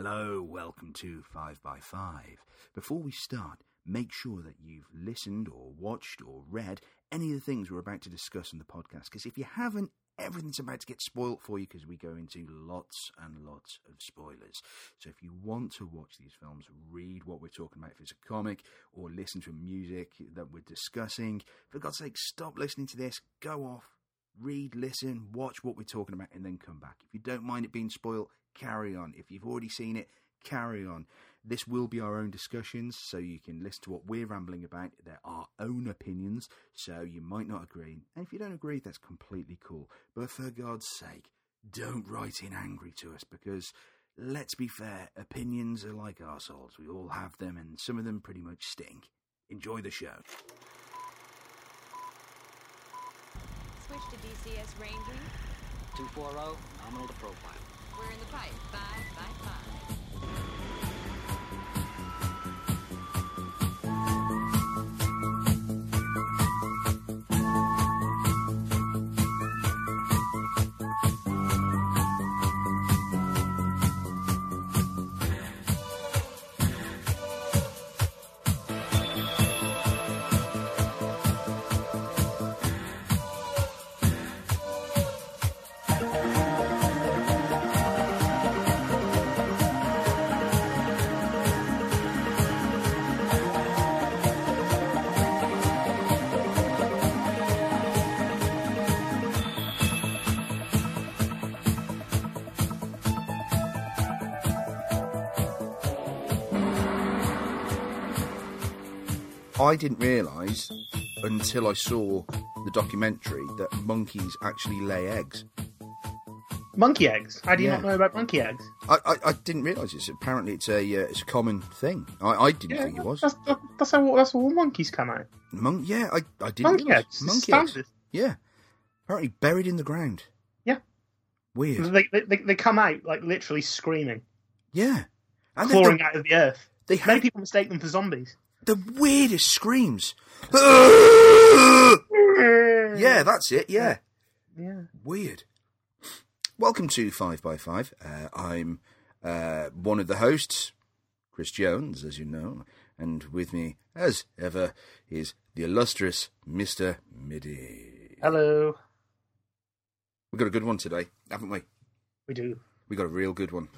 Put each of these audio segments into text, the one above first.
Hello, welcome to 5x5. Before we start, make sure that you've listened or watched or read any of the things we're about to discuss in the podcast. Because if you haven't, everything's about to get spoilt for you because we go into lots and lots of spoilers. So if you want to watch these films, read what we're talking about if it's a comic or listen to music that we're discussing. For God's sake, stop listening to this, go off, read, listen, watch what we're talking about, and then come back. If you don't mind it being spoiled, carry on. If you've already seen it, carry on. This will be our own discussions, so you can listen to what we're rambling about. They're our own opinions, so you might not agree. And if you don't agree, that's completely cool. But for God's sake, don't write in angry to us because, let's be fair, opinions are like arseholes. We all have them, and some of them pretty much stink. Enjoy the show. Switch to DCS ranging. 240, nominal to profile. We're in the pipe. Five by five. I didn't realise until I saw the documentary that monkeys actually lay eggs. Monkey eggs. How do you Yeah. not know about monkey eggs? I, I, I didn't realise this. Apparently, it's a uh, it's a common thing. I, I didn't think it was. That's, that's how that's how all monkeys come out. Mon- yeah, I, I didn't Monkey realise. eggs. It's Monkey eggs. standard. Yeah, apparently buried in the ground. Yeah. Weird. They, they, they, they come out like literally screaming, Yeah, and they've clawing out of the earth. They Many people mistake them for zombies. The weirdest screams. yeah, that's it. Yeah, Yeah. weird. Welcome to Five by Five. Uh, I'm uh, one of the hosts, Chris Jones, as you know, and with me, as ever, is the illustrious Mister Midi. Hello. We've got a good one today, haven't we? We do. We got a real good one.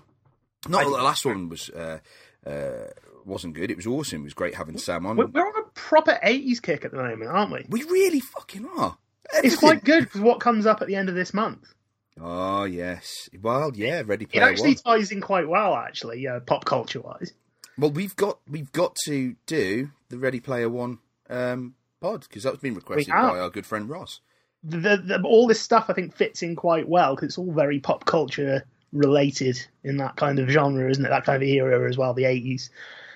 Not I- that the last one was uh, uh, wasn't good. It was awesome. It was great having Sam on. We're, we're on a proper 80s kick at the moment, aren't we? We really fucking are. It's quite good because what comes up at the end of this month. Oh yes. Well, yeah. Ready It Player actually One. ties in quite well, actually, uh, pop culture wise. Well, we've got we've got to do the Ready Player One um, pod because that's been requested by our good friend Ross. The, the, all this stuff, I think, fits in quite well because it's all very pop culture related in that kind of genre, isn't it? That kind of era as well, the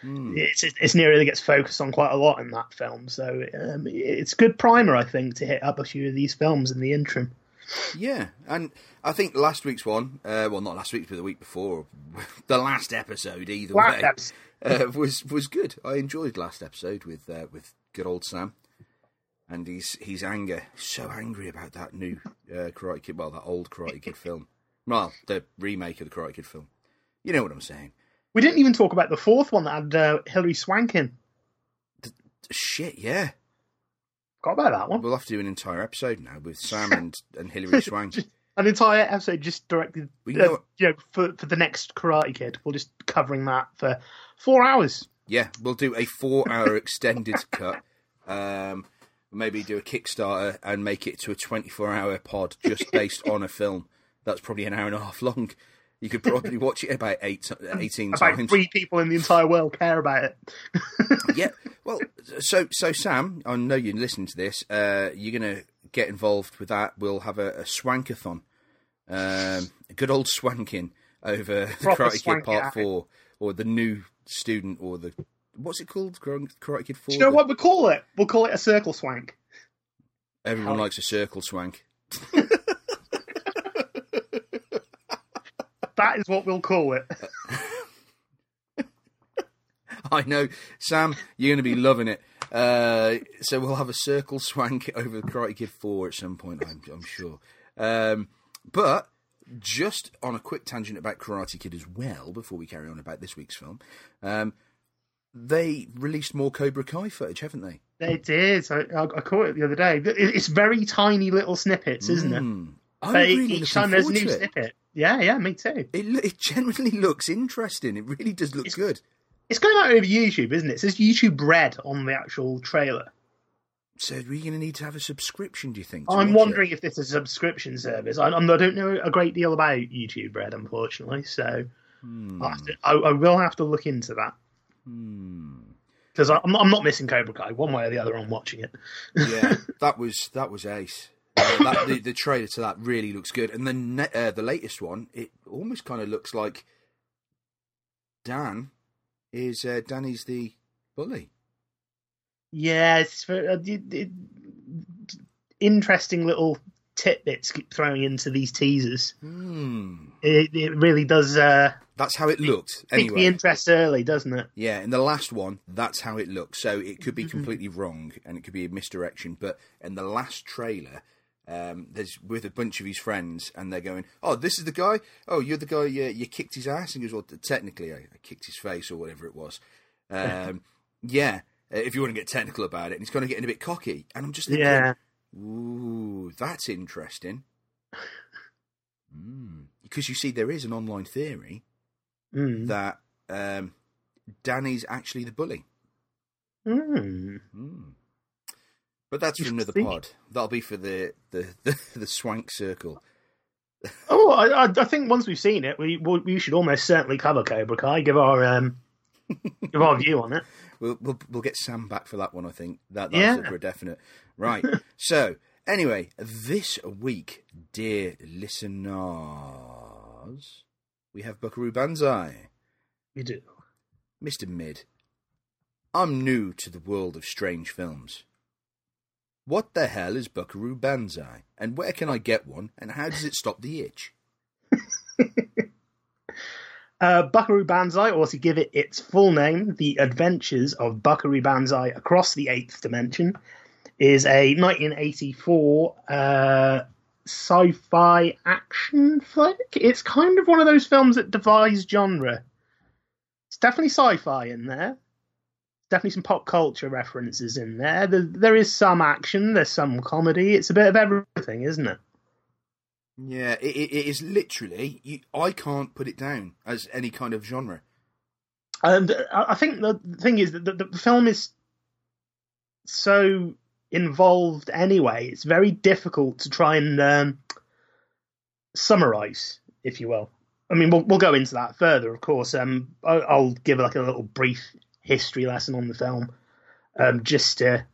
80s. It's, it's an area that gets focused on quite a lot in that film, so um, it's a good primer, I think, to hit up a few of these films in the interim. Yeah, and I think last week's one, uh, well, not last week, but the week before, the last episode, either Last way, episode. uh, was was good. I enjoyed last episode with uh, with good old Sam, and his his anger, so angry about that new uh, Karate Kid, well, that old Karate Kid film, well, the remake of the Karate Kid film. You know what I'm saying? We didn't even talk about the fourth one that had uh, Hilary Swank in. Shit, yeah. Got about that one. We'll have to do an entire episode now with Sam and, and Hilary Swank. An entire episode just directed, We uh, know- you know, for for the next Karate Kid. We're just covering that for four hours. Yeah, we'll do a four-hour extended cut. Um, maybe do a Kickstarter and make it to a twenty-four-hour pod just based on a film that's probably an hour and a half long. You could probably watch it about eight, 18 About times. three people in the entire world care about it. yeah. Well, so so Sam, I know you're listening to this. Uh, you're gonna get involved with that. We'll have a, a swankathon, um, a good old swanking over the Karate Kid Part. Four or the new student or the what's it called? Karate Kid Four. Do you know The- what we call it? We'll call it a circle swank. Everyone likes a circle swank. That is what we'll call it. I know, Sam. You're going to be loving it. Uh, so we'll have a circle swank over Karate Kid Four at some point. I'm, I'm sure. Um, but just on a quick tangent about Karate Kid as well, before we carry on about this week's film, um, they released more Cobra Kai footage, haven't they? They did. I, I, caught it the other day. It's very tiny little snippets, isn't it? Mm. I'm really each time there's a new it. snippet. Yeah, yeah, me too. It, it generally looks interesting. It really does look good. It's going out over YouTube, isn't it? It says YouTube Red on the actual trailer. So are we going to need to have a subscription? Do you think? I'm watch it? wondering if this is a subscription service. I, I'm- don't know a great deal about YouTube Red, unfortunately, so Hmm. I'll have to, I, I will have to look into that. Hmm. Because I'm, I'm not missing Cobra Kai. One way or the other, I'm watching it. yeah, that was that was ace. That, the, the trailer to that really looks good, and then ne- uh, the latest one, it almost kind of looks like Dan is uh, Danny's the bully. Yeah, it's uh, interesting little tidbits keep throwing into these teasers. Hmm. It, it really does uh, That's how it looked. pique the Anyway, interest early, doesn't it? yeah, in the last one, that's how it looked. So it could be completely wrong, and it could be a misdirection. But in the last trailer. Um, there's with a bunch of his friends, and they're going, "Oh, this is the guy. Oh, you're the guy. You, you kicked his ass." And he goes, "Well, technically, I, I kicked his face or whatever it was." Um, yeah, uh, if you want to get technical about it, and he's kind of getting a bit cocky, and I'm just thinking, Yeah. "Ooh, that's interesting." Mm. Because you see, there is an online theory Mm. that um, Danny's actually the bully. Mm. But that's for another Interesting. pod. That'll be for the the, the, the swank circle. Oh, I, I I think once we've seen it, we we we should almost certainly cover Cobra Kai. Give our um, give our view on it. We'll, we'll we'll get Sam back for that one. I think that that's Yeah. for a definite. Right. so anyway, this week, dear listeners, we have Buckaroo Banzai, We do. Mister Mid. I'm new to the world of strange films. What the hell is Buckaroo Banzai, and where can I get one, and how does it stop the itch? Uh, Buckaroo Banzai, or to give it its full name, The Adventures of Buckaroo Banzai Across the Eighth Dimension, is a 1984 uh, sci-fi action flick. It's kind of one of those films that defies genre. It's definitely sci-fi in there. Definitely some pop culture references in there. there. There is some action. There's some comedy. It's a bit of everything, isn't it? Yeah, it, it, is literally. You, I can't put it down as any kind of genre. And uh, I think the thing is that the, the film is so involved anyway. It's very difficult to try and um, summarize, if you will. I mean, we'll we'll go into that further, of course. Um, I'll give like a little brief history lesson on the film, um, just to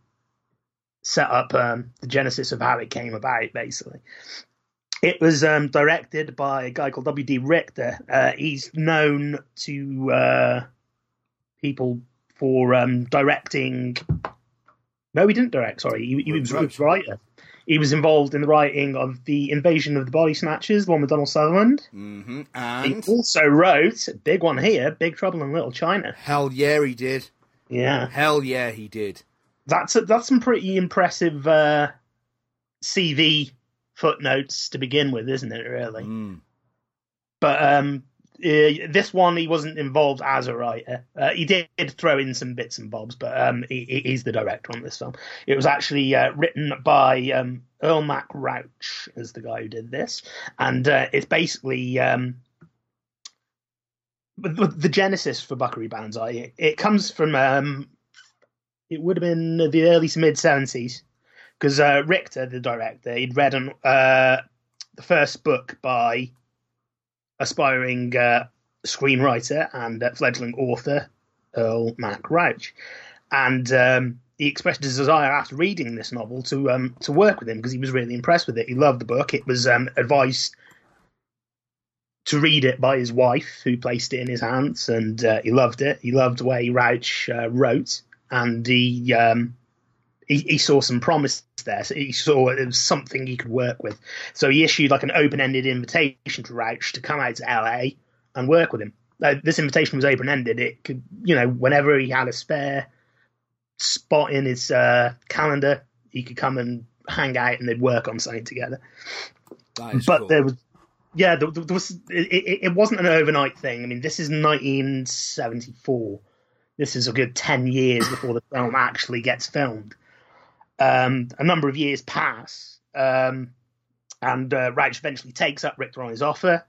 set up um, the genesis of how it came about, basically. It was um, directed by a guy called W.D. Richter. Uh, he's known to uh, people for um, directing. No, he didn't direct. Sorry, he, he was, he was a writer. He was involved in the writing of the Invasion of the Body Snatchers, the one with Donald Sutherland. hmm He also wrote big one here, Big Trouble in Little China. hell yeah, he did. Yeah, Hell yeah, he did. that's a, that's some pretty impressive uh, CV footnotes to begin with, isn't it? Really. Mm. but um, uh, this one he wasn't involved as a writer. Uh, he did throw in some bits and bobs, but um, he, he- he's the director on this film. It was actually uh, written by um, Earl Mac Rauch, as the guy who did this, and uh, it's basically um, the, the- the genesis for Buckaroo Banzai. It, it comes from um, it would have been the early to mid seventies because uh, Richter, the director, he'd read an, uh, the first book by aspiring uh, screenwriter and uh, fledgling author Earl Mac Rauch, and um, he expressed his desire after reading this novel to um, to work with him because he was really impressed with it. He loved the book. It was um, advised to read it by his wife, who placed it in his hands, and uh, he loved it. He loved the way Rauch uh, wrote, and he, um, he he saw some promise there. So he saw it was something he could work with. So he issued like an open-ended invitation to Rauch to come out to LA and work with him. Uh, this invitation was open-ended. It could, you know, whenever he had a spare spot in his uh, calendar, he could come and hang out, and they'd work on something together. But cool. there was yeah there, there was it, it, it wasn't an overnight thing i mean this is 1974 this is a good 10 years before the film actually gets filmed um, a number of years pass um, and uh, eventually takes up Richter on his offer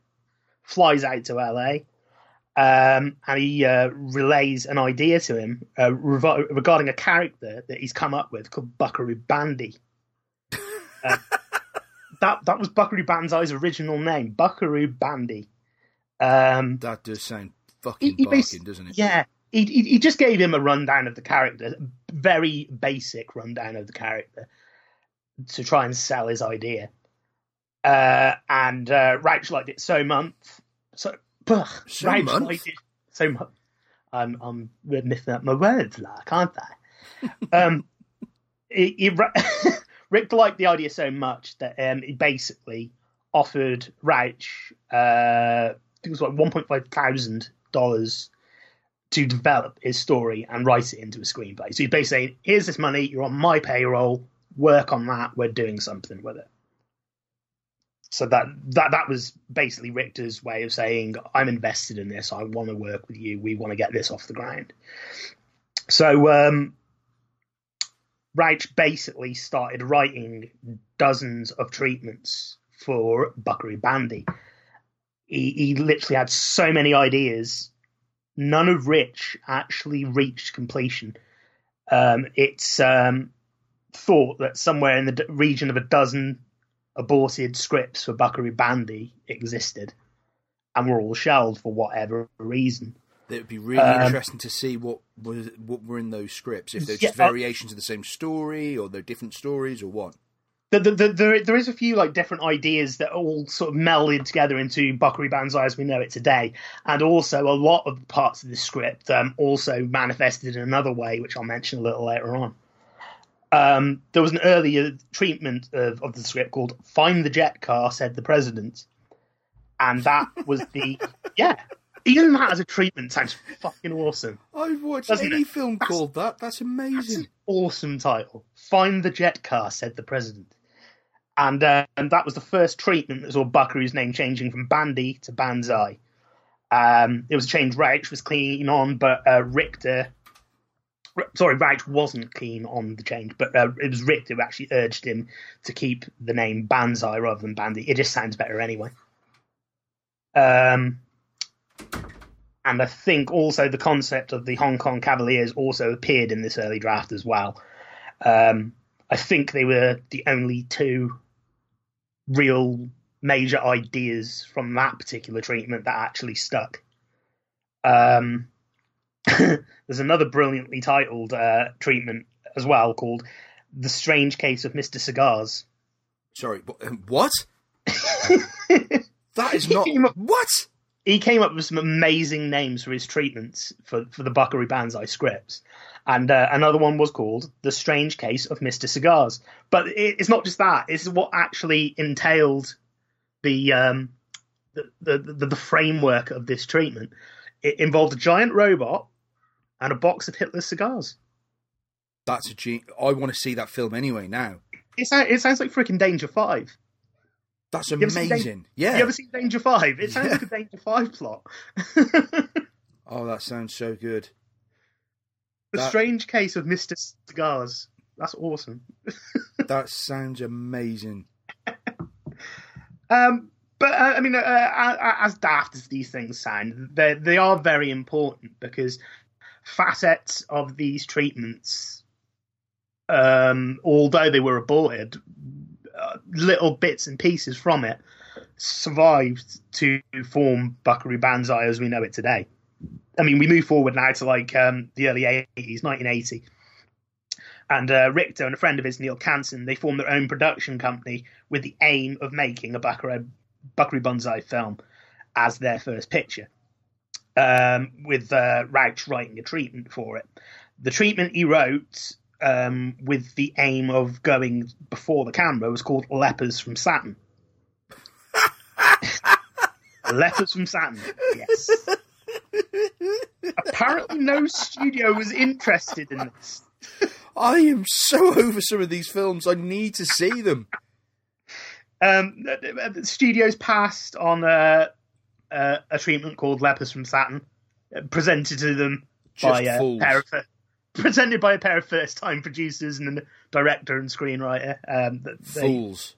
flies out to LA um, and he uh, relays an idea to him uh, revo- regarding a character that he's come up with called Buckaroo Bandy. Uh, that that was Buckaroo Banzai's original name, Buckaroo Bandy. Um, that does sound fucking he barking, doesn't it? Yeah, he, he he just gave him a rundown of the character, very basic rundown of the character, to try and sell his idea. Uh, and uh, Rauch liked it so much, so, ugh, So Rauch month? liked it so much. I'm I'm missing up my words, like, aren't I? um, he, he, Rick liked the idea so much that um, he basically offered Rauch, uh, I think it was like one point five thousand dollars to develop his story and write it into a screenplay. So he's basically saying, "Here's this money. You're on my payroll. Work on that. We're doing something with it." So that that that was basically Richter's way of saying, "I'm invested in this. I want to work with you. We want to get this off the ground." So um, Rauch basically started writing dozens of treatments for Buckaroo Bandy. He, he literally had so many ideas, none of which actually reached completion. Um, it's um, thought that somewhere in the d- region of a dozen aborted scripts for Buckaroo Bandy existed and were all shelved for whatever reason. It would be really Um, interesting to see what was what were in those scripts. If they're just Yeah, uh, variations of the same story, or they're different stories, or what. The, the, the, there, there is a few like different ideas that all sort of melded together into Buckaroo Banzai as we know it today, and also a lot of parts of the script um, also manifested in another way, which I'll mention a little later on. Um, there was an earlier treatment of, of the script called "Find the Jet Car," said the president, and that was the yeah. Even that as a treatment sounds fucking awesome. I've watched Doesn't any it? film That's- called that. That's That's amazing. an awesome title. Find the jet car, said the president. And, uh, and that was the first treatment that saw Buckaroo's name changing from Bandy to Banzai. Um, it was a change Rauch was keen on, but uh, Richter. Sorry, Rauch wasn't keen on the change, but uh, it was Richter who actually urged him to keep the name Banzai rather than Bandy. It just sounds better anyway. Um, and I think also the concept of the Hong Kong Cavaliers also appeared in this early draft as well. Um, I think they were the only two real major ideas from that particular treatment that actually stuck. Um, there's another brilliantly titled uh, treatment as well called "The Strange Case of Mister Cigars." Sorry, but, what? that is not what. He came up with some amazing names for his treatments for, for the Buckaroo Banzai scripts. And uh, another one was called The Strange Case of Mr. Cigars. But it, it's not just that, it's what actually entailed the, um, the, the, the, the framework of this treatment. It involved a giant robot and a box of Hitler's cigars. That's a G. I want to see that film anyway. Now It, sounds, it sounds like freaking Danger 5. That's amazing. Yeah. You ever seen Danger 5? It sounds Yeah. like a Danger 5 plot. Oh, that sounds so good. the That- Strange Case of Mr. Cigars. That's awesome. That sounds amazing. Um, but uh, I mean, uh, uh, as daft as these things sound, they they are very important because facets of these treatments, um, although they were aborted, uh, little bits and pieces from it survived to form Buckaroo Banzai as we know it today. I mean, we move forward now to like um, the early 80s, 1980. And uh, Richter and a friend of his, Neil Canton, they formed their own production company with the aim of making a Buckaroo, Buckaroo Banzai film. as their first picture, um, with uh, Rauch writing a treatment for it. The treatment he wrote um, with the aim of going before the camera was called Lepers from Saturn. Lepers from Saturn, yes. Apparently, no studio was interested in this. I am so over some of these films. I need to see them. Um, the, the studios passed on a, a, a treatment called Lepers from Saturn, uh, presented to them by Just a pair of presented by a pair of first-time producers and a director and screenwriter. Um, that they, Fools.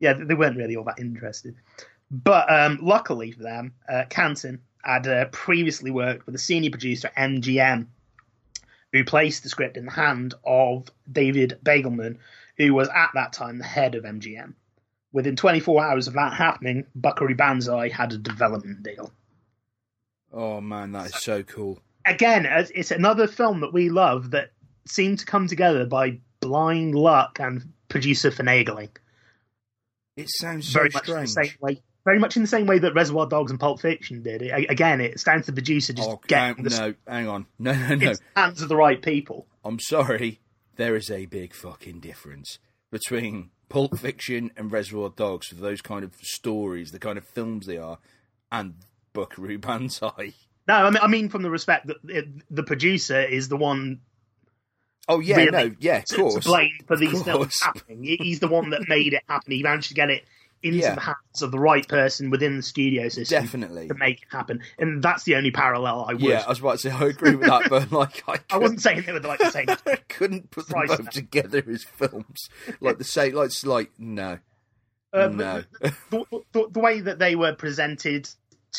yeah, they weren't really all that interested. But um, luckily for them, uh, Canton had uh, previously worked with a senior producer, at MGM, who placed the script in the hand of David Begelman, who was at that time the head of MGM. Within 24 hours of that happening, Buckaroo Banzai had a development deal. Oh man, that is so cool. Again, it's another film that we love that seemed to come together by blind luck and producer finagling. It sounds so very much in the strange. same way. Very much in the same way that Reservoir Dogs and Pulp Fiction did. It, again, it's down to the producer just Oh, getting hang- the no, hang on. No, no, no. the hands of the right people. I'm sorry. There is a big fucking difference between Pulp Fiction and Reservoir Dogs for those kind of stories, the kind of films they are, and Buckaroo Banzai. No, I mean, I mean from the respect that it, the producer is the one Oh yeah, really no, yeah, of course. to blame for these films happening. He's the one that made it happen. He managed to get it into Yeah. the hands of the right person within the studio system Definitely. to make it happen. And that's the only parallel I would. Yeah, I was about to say I agree with that, but like I, I wasn't saying they were like the same. I couldn't put them both together as films. Like the same, like it's like no, Uh, no. the, the, the way that they were presented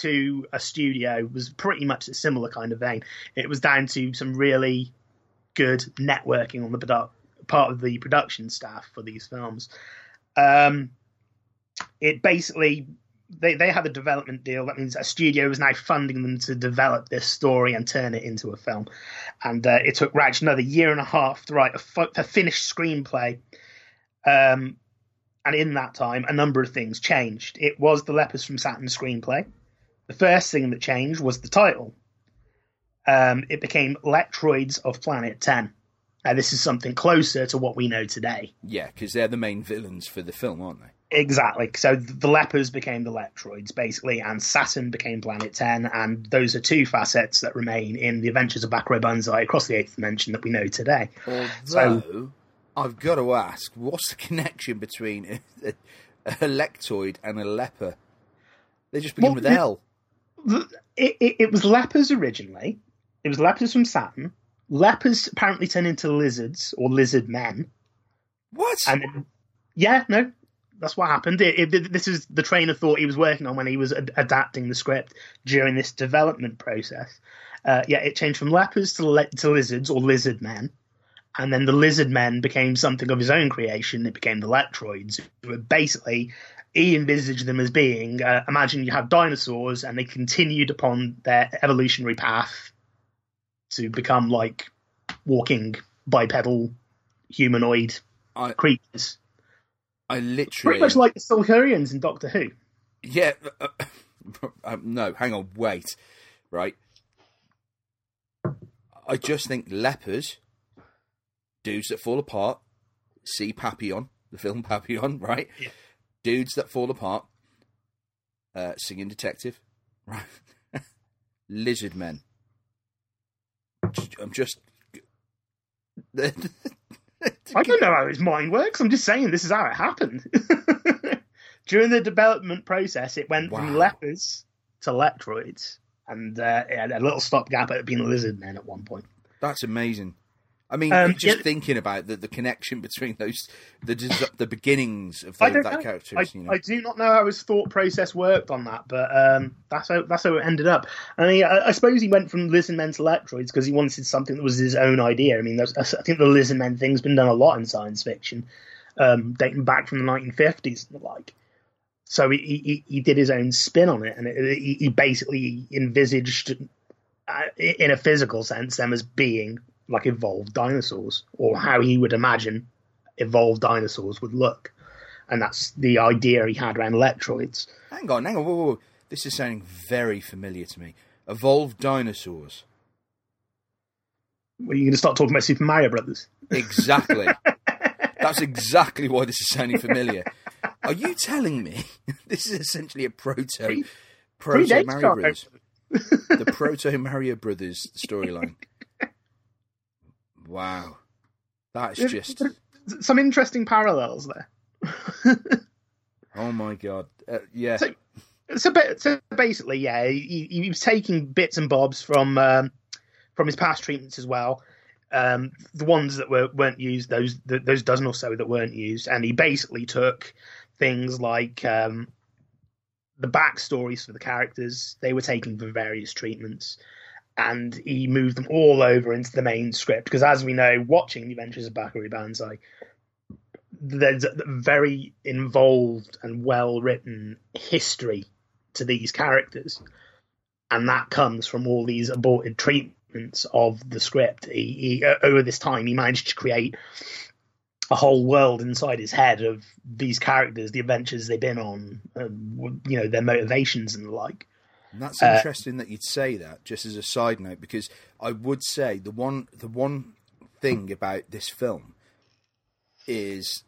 to a studio was pretty much a similar kind of vein. It was down to some really good networking on the produ- part of the production staff for these films. Um, it basically they they had a development deal. That means a studio was now funding them to develop this story and turn it into a film. And uh, it took Raj another year and a half to write a finished screenplay. Um, and in that time, a number of things changed. It was the Lepers from Saturn screenplay. The first thing that changed was the title. Um, it became Lectroids of Planet 10. Now, this is something closer to what we know today. yeah, because they're the main villains for the film, aren't they? Exactly. So the lepers became the Lectroids, basically, and Saturn became Planet 10, and those are two facets that remain in the adventures of Buckaroo Banzai across the eighth dimension that we know today. Although I've got to ask, what's the connection between a, a, a lectroid and a leper? They just begin Well, with L. It, it, it was lepers originally. It was lepers from Saturn. Lepers apparently turn into lizards or lizard men. What? And then- yeah, no, that's what happened. It, it, this is the train of thought he was working on when he was ad- adapting the script during this development process. Uh, yeah, it changed from lepers to, le- to lizards or lizard men, and then the lizard men became something of his own creation. It became the Lectroids, who were basically he envisaged them as being. Uh, imagine you have dinosaurs, and they continued upon their evolutionary path to become like walking bipedal humanoid I, creatures. I literally Pretty much like the Silurians in Doctor Who. Yeah. Uh, um, no, hang on, wait. Right. I just think lepers, dudes that fall apart, see Papillon, the film Papillon, right? Yeah. Dudes that fall apart, uh, singing detective, right? Lizard men. I'm just. I don't know how his mind works. I'm just saying this is how it happened. During the development process, it went from Wow. lepers to lectroids, and uh, it had a little stopgap at being lizard men at one point. That's amazing. I mean, Um, just yeah- thinking about the, the connection between those, the the beginnings of that know. character. I, you know. I do not know how his thought process worked on that, but um, that's how that's how it ended up. I mean, I, I suppose he went from lizard men to lectroids because he wanted something that was his own idea. I mean, I think the lizard men thing's been done a lot in science fiction, um, dating back from the 1950s and the like. So he, he he did his own spin on it, and it, he, he basically envisaged, uh, in a physical sense, them as being like evolved dinosaurs, or how he would imagine evolved dinosaurs would look and that's the idea he had around electroids. Hang on, hang on. Whoa, whoa, whoa. This is sounding very familiar to me. Evolved dinosaurs. Well, you're going to start talking about Super Mario Brothers. Exactly. That's exactly why this is sounding familiar. Are you telling me this is essentially a proto proto Mario Brothers? the proto Mario Brothers storyline. Wow. That is just Some interesting parallels there. oh my god. Uh, yeah. So- so, so basically, yeah, he, he was taking bits and bobs from um, from his past treatments as well. Um, the ones that were weren't used, those th those dozen or so that weren't used, and he basically took things like um, the backstories for the characters. They were taken from various treatments, and he moved them all over into the main script. Because as we know, watching the Adventures of Buckaroo Banzai, there's a very involved and well written history to these characters, and that comes from all these aborted treatments of the script. He, he uh, over this time he managed to create a whole world inside his head of these characters, the adventures they've been on, um, you know, their motivations and the like. And that's Uh, interesting that you'd say that, just as a side note, because I would say the one the one thing about this film is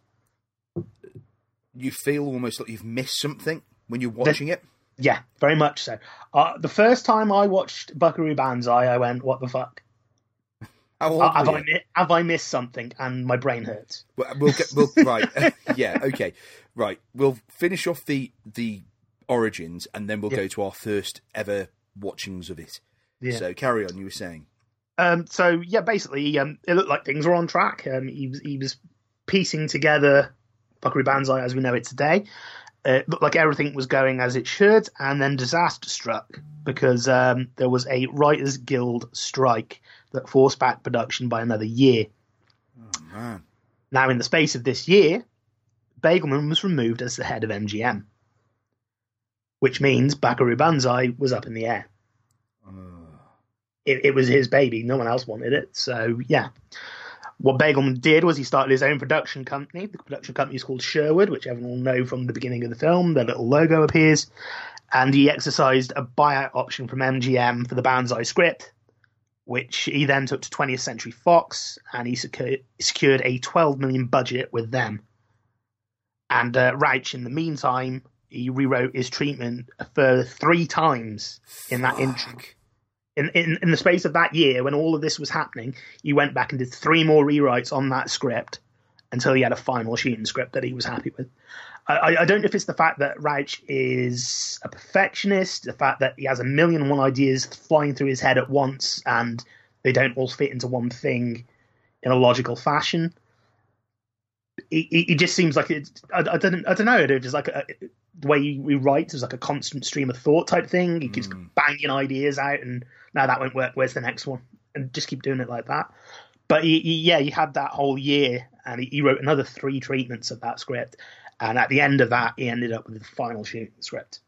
you feel almost like you've missed something when you're watching it. Yeah, very much so. Uh, the first time I watched Buckaroo Banzai, I went, "What the fuck? Uh, have I have I missed something?" And my brain hurts. Well, We'll get we'll right. yeah, okay. Right. We'll finish off the the origins and then we'll Yeah. go to our first ever watchings of it. Yeah. So carry on, you were saying. Um, so yeah, basically, um, it looked like things were on track. Um, he was he was piecing together Buckaroo Banzai as we know it today. Uh, it looked like everything was going as it should, and then disaster struck because um, there was a Writers Guild strike that forced back production by another year. Man. Now, in the space of this year, Begelman was removed as the head of MGM, which means Buckaroo Banzai was up in the air. It, it was his baby; no one else wanted it. So, yeah. What Begelman did was he started his own production company. The production company is called Sherwood, which everyone will know from the beginning of the film. Their little logo appears, and he exercised a buyout option from MGM for the Banzai script, which he then took to 20th Century Fox, and he secured, secured a 12 million budget with them. And uh, Rauch, in the meantime, he rewrote his treatment further three times in that intro. In, in in the space of that year, when all of this was happening, he went back and did three more rewrites on that script until he had a final shooting script that he was happy with. I, I- I don't know if it's the fact that Rauch is a perfectionist, the fact that he has a million and one ideas flying through his head at once, and they don't all fit into one thing in a logical fashion. It, it, it just seems like it. I, I don't I don't know it was like a, the way he, he writes is like a constant stream of thought type thing. He keeps banging ideas out, and now that won't work. Where's the next one? And just keep doing it like that. But he, he, yeah, he had that whole year, and he, he wrote another three treatments of that script. And at the end of that, he ended up with the final shooting script.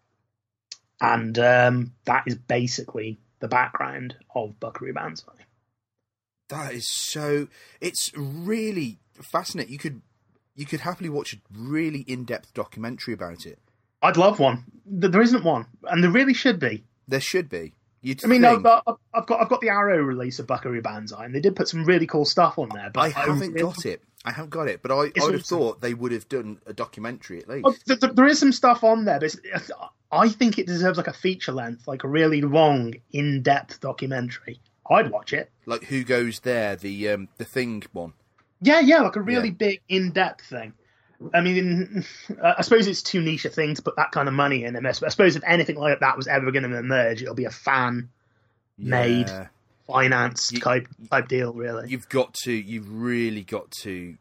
And um, that is basically the background of Buckaroo Banzai. That is so. It's really fascinating. You could you could happily watch a really in depth documentary about it. I'd love one. Th- There isn't one, and there really should be. There should be. You'd I mean. I've, I've I've got I've got the Arrow release of Buckaroo Banzai, and they did put some really cool stuff on there. But I haven't really- got it. I haven't got it, but I, I would have thought they would have done a documentary at least. Oh, th- th- there is some stuff on there, but I think it deserves like a feature length, like a really long, in-depth documentary. I'd watch it. Like who goes there? The um, the thing one. Yeah, yeah, like a really Yeah. big, in-depth thing. I mean, I suppose it's too niche a thing to put that kind of money in. And I suppose if anything like that was ever going to emerge, it'll be a fan made, Yeah. financed You- type type deal, really. You've got to. You've really got to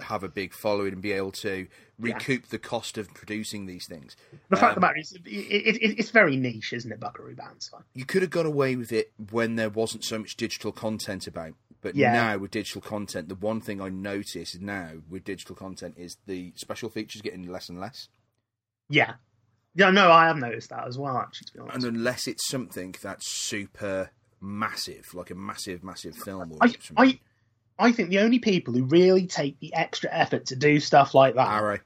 have a big following and be able to recoup the cost of producing these things. the fact Um, of the matter is, it, it, it, it's very niche, isn't it, Buckaroo Banzai? you could have got away with it when there wasn't so much digital content about. But Yeah. now with digital content, the one thing I notice now with digital content is the special features getting less and less. Yeah. Yeah, no, I have noticed that as well, actually, to be honest. And unless it's something that's super massive, like a massive, massive film or I. I, I think the only people who really take the extra effort to do stuff like that Arrow.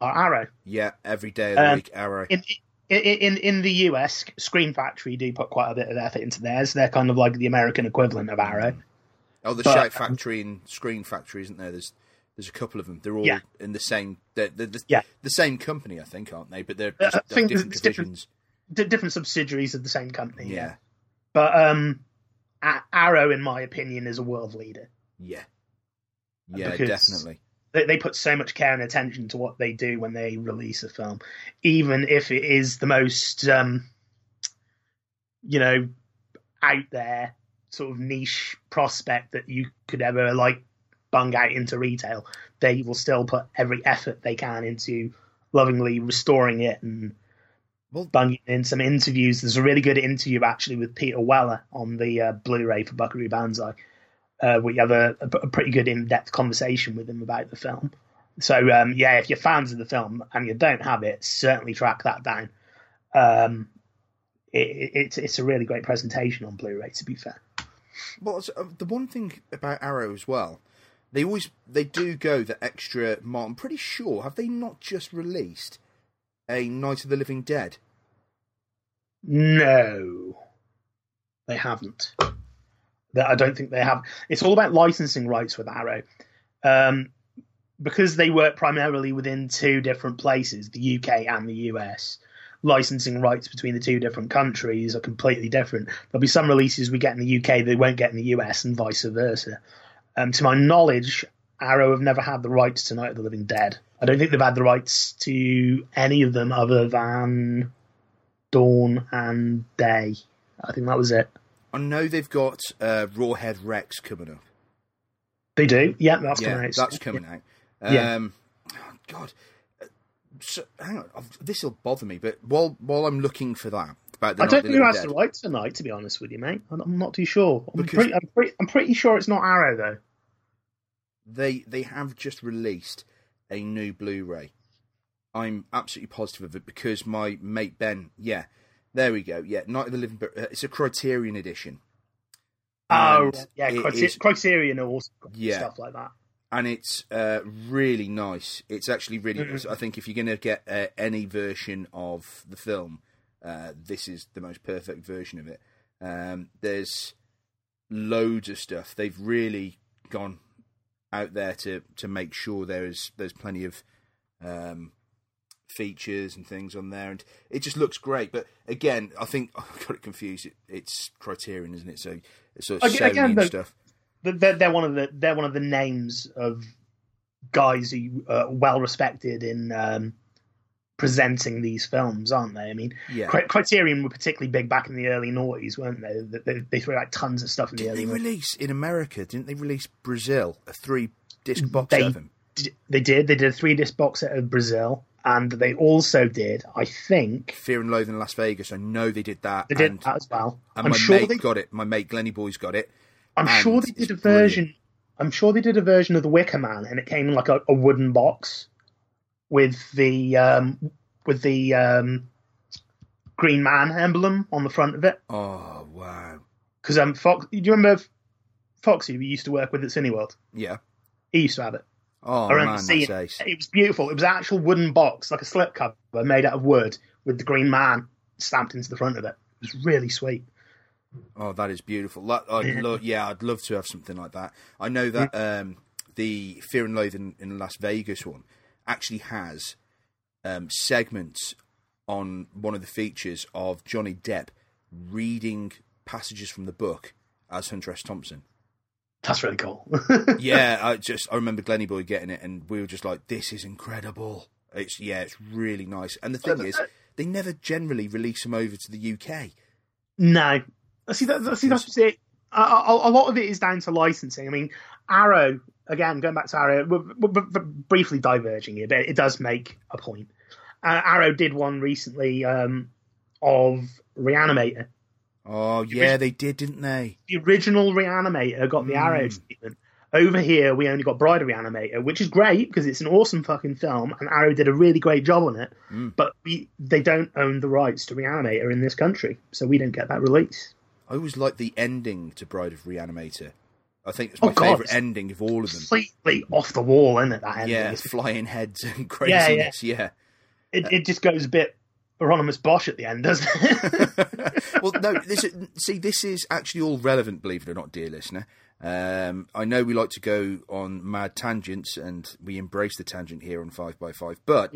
are Arrow. Yeah, every day of the Um, week, Arrow. In in, in in the US, Scream Factory do put quite a bit of effort into theirs. They're kind of like the American equivalent of Arrow. Oh, the But, Shout um, Factory and Scream Factory, isn't there? There's there's a couple of them. They're all Yeah. in the same. They're, they're the, Yeah. the same company, I think, aren't they? But they're Uh, just I they're different it's different- divisions. Different subsidiaries of the same company. Yeah, But um, Arrow, in my opinion, is a world leader. yeah, yeah, Because- definitely. They, they put so much care and attention to what they do when they release a film, even if it is the most, um, you know, out there sort of niche prospect that you could ever like bung out into retail. They will still put every effort they can into lovingly restoring it and Well- bunging in some interviews. There's a really good interview actually with Peter Weller on the uh, Blu-ray for Buckaroo Banzai. Uh, we have a, a, a pretty good in-depth conversation with him about the film. So um, yeah, if you're fans of the film and you don't have it, certainly track that down. Um, it, it, it's it's a really great presentation on Blu-ray. To be fair, Well, uh, the one thing about Arrow as well, they always they do go the extra mile. I'm pretty sure have they not just released a Night of the Living Dead? no, they haven't. I don't think they have. It's all about licensing rights with Arrow, um, because they work primarily within two different places, the UK and the US. Licensing rights between the two different countries are completely different. There'll be some releases we get in the UK they won't get in the US, and vice versa. Um, to my knowledge, Arrow have never had the rights to Night of the Living Dead. I don't think they've had the rights to any of them other than Dawn and Day. I think that was it. I know they've got uh, Rawhead Rex coming up. They do. Yeah, that's yeah, coming out. that's coming out. Yeah. Um, oh, God, so, hang on, this will bother me. But while while I'm looking for that about I don't think who has Dead, the rights tonight, to be honest with you, mate. I'm not too sure. I'm, Because- pretty, I'm, pretty, I'm pretty sure it's not Arrow, though. they they have just released a new Blu-ray. I'm absolutely positive of it because my mate Ben, yeah, there we go, yeah, Night of the Living, Dead, uh, it's a Criterion edition. Oh, And yeah, it Criter- is- Criterion also Yeah. stuff like that. And it's uh, really nice. It's actually really. Mhm. I think if you're going to get uh, any version of the film, uh, this is the most perfect version of it. Um, there's loads of stuff. They've really gone out there to to make sure there is there's plenty of um, features and things on there, and it just looks great. But again, I think I got it confused. It, it's Criterion, isn't it? So it's sort of Sony again, and stuff. They're, they're one of the they're one of the names of guys who are well respected in um, presenting these films, aren't they? I mean, Yeah. Criterion were particularly big back in the early noughties, weren't they? They, they, they threw out tons of stuff in the Didn't early. they release in America? Didn't they release Brazil a three disc box They- set of them? They did. They did a three disc box set of Brazil, and they also did, I think, Fear and Loathing in Las Vegas. I know they did that. they did and, that as well. and I'm my sure mate they. got it. My mate Glenny Boy's got it. I'm and sure they did a brilliant. version. I'm sure they did a version of the Wicker Man, and it came in like a, a wooden box with the um, with the um, Green Man emblem on the front of it. Oh wow! Because um, Fox, do you remember Foxy? We used to work with at Cineworld. Yeah. He used to have it. Oh I remember man, seeing it. It was beautiful. It was an actual wooden box, like a slipcover made out of wood, with the Green Man stamped into the front of it. It was really sweet. Oh, that is beautiful. That, I'd Yeah. lo- yeah, I'd love to have something like that. I know that Mm. um, the Fear and Loathing in Las Vegas one actually has um, segments on one of the features of Johnny Depp reading passages from the book as Hunter S. Thompson. That's really cool. yeah, I just I remember Glenny Boy getting it, and we were just like, "This is incredible." It's yeah, it's really nice. And the thing is, they never generally release them over to the UK. No, see that. See that's it. A, a, a lot of it is down to licensing. I mean, Arrow again. Going back to Arrow, we're, we're, we're briefly diverging here, but it does make a point. Uh, Arrow did one recently um, of Reanimator. Oh yeah, they did, didn't they? The original Reanimator got the Arrow treatment. Over here, we only got Bride of Reanimator, which is great because it's an awesome fucking film, and Arrow did a really great job on it. But we, they don't own the rights to Reanimator in this country, so we don't get that release. I always like the ending to Bride of Reanimator. I think it's Oh, my God, favourite ending of all of them. Completely off the wall, isn't it? That ending. Yeah, flying heads and Yeah, yeah. craziness. Yeah, it, it just goes a bit Hieronymus Bosch at the end, doesn't it? well, no. This is, see, this is actually all relevant. Believe it or not, dear listener. Um, I know we like to go on mad tangents, and we embrace the tangent here on Five by Five. But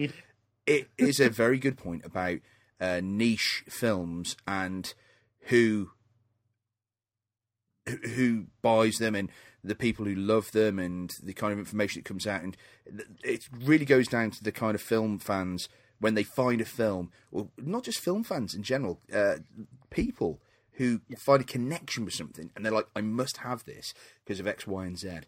it is a very good point about uh, niche films and who who- buys them and the people who love them and the kind of information that comes out. And it really goes down to the kind of film fans when they find a film or not just film fans in general uh, people who find a connection with something and they're like i must have this because of x y and z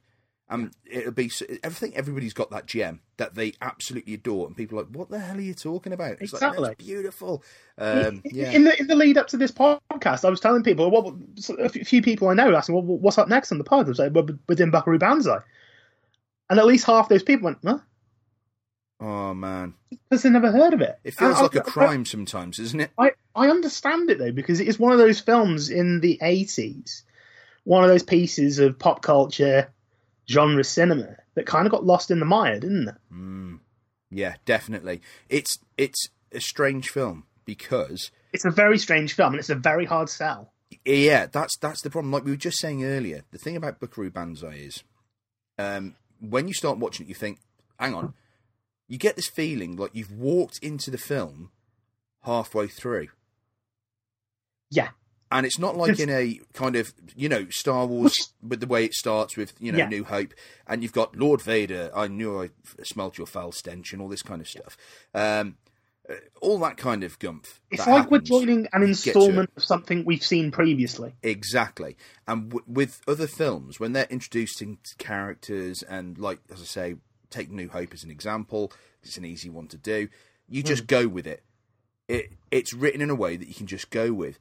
um, it'll be. everything. Everybody's got that gem that they absolutely adore, and people are like, "What the hell are you talking about?" It's like Exactly. that's beautiful. Um, yeah, In the in the lead up to this podcast, I was telling people, well, a few people I know asking, well, what's up next on the pod? I was like, well, within Buckaroo Banzai, and at least half those people went, huh? oh man, Because they never heard of it. it feels I- like a crime sometimes, isn't it? I, I understand it though because it is one of those films in the eighties, one of those pieces of pop culture genre cinema that kind of got lost in the mire, didn't it? Yeah, definitely. It's it's a strange film because It's a very strange film and it's a very hard sell. yeah, that's that's the problem. Like we were just saying earlier, the thing about Buckaroo Banzai is, um, when you start watching it, you think, "Hang on," you get this feeling like you've walked into the film halfway through. Yeah, And it's not like in a kind of, you know, Star Wars with the way it starts with, you know, Yeah. New Hope, and you've got Lord Vader, I knew I smelt your foul stench, and all this kind of stuff. Um, uh, all that kind of gumph. it's like we're joining an You get to it. installment of something we've seen previously. Exactly. And w- with other films, when they're introducing characters, and like, as I say, take New Hope as an example, it's an easy one to do, you just go with it. it. It's written in a way that you can just go with.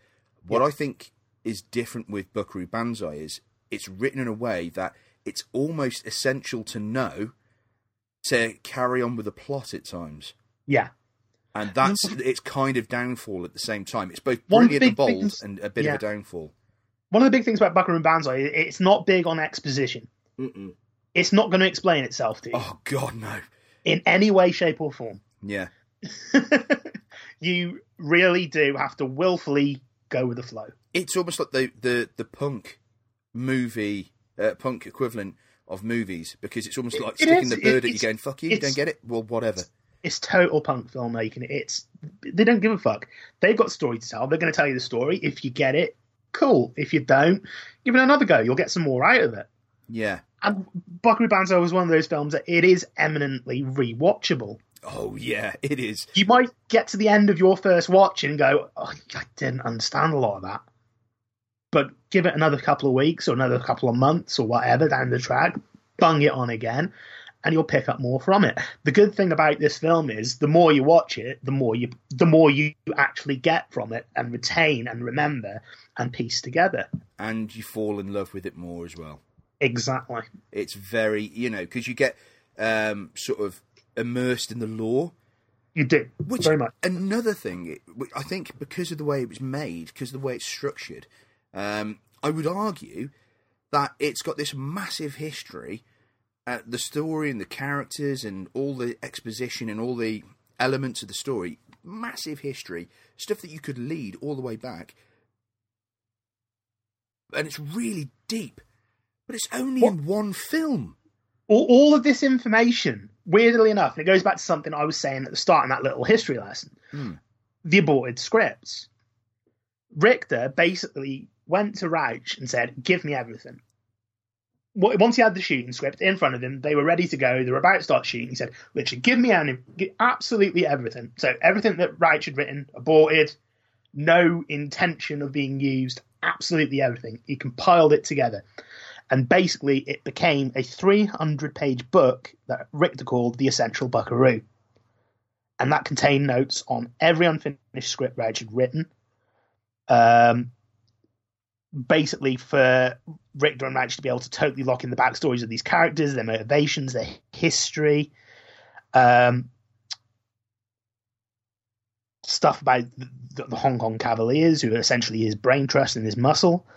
What I think is different with Buckaroo Banzai is it's written in a way that it's almost essential to know to carry on with the plot at times. Yeah, And that's its kind of downfall at the same time. It's both brilliant and bold things- and a bit yeah. of a downfall. one of the big things about Buckaroo Banzai, it's not big on exposition. Mm-mm. It's not going to explain itself to you Oh God, no. in any way, shape, or form. Yeah, you really do have to willfully go with the flow. it's almost like the the the punk movie, uh, punk equivalent of movies because it's almost like it sticking is. the It- bird at you, going "fuck you, you don't get it." Well, whatever. It's total punk filmmaking. It's they don't give a fuck. They've got a story to tell. They're going to tell you the story. If you get it, cool. If you don't, give it another go. You'll get some more out of it. Yeah. And Buckaroo Banzai was one of those films that it is eminently rewatchable. Oh yeah, it is. You might get to the end of your first watch and go, oh, I didn't understand a lot of that. But give it another couple of weeks or another couple of months or whatever down the track, bung it on again, and you'll pick up more from it. The good thing about this film is the more you watch it, the more you the more you actually get from it and retain and remember and piece together. And you fall in love with it more as well. Exactly. It's very, you know, because you get um, sort of immersed in the lore. You did Which very much. another thing, I think, because of the way it was made, because of the way it's structured, um, I would argue that it's got this massive history. Uh, the story and the characters and all the exposition and all the elements of the story, massive history, stuff that you could lead all the way back, and it's really deep. But it's only What- in one film. all, all of this information, weirdly enough, and it goes back to something I was saying at the start in that little history lesson hmm. the aborted scripts. Richter basically went to Rauch and said, Give me everything. Once he had the shooting script in front of him, they were ready to go. They were about to start shooting. He said, Richard, give me any, absolutely everything. So everything that Rauch had written, aborted, no intention of being used, absolutely everything. He compiled it together. And basically, it became a 300 page book that Richter called The Essential Buckaroo. And that contained notes on every unfinished script Reg had written. Um, basically, for Richter and Reg to be able to totally lock in the backstories of these characters, their motivations, their history. Um, stuff about the, the Hong Kong Cavaliers, who are essentially his brain trust and his muscle.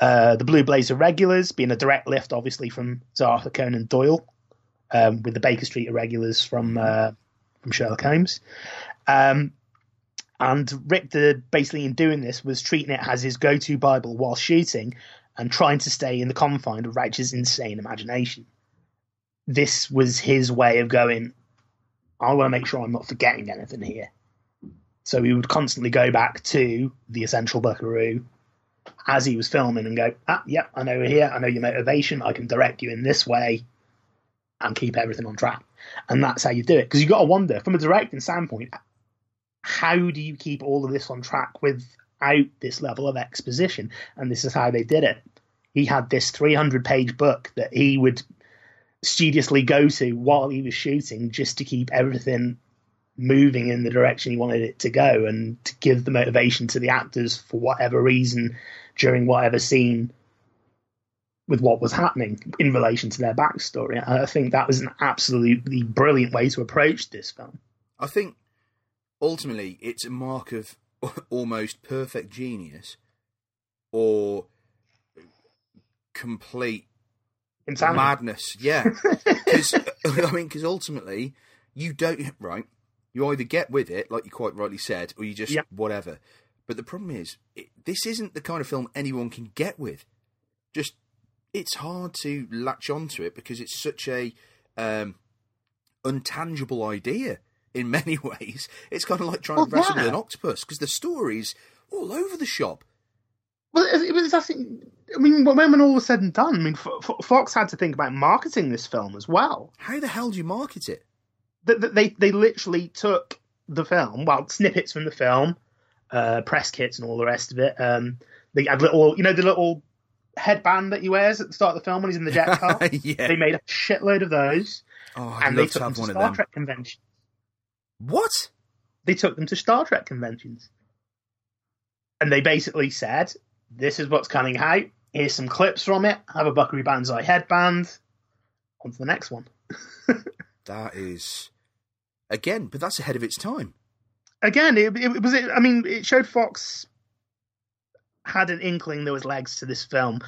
Uh, the Blue Blaze Irregulars being a direct lift, obviously, from Arthur Conan Doyle, um, with the Baker Street Irregulars from uh, from Sherlock Holmes. Um, And Richter, basically, in doing this, was treating it as his go to Bible while shooting and trying to stay in the confine of Rauch's insane imagination. This was his way of going, I want to make sure I'm not forgetting anything here. So he would constantly go back to the essential buckaroo as he was filming and go, ah, yep, I know you're here. I know your motivation. I can direct you in this way and keep everything on track. And that's how you do it. Because you've got to wonder, from a directing standpoint, how do you keep all of this on track without this level of exposition? And this is how they did it. He had this 300 page book that he would studiously go to while he was shooting just to keep everything moving in the direction he wanted it to go and to give the motivation to the actors for whatever reason during whatever scene with what was happening in relation to their backstory. And I think that was an absolutely brilliant way to approach this film. I think ultimately it's a mark of almost perfect genius or complete Insanity. madness. Yeah, because I mean, because ultimately you don't right. You either get with it, like you quite rightly said, or you just Yep. whatever. But the problem is, it, this isn't the kind of film anyone can get with. Just it's hard to latch onto it because it's such a um, untangible idea in many ways. It's kind of like trying to Well, wrestle with an octopus because the story's all over the shop. Well, it it was. I. I mean, when when all was said and done, I mean, Fo- Fo- Fox had to think about marketing this film as well. How the hell do you market it? That they they literally took the film, well, snippets from the film, uh, press kits and all the rest of it. Um, they had little, you know, the little headband that he wears at the start of the film when he's in the jet car. yeah. They made a shitload of those, oh, and they love to took them to Star. Trek conventions. What? They took them to Star Trek conventions, and they basically said, "This is what's coming out. Here's some clips from it. Have a Buckaroo Banzai headband. On to the next one." That is again, but that's ahead of its time. Again, it, it was. I mean, it showed Fox had an inkling there was legs to this film,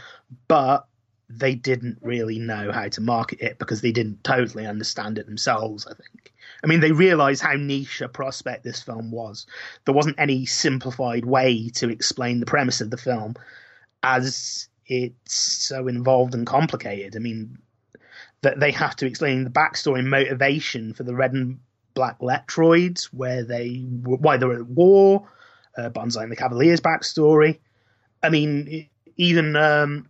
but they didn't really know how to market it because they didn't totally understand it themselves. I think. I mean, they realised how niche a prospect this film was. There wasn't any simplified way to explain the premise of the film, as it's so involved and complicated. I mean, that they have to explain the backstory and motivation for the red and black Lectroids, where they why they were at war, uh, Banzai and the Cavaliers backstory. I mean, even um,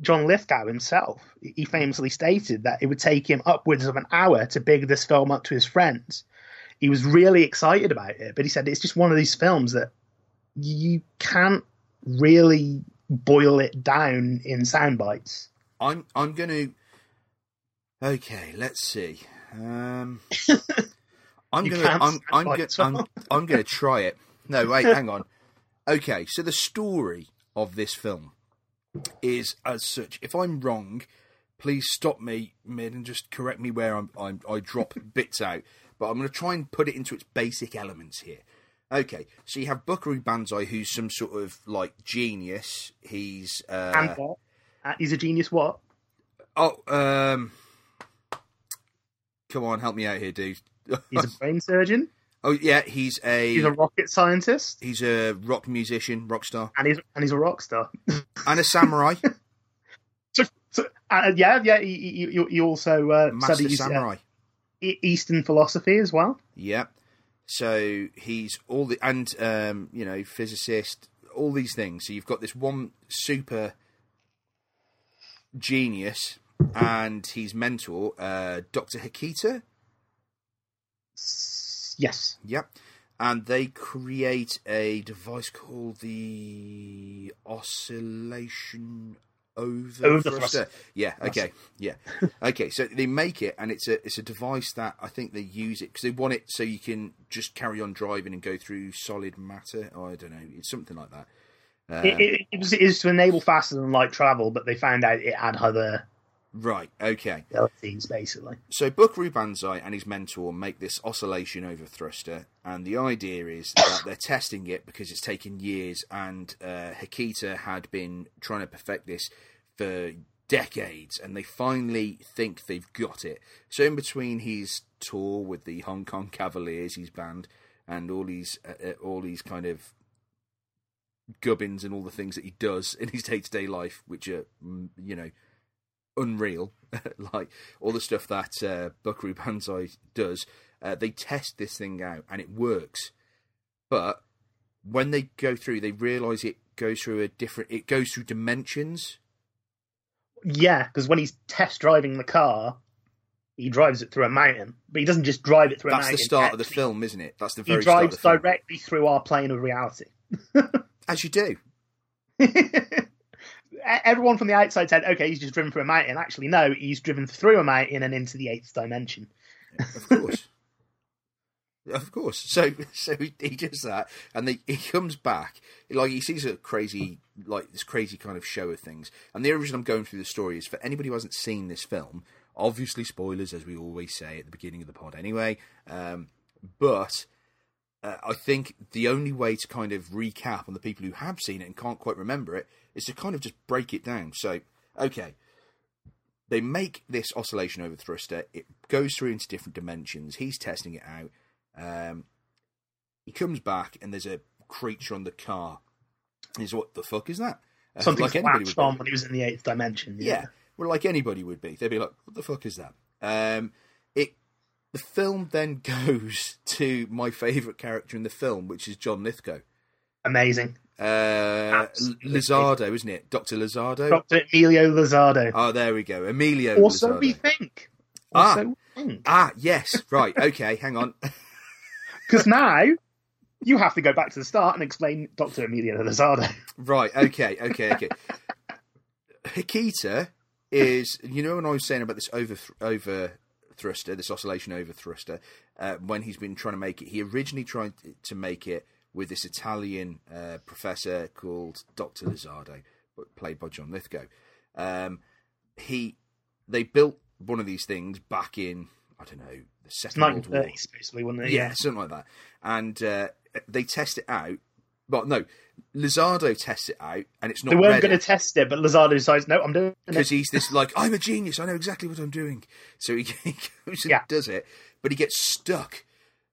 John Lithgow himself, he famously stated that it would take him upwards of an hour to big this film up to his friends. He was really excited about it, but he said it's just one of these films that you can't really boil it down in sound bites. I'm I'm going to. Okay, let's see. Um, I'm You to. I'm I'm by going. it, I'm, to try it. No, wait, hang on. Okay, so the story of this film is as such. If I'm wrong, please stop me mid and just correct me where I'm, I'm I drop bits out. But I'm going to try and put it into its basic elements here. Okay, so you have Buckaroo Banzai, who's some sort of like genius. He's uh, and what? Uh, he's a genius. What? Oh, um, come on, help me out here, dude. He's a brain surgeon. oh yeah, he's a He's a rocket scientist, he's a rock musician, rock star, and he's and he's a rock star. and a samurai, so, so, uh, yeah, yeah. He, he, he- he also uh, master studies uh, samurai. E- Eastern philosophy as well. Yeah. So he's all the and um, you know physicist, all these things. So you've got this one super genius and his mentor, uh, Doctor Hikita. Yes. Yep. And they create a device called the oscillation over Overthruster. Yeah. Okay. Yeah. okay. So they make it, and it's a it's a device that I think they use it because they want it so you can just carry on driving and go through solid matter. Oh, I don't know. It's something like that. Um, it, it, it was it is to enable faster than light travel, but they found out it had other right. Okay. abilities, basically. So Buckaroo Banzai and his mentor make this oscillation over thruster, and the idea is that they're testing it because it's taken years, and uh, Hikita had been trying to perfect this for decades, and they finally think they've got it. So in between his tour with the Hong Kong Cavaliers, his band, and all these uh, uh, all these kind of gubbins and all the things that he does in his day to day life, which are mm, you know unreal, like all the stuff that uh, Buckaroo Banzai does. Uh, they test this thing out and it works, but when they go through, they realise it goes through a different. It goes through dimensions. Yeah, because when he's test driving the car, he drives it through a mountain, but he doesn't just drive it through a That's mountain. the start of the film, isn't it? That's the He very start of drives directly through our plane of reality. As you do. Everyone from the outside said, "Okay, he's just driven through a mountain." Actually, no, he's driven through a mountain and into the eighth dimension. Of course. of course. So so he, does that and he comes back like he sees a crazy like this crazy kind of show of things. And the reason I'm going through the story is for anybody who hasn't seen this film, obviously spoilers as we always say at the beginning of the pod anyway. Um, but uh, I think the only way to kind of recap on the people who have seen it and can't quite remember it is to kind of just break it down. So, okay, they make this oscillation over thruster. It goes through into different dimensions. He's testing it out. Um, he comes back and there's a creature on the car. He's what the fuck is that? Uh, Something like anybody would on when he was in the eighth dimension. Yeah. well, like anybody would be. They'd be like, "What the fuck is that?" Um, it. The film then goes to my favourite character in the film, which is John Lithgow. amazing. Uh. Lizardo, isn't it? Doctor Lizardo. Dr. Emilio Lizardo. Oh, there we go. Emilio. also, Lizardo. we think. Ah. Also, we think. Ah, yes, right. Okay, hang on. Because now you have to go back to the start and explain Dr. Emilio Lizardo. Right. Okay. Okay. Okay. Hikita is you know when I was saying about this over over thruster, this oscillation over thruster, uh, when he's been trying to make it, he originally tried to make it with this Italian uh, professor called Doctor Lizardo, played by John Lithgow. Um, he they built one of these things back in I don't know the Second World War. 1930s, basically, wasn't it? Yeah, something like that. And uh, they test it out. Well, no, Lizardo tests it out, and it's not They weren't going to test it, but Lizardo decides, no, I'm doing it." because he's this like I'm a genius. I know exactly what I'm doing. So he, he goes and Yeah. does it, but he gets stuck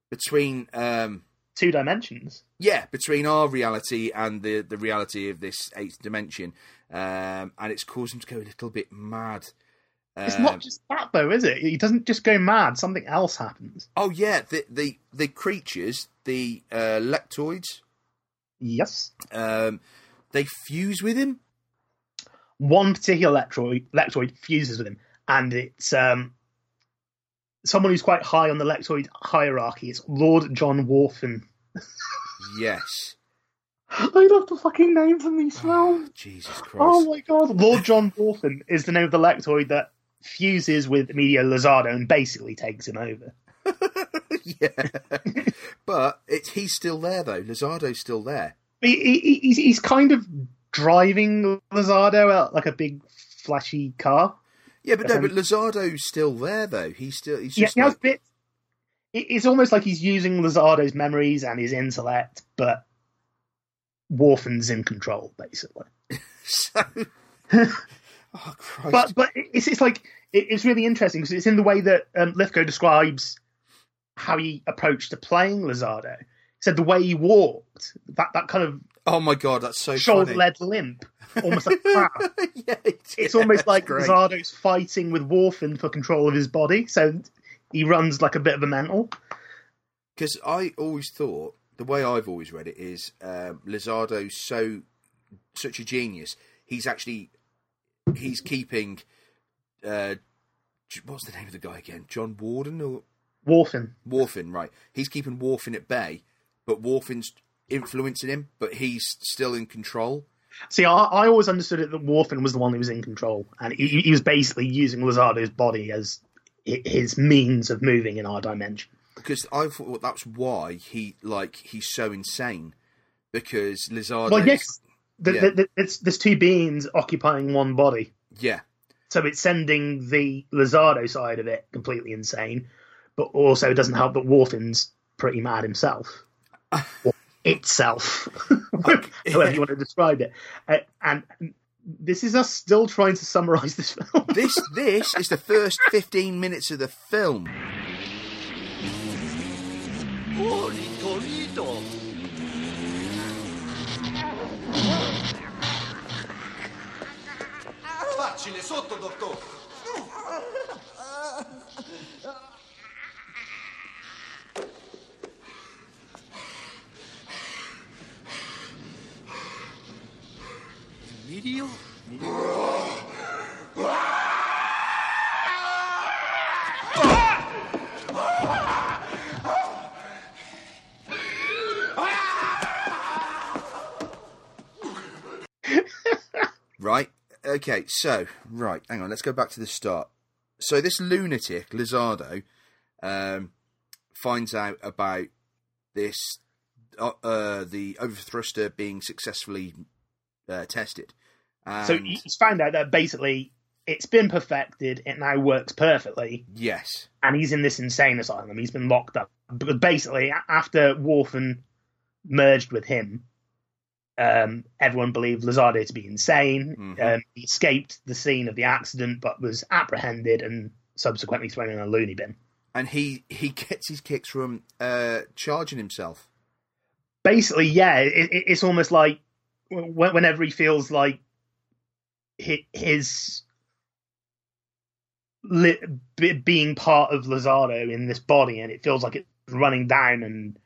between um, Two dimensions. Yeah between our reality and the the reality of this eighth dimension, um, and it's caused him to go a little bit mad. It's Um, not just that, though, is it? He doesn't just go mad. Something else happens. Oh yeah, the the the creatures, the uh, lectroids, Yes. um, they fuse with him. One particular lectroid, lectroid fuses with him, and it's um, someone who's quite high on the lectroid hierarchy. It's Lord John Whorfin. Yes. I love the fucking name from these films. Jesus Christ. Oh my god. Lord John Whorfin is the name of the lectroid that fuses with Emilio Lizardo and basically takes him over. yeah. but it's he's still there though. Lizardo's still there. He, he, he's, he's kind of driving Lizardo out like a big flashy car. Yeah, but no, Um, but Lizardo's still there though. He's still he's Yeah, just he has bits. It- It's almost like he's using Lizardo's memories and his intellect, but Whorfin's in control, basically. so Oh Christ. But but it's it's like it, it's really interesting because it's in the way that um, Lithgow describes how he approached to playing Lizardo. He said the way he walked, that that kind of oh my god, that's so shoulder led limp, almost like crap. yeah, it's, It's yeah, almost like great. Lizardo's fighting with Warfin for control of his body, so he runs like a bit of a mental. because I always thought the way I've always read it is um, Lizardo's so such a genius. He's actually he's keeping uh, what's the name of the guy again? John Warden or Whorfin. Whorfin? Right, he's keeping Whorfin at bay, but Whorfin's influencing him, but he's still in control. See, I, I always understood it that Warfin was the one who was in control, and he, he was basically using Lizardo's body as his means of moving in our dimension. Because I thought that's why he like he's so insane because Lizardo. Well, yes, the, yeah. the, the, it's, there's two beings occupying one body, yeah, so it's sending the Lizardo side of it completely insane, but also it doesn't help that Whorfin's pretty mad himself. itself, however you want to describe it. Uh, and this is us still trying to summarize this film. this this is the first fifteen minutes of the film. Holy Tony tutto! Facile sotto, dottore! Emilio? Right. Okay. So, right. Hang on. Let's go back to the start. So this lunatic Lizardo um, finds out about this uh, uh, the overthruster being successfully uh, tested. And So he's found out that basically it's been perfected. It now works perfectly, yes, and he's in this insane asylum. He's been locked up. But basically, after Whorfin merged with him, um, everyone believed Lizardo to be insane. Mhm. Um, he escaped the scene of the accident, but was apprehended and subsequently thrown in a loony bin. and he he gets his kicks from uh, charging himself. basically, yeah, it, it, it's almost like whenever he feels like his li- being part of Lizardo in this body, and it feels like it's running down, and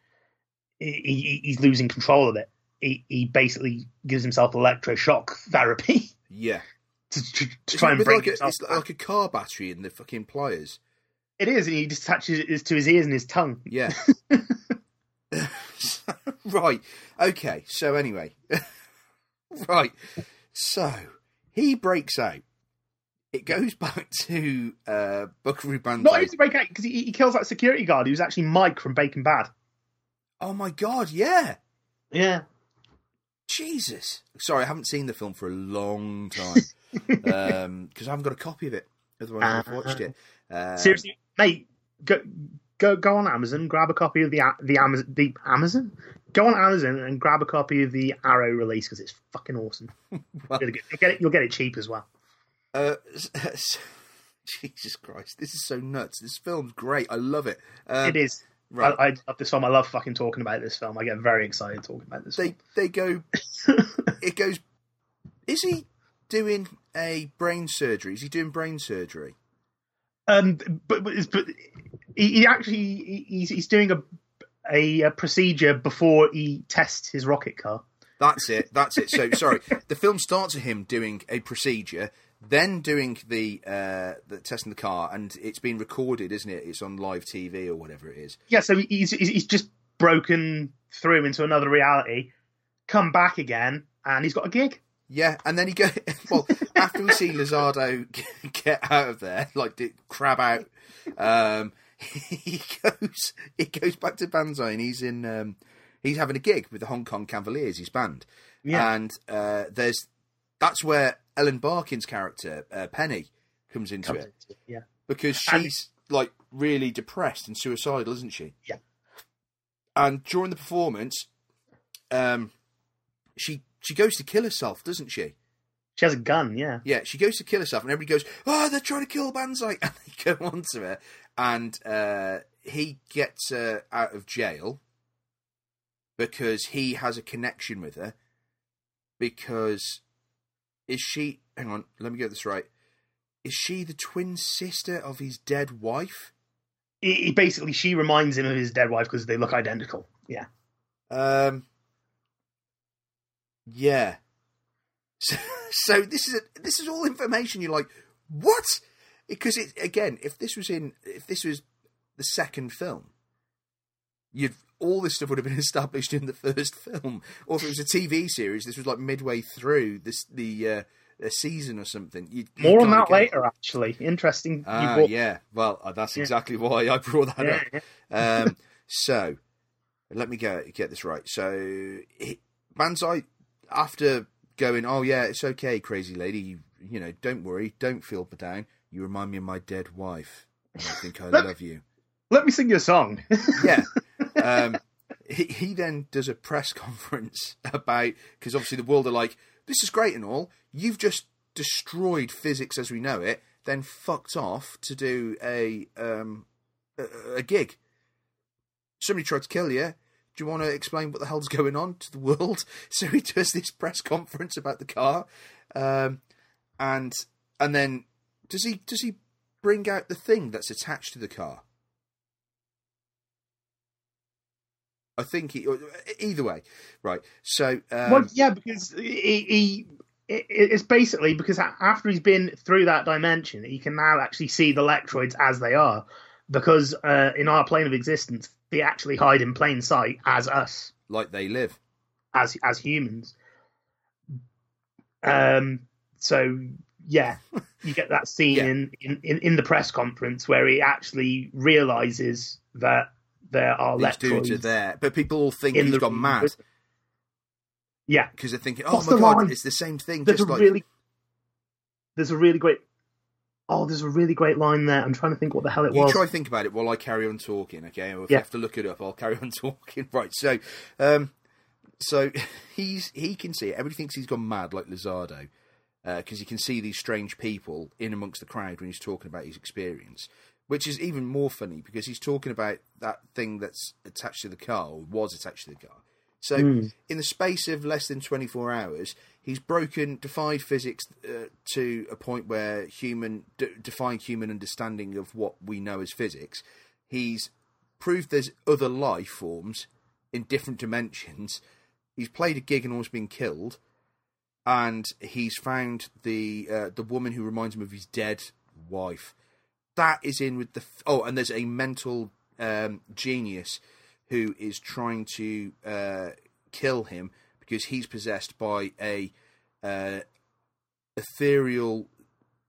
he, he, he's losing control of it. He, he basically gives himself electroshock therapy Yeah, to, to, to try and bring like a, it's back. like a car battery in the fucking pliers. It is, and he just attaches it to his ears and his tongue. Yeah. right. Okay. So anyway, right. So he breaks out. It goes back to uh, Buckaroo Banzai. Not even to break out because he, he kills that security guard who's actually Mike from Breaking Bad. Oh my god! Yeah. Yeah. Jesus. Sorry, I haven't seen the film for a long time because I haven't got a copy of it. Otherwise, I've watched it. Uh, Seriously, mate, go go go on Amazon, grab a copy of the the Amazon the Amazon. Go on Amazon and grab a copy of the Arrow release because it's fucking awesome. Well- really. You'll get it. You'll get it cheap as well. Uh, Jesus Christ, this is so nuts. This film's great. I love it. Um, it is. right. I, I love this film. I love fucking talking about this film. I get very excited talking about this. They film. they go. it goes. Is he doing a brain surgery? Is he doing brain surgery? Um, but but, but he, he actually he, he's he's doing a, a a procedure before he tests his rocket car. That's it. That's it. So sorry. the film starts with him doing a procedure, then doing the uh, the testing the car, and it's been recorded, isn't it? It's on live TV or whatever it is. Yeah, so he's he's just broken through into another reality, come back again, and he's got a gig. Yeah, and then he go well after we see Lizardo get out of there, like crab out. Um, he goes he goes back to Banzai and he's in um, he's having a gig with the Hong Kong Cavaliers, his band. Yeah. and uh, there's that's where Ellen Barkin's character uh, Penny comes into Comes it into- Yeah, because And- she's like really depressed and suicidal, isn't she? Yeah. And during the performance, um, she she goes to kill herself, doesn't she? she has a gun. Yeah, Yeah, she goes to kill herself, and everybody goes, "Oh, they're trying to kill Banzai!" And they go on to her, and uh, he gets her out of jail because he has a connection with her. Because is she? Hang on, let me get this right. Is she the twin sister of his dead wife? basically she reminds him of his dead wife because they look identical. Yeah, Um. Yeah. So, so this is a, this is all information you're like, what? Because it again, if this was in, if this was the second film, you'd all this stuff would have been established in the first film, or if it was a TV series, this was like midway through this the uh, a season or something. You'd, you'd more on that go, later. Actually, interesting. you Ah, brought- yeah. Well, uh, that's Yeah. exactly why I brought that Yeah, up. Um, so, let me get get this right. So, he, Banzai, after going, oh yeah, it's okay, crazy lady. You, you know, don't worry, don't feel down. You remind me of my dead wife, and I think I love you. Let me sing you a song. Yeah. Um, he, he then does a press conference about because obviously the world are like, this is great and all. You've just destroyed physics as we know it, then fucked off to do a um, a, a gig. Somebody tried to kill you. Do you want to explain what the hell's going on to the world? So he does this press conference about the car, um, and and then does he does he bring out the thing that's attached to the car? I think he. Either way, right. So um, well, yeah, because he, he it's basically because after he's been through that dimension, he can now actually see the Lectroids as they are. Because uh, in our plane of existence, they actually hide in plain sight as us, like they live. as as humans. Um. So yeah, you get that scene Yeah. in, in, in the press conference where he actually realizes that there are These dudes are there, but people all think in he's the gone mad Yeah, because they're thinking, "Oh What's my god, line? it's the same thing." there's Just a like really there's a really great oh there's a really great line there i'm trying to think what the hell it was. You was try to think about it while I carry on talking, okay? Or if Yeah. you have to look it up, I'll carry on talking. Right, so um so he's he can see it. Everybody thinks he's gone mad like Lizardo. Because he can see these strange people in amongst the crowd when he's talking about his experience, which is even more funny because he's talking about that thing that's attached to the car or was attached to the car. So, in the space of less than 24 hours, he's broken, defied physics uh, to a point where human, d- defied human understanding of what we know as physics. He's proved there's other life forms in different dimensions. He's played a gig and almost been killed, and he's found the uh, the woman who reminds him of his dead wife. That is in with the f- oh, and there's a mental um, genius who is trying to uh, kill him because he's possessed by a uh, ethereal,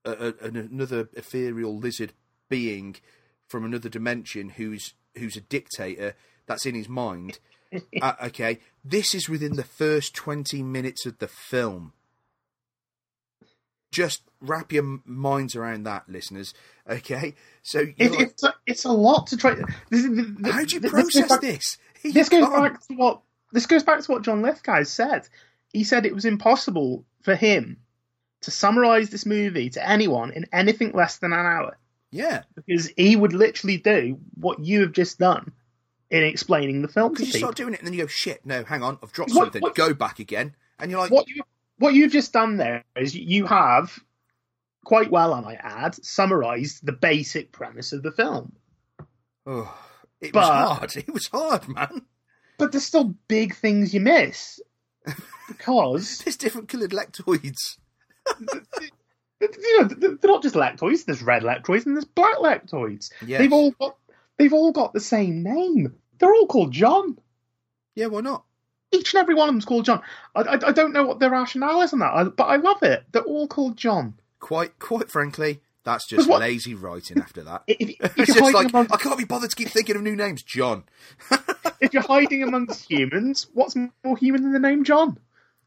another ethereal lizard being from another dimension who's who's a dictator that's in his mind. uh, okay, this is within the first twenty minutes of the film. Just wrap your minds around that, listeners. Okay, so it, like, it's a, it's a lot to try this, this, how do you this goes process back- this? You this goes back to what this goes back to what john lithgow said he said it was impossible for him to summarize this movie to anyone in anything less than an hour Yeah, because he would literally do what you have just done in explaining the film because you start doing it and then you go, shit, no, hang on, I've dropped What- something. what- Go back again, and you're like, what you what you've just done there is you have quite well, I might add, summarised the basic premise of the film. oh, it But- was hard. It was hard, man. But there's still big things you miss because There's different coloured lectroids. you know they're not just lectroids. There's red lectroids and there's black lectroids. Yes. They've all got they've all got the same name. They're all called John. Yeah, why not? Each and every one of them's called John. I, I, I don't know what their rationale is on that, I, but I love it. They're all called John. Quite, quite frankly, that's just what- lazy writing. After that, If, if, it's just like among- I can't be bothered to keep thinking of new names. John. if you're hiding amongst humans, what's more human than the name John?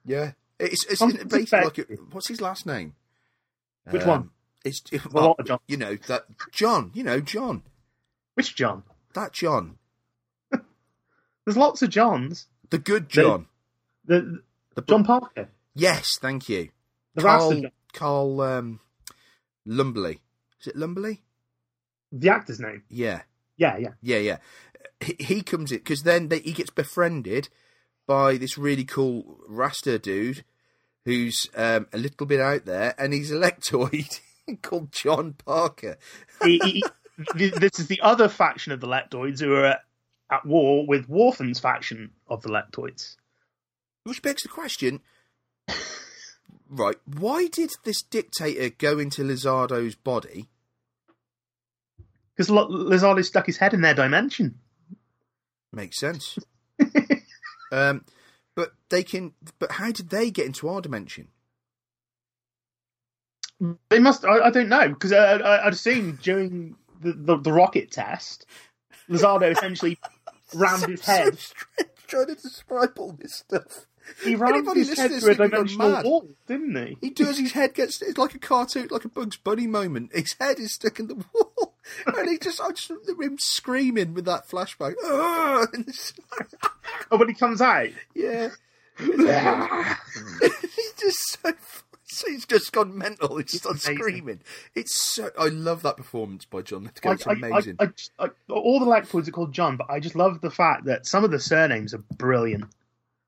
Yeah, it's, it's basically like a, what's his last name? Which Um, one? It's A lot of John. you know that John. You know John. Which John? That John. There's lots of Johns. The good John. The, The John Parker, Yes, thank you. the Carl, Carl um. Is it Lumberly? the actor's name. Yeah, Yeah, yeah. yeah, yeah. He, he comes in because then they, he gets befriended by this really cool Rasta dude who's um, a little bit out there, and he's a lectroid called John Parker. He- he- this is the other faction of the Lectroids who are at, at war with Whorfin's faction of the Lectroids. Which begs the question. Right, why did this dictator go into Lizardo's body? Because L- Lizardo stuck his head in their dimension. Makes sense. um, but they can. But how did they get into our dimension? They must. I, I don't know because uh, I, I'd assume during the, the, the rocket test, Lizardo essentially rammed his head. So trying to describe all this stuff. He rammed Anybody his head through a dimensional wall, didn't he? He does. His head gets. It's like a cartoon, like a Bugs Bunny moment. His head is stuck in the wall, and he just. I just remember him screaming with that flashback. It's- Oh, when he comes out, yeah, he's just so So he's just gone mental. He's just amazing. screaming. It's so. I love that performance by John Lithgow. It's I- amazing. I, I, all the Lackfords are called John, but I just love the fact that some of the surnames are brilliant.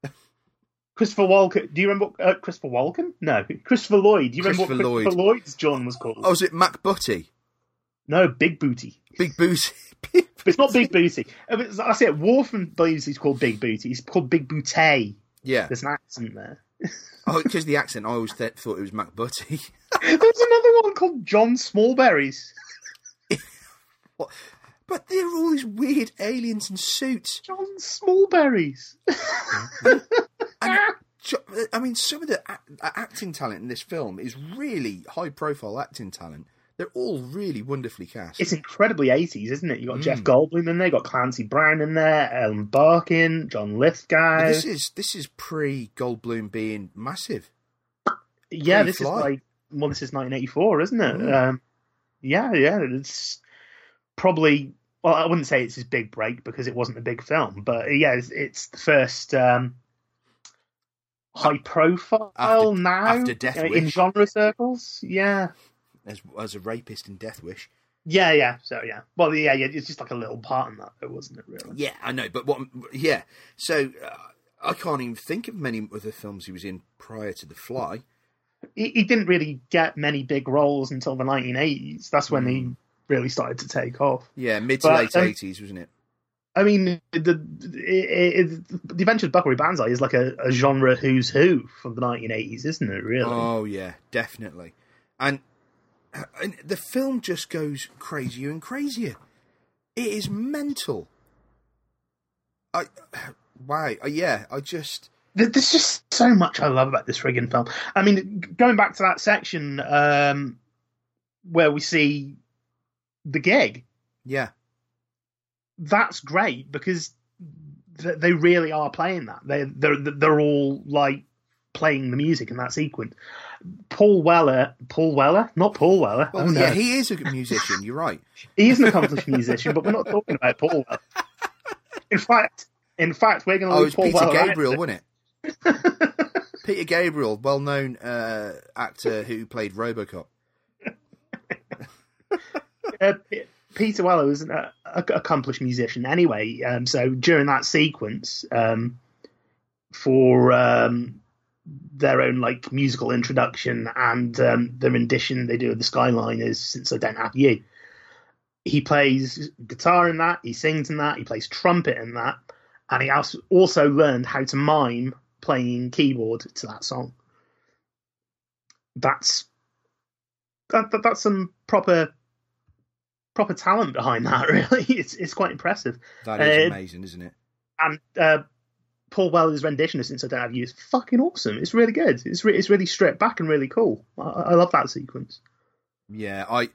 Christopher Walken. Do you remember uh, Christopher Walken? No, Christopher Lloyd. Do you remember what Christopher Lloyd. Christopher Lloyd's John was called? oh, is it Mac Butty? No, Big Booty. Big Booty. It's not Big Booty. Uh, I say it. Wolfen believes he's called Big Booty. He's called Big Booty. yeah. There's an accent there. Oh, because the accent. I always th- thought it was Mac Butty. There's another one called John Smallberries. What? But there are all these weird aliens in suits. John Smallberries. And I mean, some of the a- acting talent in this film is really high-profile acting talent. They're all really wonderfully cast. it's incredibly 80s, isn't it? You've got Jeff Mm. Goldblum in there, you've got Clancy Brown in there, Ellen Barkin, John Lithgow. this is this is pre Goldblum being massive. yeah, pretty this is like well, this is 1984, isn't it? Mm. Um, yeah, yeah, it's probably. Well, I wouldn't say it's his big break because it wasn't a big film, but yeah, it's, it's the first um, high profile After- now after Death uh, in Wish. genre circles. Yeah, as as a rapist in Death Wish. yeah, yeah. So yeah, well, yeah, yeah. It's just like a little part in that, though, wasn't it? Really? Yeah, I know, but what? Yeah, so uh, I can't even think of many other films he was in prior to The Fly. he, he didn't really get many big roles until the 1980s. That's when Hmm. he really started to take off. Yeah, mid to But, late um, eighties, wasn't it? I mean, the it, it, the Adventures of Buckaroo Banzai is like a, a genre who's who from the 1980s, isn't it? Really? Oh yeah, definitely. And, and the film just goes crazier and crazier. It is mental. I wow, uh, yeah, I just There's just so much I love about this friggin' film. I mean, going back to that section um, where we see the gig, yeah, that's great because th- they really are playing that. They they're they're all like playing the music in that sequence. Paul Weller, Paul Weller, not Paul Weller. well, oh, no. yeah, he is a good musician. You're right. he is an accomplished musician, but we're not talking about Paul Weller. In fact, in fact, we're going to Oh, it was Paul Peter Weller Gabriel, wasn't it? Peter Gabriel, well-known uh, actor who played RoboCop. uh, P- Peter Weller was an uh, accomplished musician anyway. Um, so during that sequence, um, for um, their own like musical introduction and um, the rendition they do of the Skyliners "Since I Don't Have You." He plays guitar in that. He sings in that. He plays trumpet in that, and he also learned how to mime playing keyboard to that song. That's that, that that's some proper proper talent behind that. Really, it's it's quite impressive. That is Uh, amazing, isn't it? And uh, Paul Weller's rendition of "Since I Don't Have You" is fucking awesome. It's really good. It's re- it's really stripped back and really cool. I, I love that sequence. Yeah, I.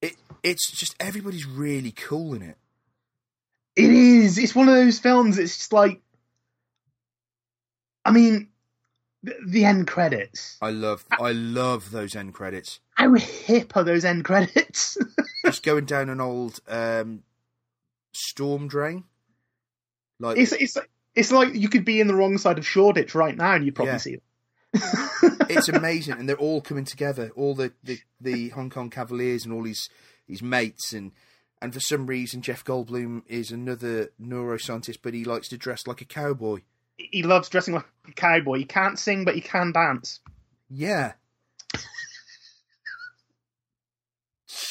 It it's just everybody's really cool in it. It is. It's one of those films. It's just like, I mean, the, the end credits. I love I love those end credits. How hip are those end credits? Just going down an old um, storm drain. Like it's it's it's like you could be in the wrong side of Shoreditch right now, and you'd probably Yeah. see it. it's amazing, and they're all coming together. All the, the, the Hong Kong Cavaliers and all his his mates, and and for some reason Jeff Goldblum is another neuroscientist, but he likes to dress like a cowboy. He loves dressing like a cowboy. He can't sing, but he can dance. Yeah.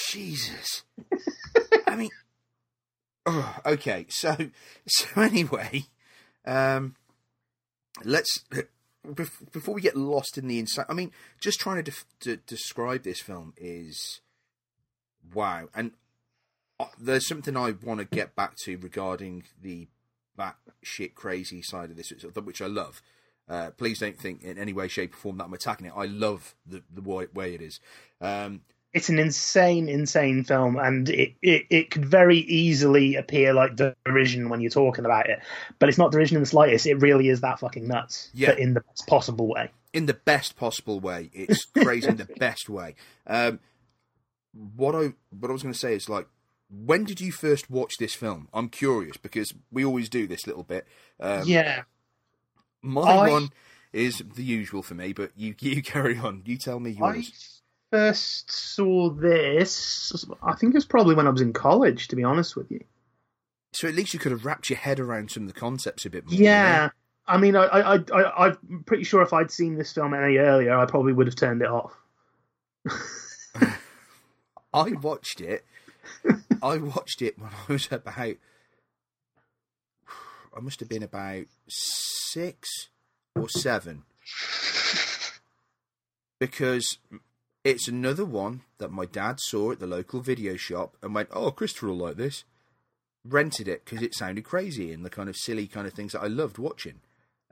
Jesus. I mean, oh, okay. So, so anyway, um, let's before we get lost in the inside. I mean, just trying to, to describe this film is wow, and uh, there's something I want to get back to regarding the that batshit crazy side of this, which I love. Uh, please don't think in any way, shape, or form that I'm attacking it. I love the the way, way it is. Um, It's an insane, insane film, and it, it, it could very easily appear like derision when you're talking about it, but it's not derision in the slightest. It really is that fucking nuts, Yeah. but in the best possible way. in the best possible way. It's crazy in the best way. Um, what I what I was going to say is like, when did you first watch this film? I'm curious because we always do this little bit. Um, yeah, my I- one is the usual for me. But you you carry on. You tell me I yours. First saw this. I think it was probably when I was in college. To be honest with you. So at least you could have wrapped your head around some of the concepts a bit more. Yeah. I mean, I, I, I, I'm pretty sure if I'd seen this film any earlier, I probably would have turned it off. I watched it. I watched it when I was about. I must have been about six or seven. Because it's another one that my dad saw at the local video shop and went, "Oh, Christopher will like this." Rented it because it sounded crazy and the kind of silly kind of things that I loved watching.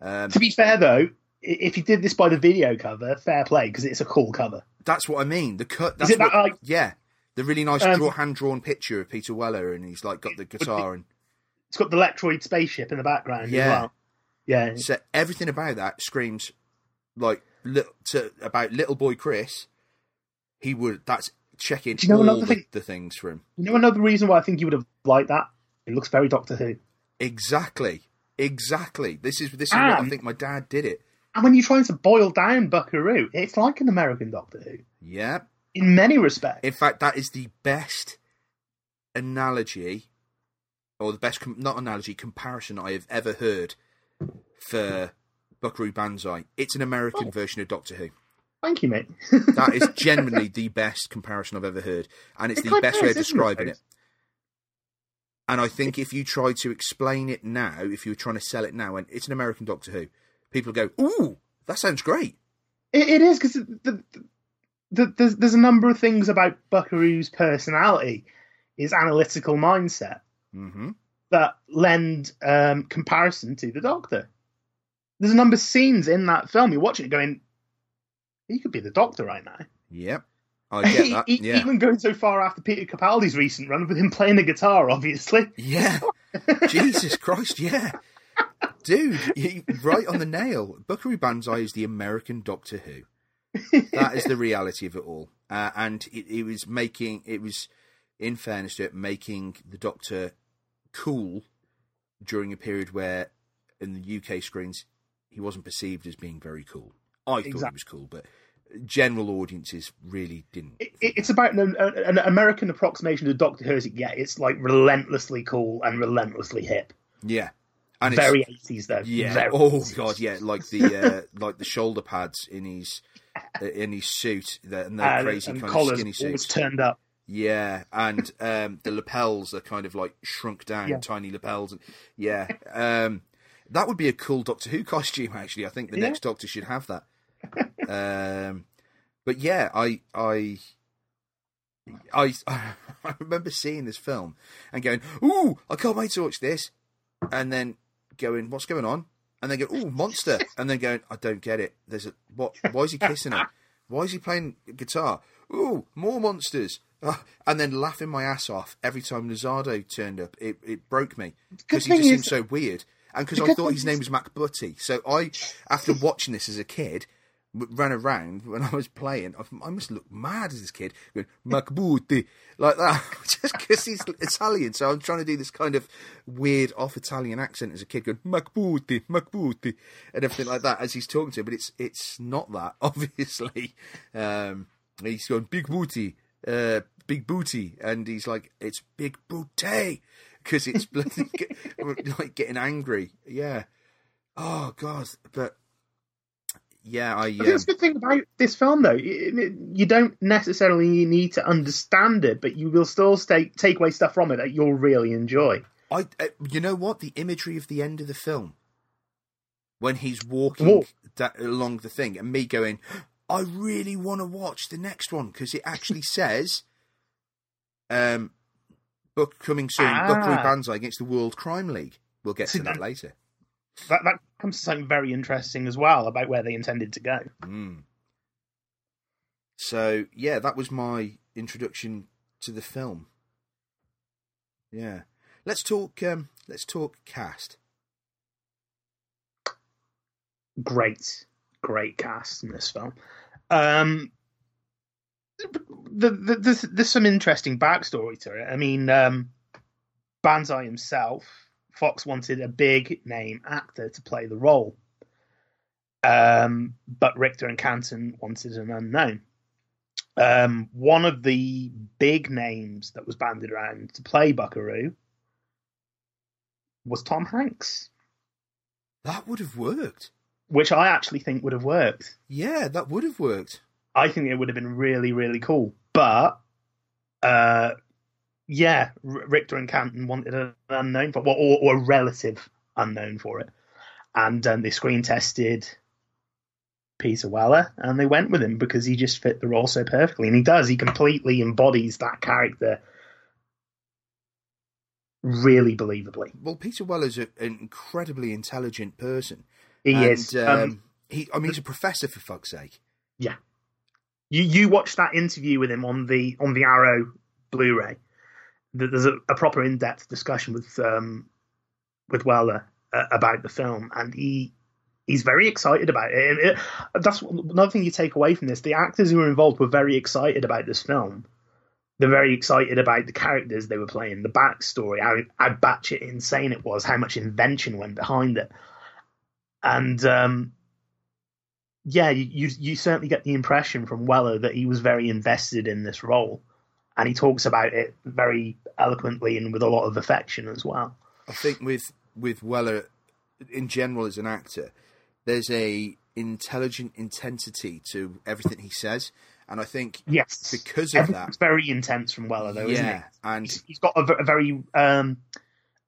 Um, To be fair, though, if you did this by the video cover, fair play because it's a cool cover. That's what I mean. The cut. Is That's it that, like- yeah, the really nice Um, draw, hand drawn picture of Peter Weller, and he's like got the guitar and It's got the Lectroid spaceship in the background Yeah. as well. Yeah, so everything about that screams like li- to, about little boy Chris. He would. That's checking Do you know all another the, thing? the things for him. you know another reason why I think you would have liked that. It looks very Doctor Who. Exactly. Exactly. This is this is what I think my dad did it. And when you're trying to boil down Buckaroo, it's like an American Doctor Who Yeah. in many respects. In fact, that is the best analogy, or the best com- not analogy comparison I have ever heard for Buckaroo Banzai. It's an American Oh. version of Doctor Who. Thank you, mate. That is genuinely the best comparison I've ever heard, and it's It the best way of is, it, describing it. And I think if you try to explain it now, if you were trying to sell it now, and it's an American Doctor Who, people go, "Ooh, that sounds great." It, it is because the, the, the, there's there's a number of things about Buckaroo's personality, his analytical mindset hmm that lend um, comparison to the Doctor. There's a number of scenes in that film. You're watching it, going, "He could be the Doctor right now." Yep, I get that. E- Yeah, Even going so far after Peter Capaldi's recent run with him playing the guitar, obviously. Yeah. Jesus Christ, yeah. Dude, you, right on the nail. Buckaroo Banzai is the American Doctor Who. That is the reality of it all. Uh, and it, it was making, it was, in fairness to it, making the Doctor cool during a period where, in the UK screens, he wasn't perceived as being very cool. I thought he was cool, but general audiences really didn't. It, it- it's about an, an American approximation to Doctor Who gets. It's like relentlessly cool and relentlessly hip. Yeah. And Very 80s, though. Yeah. Very oh 80s. god, yeah. Like the uh, like the shoulder pads in his uh, in his suit, the, and the And, crazy and kind of skinny always turned up. Yeah, and um, the lapels are kind of like shrunk down, Yeah. tiny lapels, and yeah. Um, that would be a cool Doctor Who costume. Actually, I think the Yeah. next Doctor should have that. um, but yeah, I I. I I remember seeing this film and going, "Ooh, I can't wait to watch this," and then going, "What's going on?" And then go, "Ooh, monster!" and then going, "I don't get it. There's a what? Why is he kissing her? Why is he playing guitar? Ooh, more monsters!" Ah, and then laughing my ass off every time Lizardo turned up. It it broke me because he just seemed so weird, and because I thought his is- name was Mac Butty. So I, after watching this as a kid, ran around when I was playing. I, must look mad as this kid going Macbuti like that, just because he's Italian. So I'm trying to do this kind of weird off Italian accent as a kid, going Macbuti, Macbuti, and everything like that as he's talking to him. But it's it's not that obviously. Um, he's going big booty, uh, big booty, and he's like it's big booty because it's bloody like getting angry. Yeah. Oh god, but yeah, I I think um, that's the thing about this film, though. You don't necessarily need to understand it, but you will still stay, take away stuff from it that you'll really enjoy. I, uh, you know what? The imagery of the end of the film, when he's walking da- along the thing, and me going, I really want to watch the next one because it actually says, um, book coming soon, Ah. Banzai against the World Crime League. We'll get to that- later. That, that comes to something very interesting as well about where they intended to go. Mm. So yeah, that was my introduction to the film. Yeah, let's talk. Um, let's talk cast. Great, great cast in this film. Um, the, the, there's, there's some interesting backstory to it. I mean, um, Banzai himself, Fox wanted a big name actor to play the role. Um, but Richter and Canton wanted an unknown. Um, one of the big names that was banded around to play Buckaroo was Tom Hanks, That would have worked. which I actually think would have worked. Yeah, that would have worked. I think it would have been really, really cool. But, uh, yeah, Richter and Canton wanted an unknown for, well, or, or a relative unknown for it, and um, they screen tested Peter Weller, and they went with him because he just fit the role so perfectly, and he does. He completely embodies that character really believably. Well, Peter Weller's a, an incredibly intelligent person. He and, is. Um, Um, he, I mean, he's a professor for fuck's sake. Yeah. You you watch that interview with him on the on the Arrow Blu-ray. Th- There's a, a proper in-depth discussion with um with Weller uh, about the film, and he he's very excited about it. It, that's another thing you take away from this. The actors who were involved were very excited about this film. They're very excited about the characters they were playing, the backstory, how how batshit insane it was, how much invention went behind it, and um, yeah, you, you you certainly get the impression from Weller that he was very invested in this role, and he talks about it very eloquently and with a lot of affection as well. I think with with Weller in general as an actor, there's a intelligent intensity to everything he says, and I think Yes, because of that, Everything's very intense from Weller, though, isn't yeah, it? and He's, he's got a, a very um,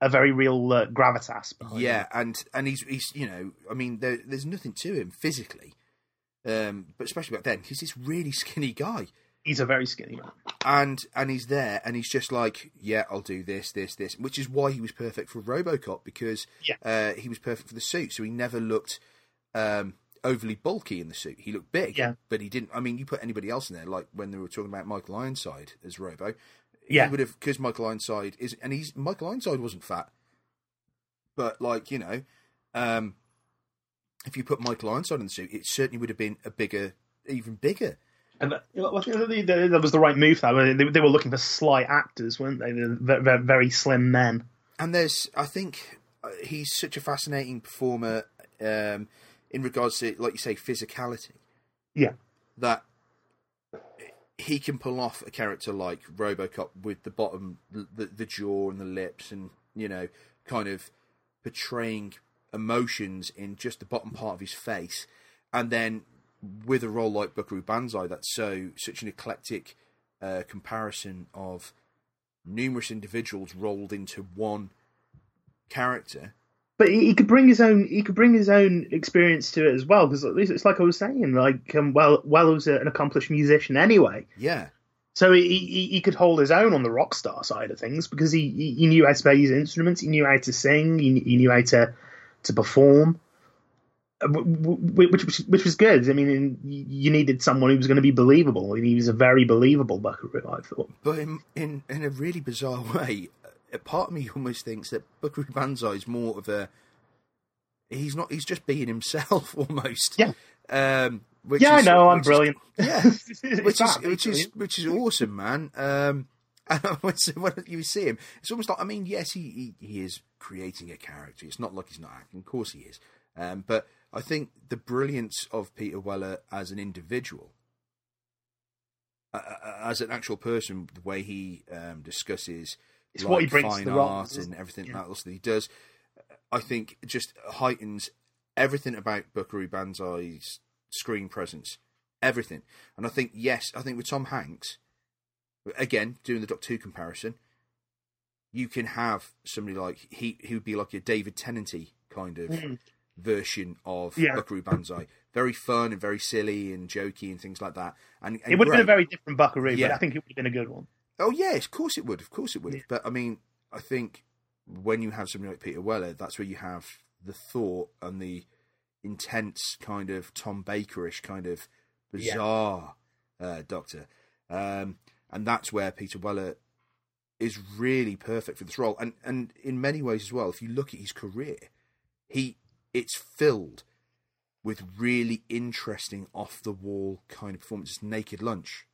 a very real uh, gravitas. Behind yeah, him. and and he's he's you know, I mean, there, there's nothing to him physically, um, but especially back then, he's this really skinny guy. He's a very skinny man. and and he's there and he's just like yeah i'll do this this this which is why he was perfect for robocop because Yeah. uh, he was perfect for the suit so he never looked um, overly bulky in the suit he looked big Yeah. but he didn't i mean you put anybody else in there like when they were talking about michael ironside as robo Yeah. he would have because michael ironside is and he's michael ironside wasn't fat but like you know um, if you put michael ironside in the suit it certainly would have been a bigger even bigger And that, you know, I think that- was the right move. That they, they were looking for slight actors, weren't they? They're ve- very slim men. and there's I think uh, he's such a fascinating performer um, in regards to like you say physicality Yeah, that he can pull off a character like RoboCop with the bottom the, the jaw and the lips and you know kind of portraying emotions in just the bottom part of his face and then with a role like Buckaroo Banzai that's so such an eclectic uh, comparison of numerous individuals rolled into one character. but he, could bring his own. He could bring his own experience to it as well. Because it's like I was saying, like um, well, Weller's an accomplished musician anyway. Yeah, So he, he he could hold his own on the rock star side of things because he he he knew how to play his instruments, he knew how to sing, he, he knew how to to perform, which which which was good. I mean, you needed someone who was going to be believable, and he was a very believable Buckaroo. I thought. but in in, in a really bizarre way, a part of me almost thinks that Buckaroo Banzai is more of a he's not he's just being himself almost. Yeah. Um, which yeah, is- I know. I'm is- brilliant. yeah, which is which is which is awesome, man. Um, when you see him, it's almost like I mean, yes, he, he he is creating a character. It's not like he's not acting. Of course, he is. Um, but I think the brilliance of Peter Weller as an individual, uh, as an actual person, the way he um, discusses It's like, what he brings to fine the art and everything Yeah. else that he does, I think just heightens everything about Buckaroo Banzai's screen presence. Everything. And I think, yes, I think with Tom Hanks, again, doing the Doctor Who comparison, you can have somebody like, he, he would be like a David Tennanty kind of Mm. Version of Yeah. Buckaroo Banzai. Very fun and very silly and jokey and things like that. And, and It would have been a very different Buckaroo, Yeah. but I think it would have been a good one. Oh yes, of course it would. Of course it would. Yeah. But I mean, I think when you have somebody like Peter Weller, that's where you have the thought and the intense kind of Tom Bakerish kind of Yeah. bizarre uh, Doctor, um, and that's where Peter Weller is really perfect for this role. And and in many ways as well, if you look at his career, he it's filled with really interesting off the wall kind of performances. Naked Lunch.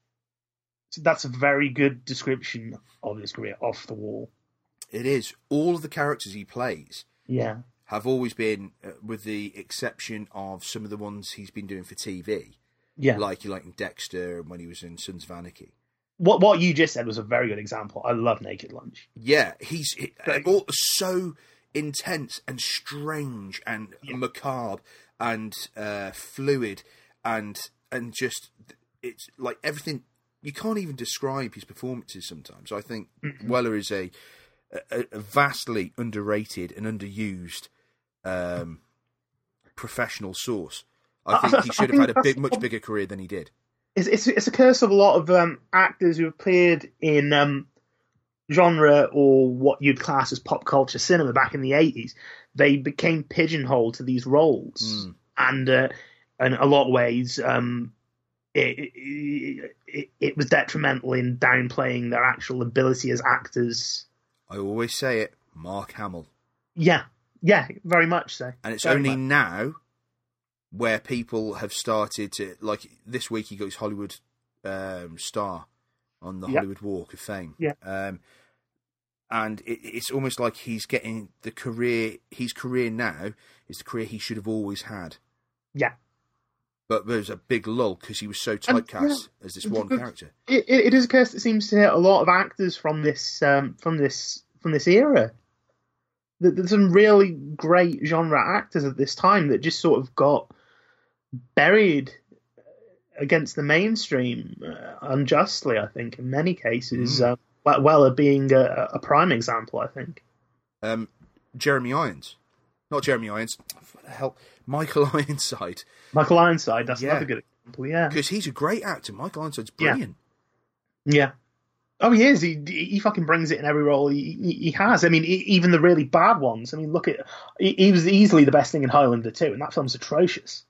So that's a very good description of his career, off the wall. It is all of the characters he plays Yeah. have always been, uh, with the exception of some of the ones he's been doing for TV, Yeah. like like in Dexter and when he was in Sons of Anarchy. what what you just said was a very good example. I love Naked Lunch. Yeah, he's he, Like- all so intense and strange and macabre and uh, fluid and and just it's like everything. You can't even describe his performances. Sometimes I think Weller is a, a, a vastly underrated and underused um, professional source. I I- think he should have had a big, much bigger career than he did. It's it's, it's a curse of a lot of um, actors who have appeared in um, genre or what you'd class as pop culture cinema back in the eighties. They became pigeonholed to these roles, Mm. and uh, in a lot of ways, um, it, it, it, it was detrimental in downplaying their actual ability as actors. I always say it, Mark Hamill. Yeah, yeah, very much so. and it's Very only much. now where people have started to like this week he got his Hollywood um, star on the Yeah. Hollywood Walk of Fame. Yeah. Um, and it, it's almost like he's getting the career. His career now is the career he should have always had. Yeah. But there's a big lull because he was so And, typecast as this one character. it, it, it is a curse that seems to hit a lot of actors from this um, from this from this era. There's some really great genre actors at this time that just sort of got buried against the mainstream uh, unjustly. I think in many cases, Mm. uh, Weller being a, a prime example. I think. Um, Jeremy Irons, not Jeremy Irons. What the hell? Michael Ironside, Michael Ironside, that's Yeah. another good example. Yeah, because he's a great actor. Michael Ironside's brilliant. Yeah. Oh, he is. He he fucking brings it in every role he he, has. I mean, even the really bad ones. I mean, look at he, he was easily the best thing in Highlander too, and that film's atrocious.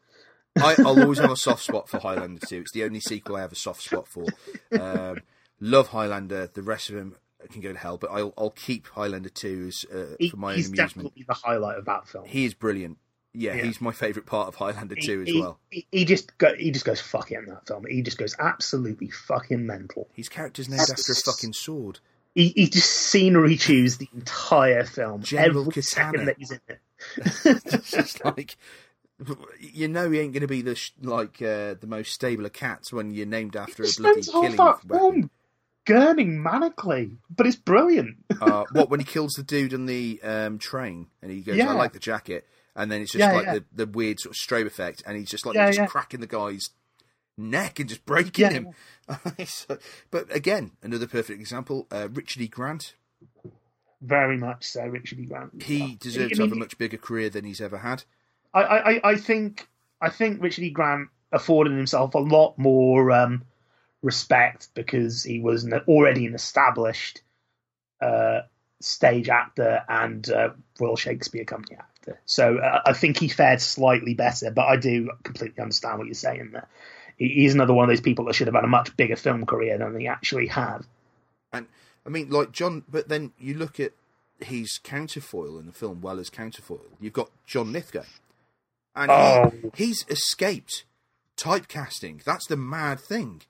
I, I'll always have a soft spot for Highlander 2. It's the only sequel I have a soft spot for. Um, love Highlander. The rest of them can go to hell, but I'll, I'll keep Highlander 2 as, uh, He, for my own he's amusement. definitely the highlight of that film. He is brilliant. Yeah, Yeah. he's my favourite part of Highlander 2 as he, well. He, he just go, he just goes fucking in that film. He just goes absolutely fucking mental. His character's named after a fucking sword. He, he just scenery chews the entire film. General every second that he's in it. it's just like you know he ain't going to be the sh- like uh, the most stable of cats when you're named after He a bloody killing that weapon. gurning manically, but it's brilliant. uh, what when he kills the dude on the um, train and he goes, Yeah. "I like the jacket," and then it's just Yeah, like yeah. The, the weird sort of strobe effect, and he's just like Yeah, just cracking the guy's neck and just breaking him. So- but again, another perfect example: uh, Richard E. Grant. Very much so, Richard E. Grant. He deserves I to have a much bigger career than he's ever had. I, I, I think I think Richard E. Grant afforded himself a lot more um, respect because he was an, already an established uh, stage actor and uh, Royal Shakespeare Company actor. So uh, I think he fared slightly better, but I do completely understand what you're saying there. He's another one of those people that should have had a much bigger film career than he actually had. And I mean, like John, but then you look at his counterfoil in the film Weller's Counterfoil. You've got John Lithgow, and he- Oh. he's escaped typecasting. That's the mad thing.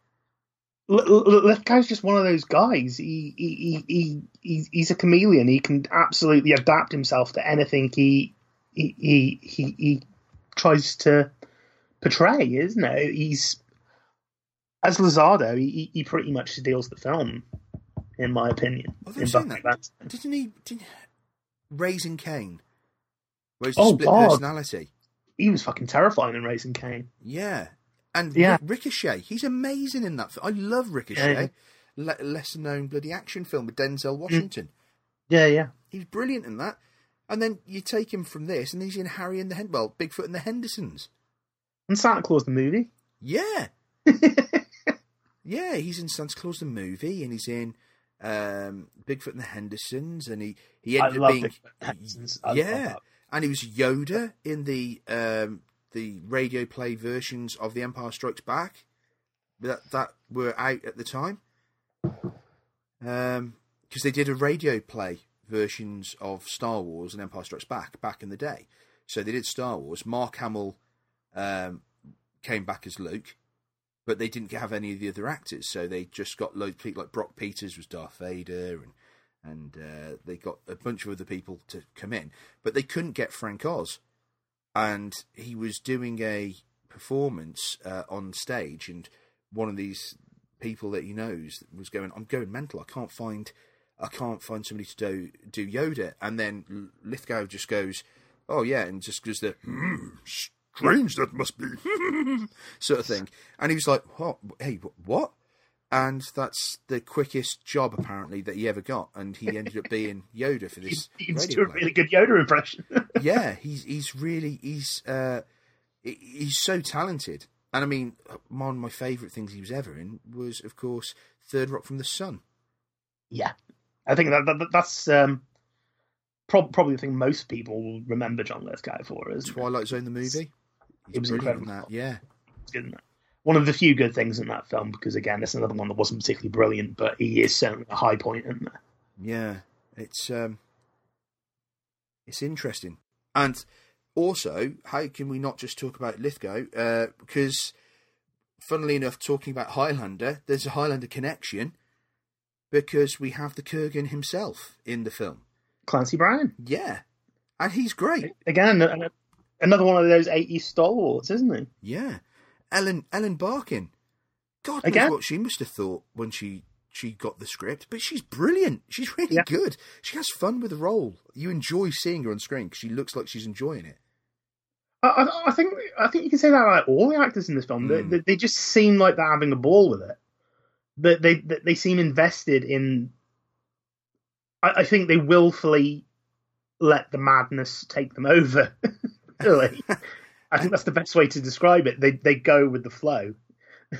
Lithgow's just one of those guys. He, he, he, he, he's, a chameleon. He can absolutely adapt himself to anything he, he, he, he, he tries to portray, isn't it? He's as Lizardo. He, he pretty much steals the film, in my opinion. In that. Didn't he? Didn't, Raising Cain, where he's Oh, split God. personality. He was fucking terrifying in Raising Cain. Yeah, and Yeah. Ri- Ricochet. He's amazing in that. I love Ricochet. Yeah, Le- lesser known bloody action film with Denzel Washington. Yeah, yeah. He's brilliant in that. And then you take him from this, and he's in Harry and the Hen- well, Bigfoot and the Hendersons. And Santa Claus the movie. Yeah, yeah, he's in Santa Claus the movie, and he's in um, Bigfoot and the Hendersons, and he he I ended love up being Bigfoot and the Hendersons. I love yeah. And he was Yoda in the um, the radio play versions of The Empire Strikes Back that that were out at the time, because they did a radio play versions of Star Wars and Empire Strikes Back back in the day. So they did Star Wars. Mark Hamill um, came back as Luke, but they didn't have any of the other actors. So they just got loads of people like Brock Peters was Darth Vader, and and uh, they got a bunch of other people to come in, but they couldn't get Frank Oz, and he was doing a performance uh, on stage, and one of these people that he knows was going, "I'm going mental. I can't find, I can't find somebody to do do Yoda," and then Lithgow just goes, "Oh yeah," and just goes the. "Hmm, Strange that must be, sort of thing, and he was like, "What? Hey, what?" And that's the quickest job apparently that he ever got, and he ended up being Yoda for this. He was doing a really good Yoda impression. yeah, he's he's really he's uh, he's so talented, and I mean, one of my favourite things he was ever in was, of course, Third Rock from the Sun. yeah, I think that, that that's um, prob- probably the thing most people will remember John Lithgow for. Is Twilight Zone the movie. He's It was incredible. that. Yeah, good in that. One of the few good things in that film, because again, that's another one that wasn't particularly brilliant, but he is certainly a high point in there. Yeah, it's um, it's interesting, and also, how can we not just talk about Lithgow? Uh, because, funnily enough, talking about Highlander, there's a Highlander connection because we have the Kurgan himself in the film. Clancy Brown, Yeah, and he's great. again, another one of those 80s stalwarts, isn't he? Yeah, Ellen Ellen Barkin. God knows Again? what she must have thought when she she got the script, but she's brilliant. She's really Yeah. good. She has fun with the role. You enjoy seeing her on screen because she looks like she's enjoying it. I, I, think I think you can say that about all the actors in this film. They, Mm. they, they just seem like they're having a ball with it. That they, they they seem invested in. I, I think they willfully let the madness take them over. really, I think that's the best way to describe it. They they go with the flow.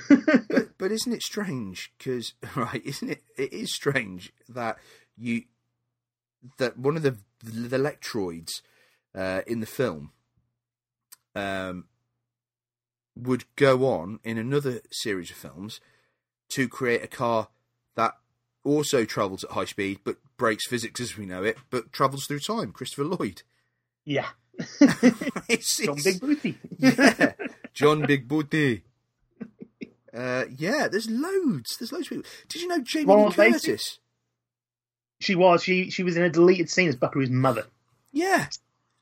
But but isn't it strange? Because right, isn't it? It is strange that you that one of the the lectroids uh, in the film um, would go on in another series of films to create a car that also travels at high speed but breaks physics as we know it, but travels through time. Christopher Lloyd. Yeah, John Big Booty. yeah, John Big Booty. Uh, yeah, there's loads. There's loads of people. Did you know Jamie Lee? Curtis? She was she she was in a deleted scene as Buckaroo's mother. Yeah.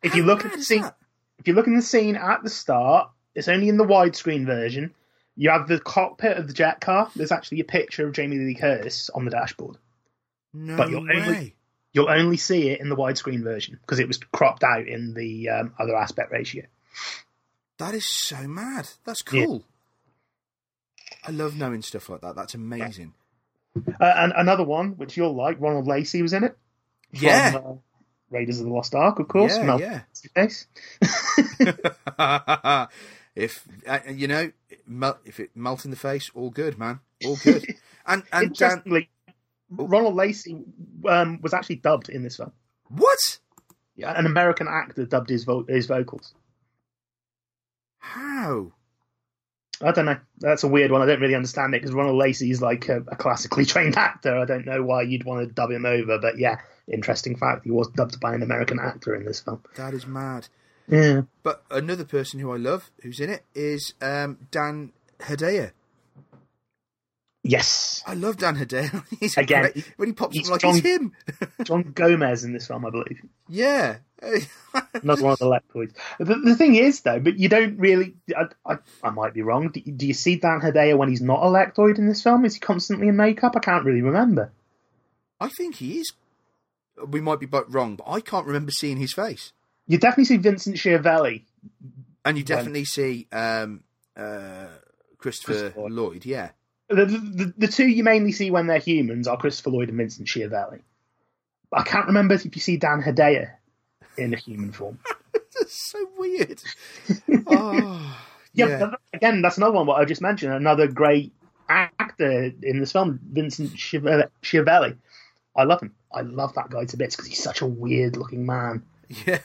If How you look at the scene, that? if you look in the scene at the start, it's only in the widescreen version. You have the cockpit of the jet car. There's actually a picture of Jamie Lee Curtis on the dashboard. No but you'll way. only- You'll only see it in the widescreen version because it was cropped out in the um, other aspect ratio. That is so mad. That's Yeah. cool. I love knowing stuff like that. That's amazing. Uh, and another one, which you'll like, Ronald Lacey was in it. from, Yeah. uh, Raiders of the Lost Ark, of course. Yeah, yeah. Face. if uh, you know, if it melt in the face, all good, man. All good. And and Dan, Interestingly, Ronald Lacey um, was actually dubbed in this film. what? Yeah, an American actor dubbed his vo- his vocals. How? I don't know. That's a weird one. I don't really understand it because Ronald Lacey's like a, a classically trained actor. I don't know why you'd want to dub him over, but yeah, interesting fact. He was dubbed by an American actor in this film. That is mad. Yeah. But another person who I love, who's in it, is um, Dan Hedaya. Yes. I love Dan Hedaya. he's Again, great- when he pops up like John- it's him. John Gomez in this film, I believe. yeah. Another one of the lectroids. The, the thing is, though, but you don't really. I, I, I might be wrong. Do, do you see Dan Hedaya when he's not a lectroid in this film? Is he constantly in makeup? I can't really remember. I think he is. We might be both wrong, but I can't remember seeing his face. You definitely see Vincent Schiavelli. And you definitely see um, uh, Christopher Christopher. Lloyd. Yeah. The, the, the two you mainly see when they're humans are Christopher Lloyd and Vincent Schiavelli. I can't remember if you see Dan Hedaya in a human form. That's so weird. oh, Yeah, yeah. again, that's another one. What I just mentioned, another great actor in this film, Vincent Schiavelli. I love him. I love that guy to bits because he's such a weird-looking man. Yeah.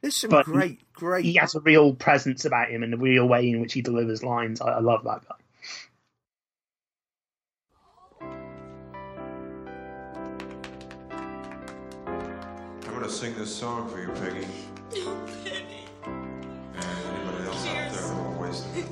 There's some But great, great. He has a real presence about him and the real way in which he delivers lines. I, I love that guy. Gonna sing this song for you, Peggy. Oh, and anybody else out there who are wasting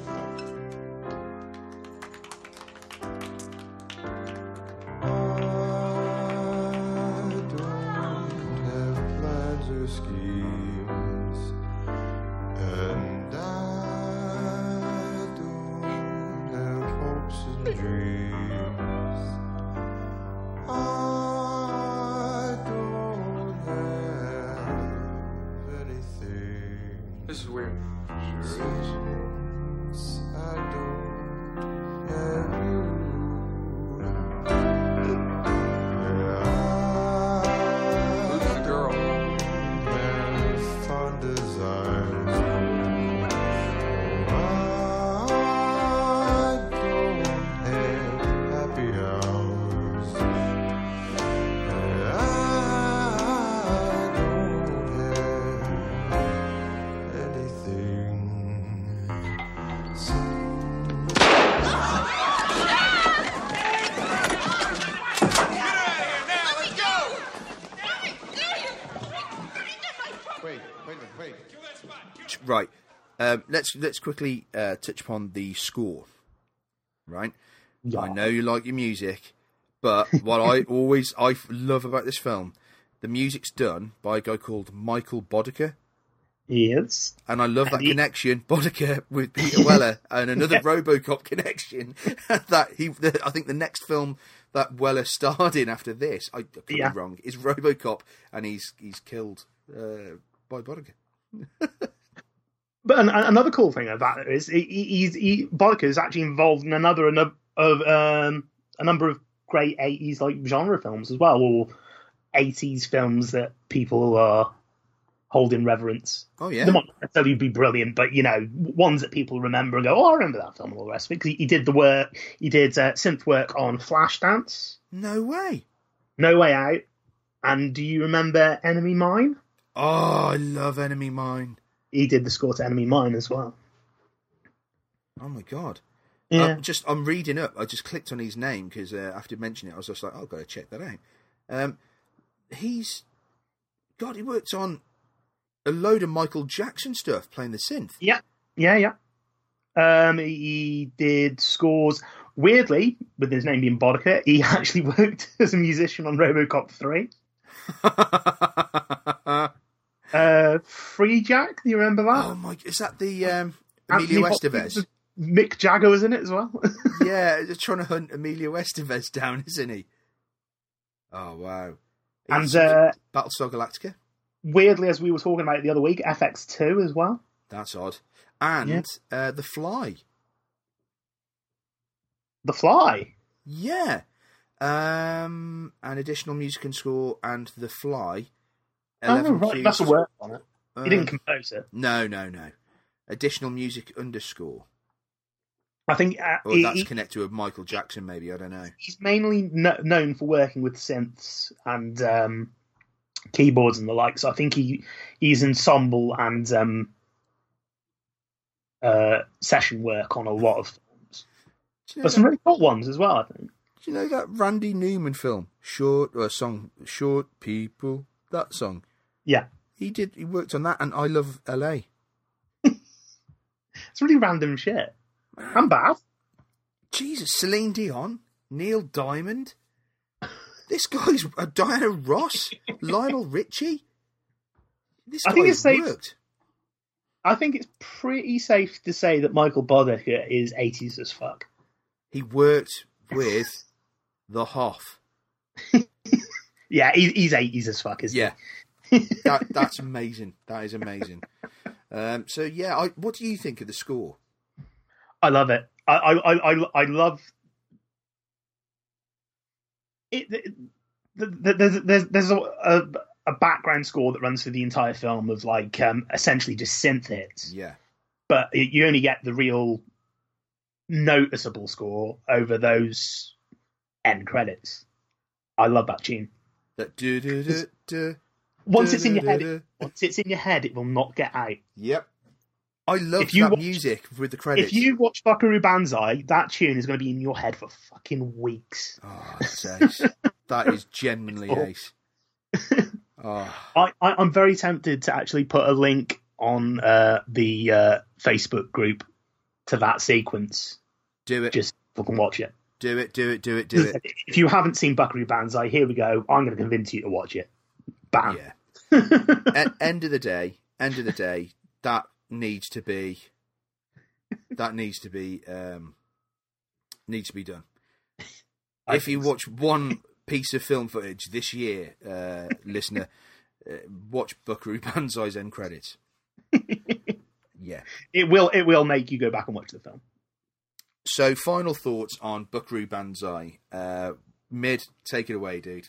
Um, let's let's quickly uh, touch upon the score. Right. Yeah. I know you like your music, but what I always I love about this film, the music's done by a guy called Michael Boddicker. Yes. And I love that he- connection, Boddicker with Peter Weller, and another Yeah. RoboCop connection. that he, the, I think the next film that Weller starred in after this, I, I could Yeah. be wrong, is RoboCop, and he's he's killed uh, by Boddicker. But an, another cool thing about it is he, he- he's he, Boddicker is actually involved in another ano- of um, a number of great eighties like genre films as well, or eighties films that people are hold in reverence. Oh yeah, They might not necessarily be brilliant, but you know, ones that people remember and go, "Oh, I remember that film." and all the rest of it because he, he did the work. He did uh, synth work on Flashdance, no way. No Way Out, and do you remember Enemy Mine? Oh, I love Enemy Mine. He did the score to Enemy Mine as well. Oh my god. Yeah. I'm just I'm reading up. I just clicked on his name because uh, after mentioning it, I was just like, oh, I've got to check that out. Um, he's God. He worked on a load of Michael Jackson stuff, playing the synth. Yeah, yeah, yeah. Um, he did scores. Weirdly, with his name being Boddicker, he actually worked as a musician on RoboCop three. Uh, Freejack, do you remember that? Oh my! Is that the um, Emilio Estevez? Mick Jagger was in it as well. yeah, just trying to hunt Emilio Estevez down, isn't he? Oh wow! And, uh, Battlestar Galactica. Weirdly, as we were talking about it the other week, FX two as well. That's odd. And uh, the Fly. The Fly. Yeah. Um, an additional music and score and The Fly. Oh, right, cues. that's a work on it. Uh, he didn't compose it. No, no, no. Additional music underscore. I think uh, Or he- that's he- connected with Michael Jackson, maybe. I don't know. he's mainly kno- known for working with synths and um, keyboards and the like. So I think he he's ensemble and um, uh, session work on a lot of films, you know, but some really cool ones as well. I think. do you know that Randy Newman film? Short, or song, Short People? That song. Yeah, He did, he worked on that, and I Love LA. it's really random shit. I'm bad. Jesus, Celine Dion, Neil Diamond. This guy's uh, Diana Ross, Lionel Richie. This I think it's safe- worked. I think it's pretty safe to say that Michael Boddicker is 80s as fuck. He worked with the Hoff. Yeah, he, he's 80s as fuck, isn't Yeah, that that's amazing. That is amazing. Um, so yeah, I, what do you think of the score? I love it. I I I, I- love it. it- the- There's there's there's a, a a background score that runs through the entire film of like um, essentially just synth hits, Yeah, but it, you only get the real noticeable score over those end credits. I love that tune. that do do do do. Once it's in your head, Du-du-du-du. once it's in your head, it will not get out. Yep. I love If you that watch- music with the credits. If you watch Buckaroo Banzai, that tune is going to be in your head for fucking weeks. Oh, ace. that is genuinely Oh. ace. Oh, I, I, I'm very tempted to actually put a link on uh, the uh, Facebook group to that sequence. do it. Just fucking watch it. do it. Do it. Do it. Do it. If you haven't seen Buckaroo Banzai, here we go. I'm going to convince you to watch it. Bam. Yeah. E- end of the day. End of the day. That needs to be. That needs to be. Um, needs to be done. I if you so. watch one piece of film footage this year, uh, listener, uh, watch Buckaroo Banzai's end credits. yeah. It will it will make you go back and watch the film. So, final thoughts on Buckaroo Banzai. Uh, Mid, take it away, dude.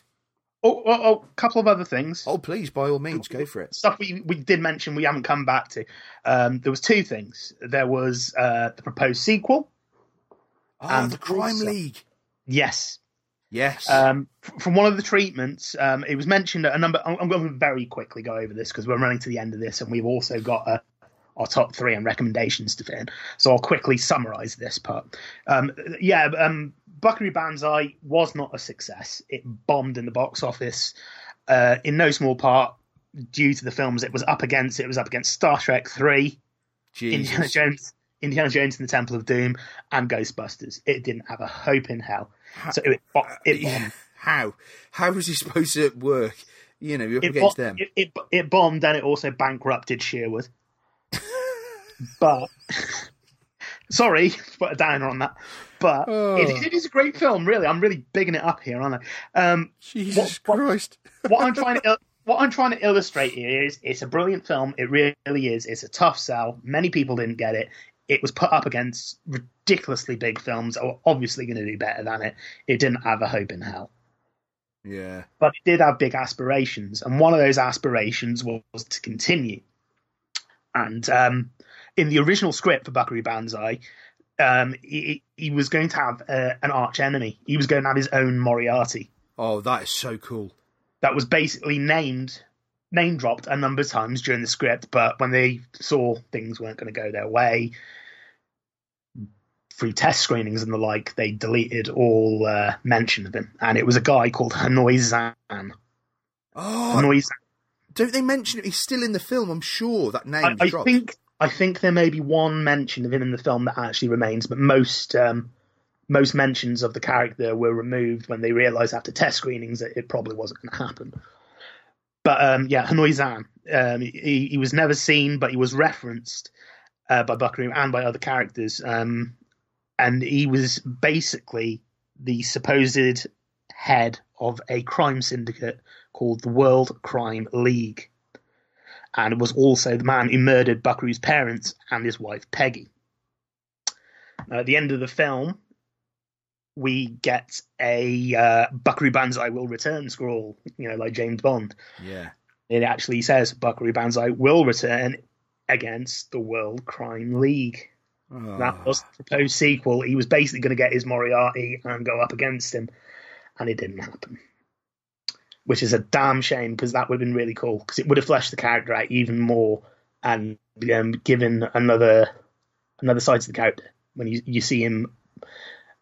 Oh, oh, oh, a couple of other things. Oh, please, by all means, go for it. Stuff we, we did mention we haven't come back to. Um, there was two things. There was uh, the proposed sequel. Oh, And the Crime also- League. Yes, Yes. Um, from one of the treatments, um, it was mentioned that a number. I'm, I'm going to very quickly go over this because we're running to the end of this, and we've also got uh, our top three and recommendations to fit in. So I'll quickly summarise this part. Um, yeah, um, Buckaroo Banzai was not a success. It bombed in the box office, uh, in no small part due to the films it was up against. It was up against Star Trek Three, Indiana Jones, Indiana Jones and the Temple of Doom, and Ghostbusters. It didn't have a hope in hell. So it, bo- it bombed. How? How was he supposed to work? You know, you're up It, against bo- them. it, it, it bombed and it also bankrupted Sherwood. but sorry, to put a downer on that. But Oh. it, it is a great film, really. I'm really bigging it up here, aren't I? Um, Jesus what- Christ. what I'm trying to what I'm trying to illustrate here is it's a brilliant film. It really is. It's a tough sell. Many people didn't get it. It was put up against ridiculously big films that were obviously going to do better than it. It didn't have a hope in hell, Yeah. but it did have big aspirations, and one of those aspirations was, to continue. And um, in the original script for Buckaroo Banzai, um, he, he was going to have uh, an arch enemy. He was going to have his own Moriarty Oh, that is so cool. that was basically named name dropped a number of times during the script, but when they saw things weren't going to go their way through test screenings and the like, they deleted all uh, mention of him. And it was a guy called Hanoi Xan. Oh, Hanoi Xan. Don't they mention it? He's still in the film. I'm sure that I, name's I dropped. think I think there may be one mention of him in the film that actually remains, but most um, most mentions of the character were removed when they realised after test screenings that it probably wasn't going to happen. But um, yeah, Hanoi Xan, um, he, he was never seen, but he was referenced uh, by Buckaroo and by other characters, um, and he was basically the supposed head of a crime syndicate called the World Crime League and it was also the man who murdered Buckaroo's parents and his wife Peggy. Now, at the end of the film, we get a uh, Buckaroo Banzai will return scroll, you know, like James Bond. Yeah. It actually says Buckaroo Banzai will return against the World Crime League. Oh. That was the proposed sequel. He was basically going to get his Moriarty and go up against him, and it didn't happen. Which is a damn shame because that would have been really cool because it would have fleshed the character out even more and um, given another another side to the character when you you see him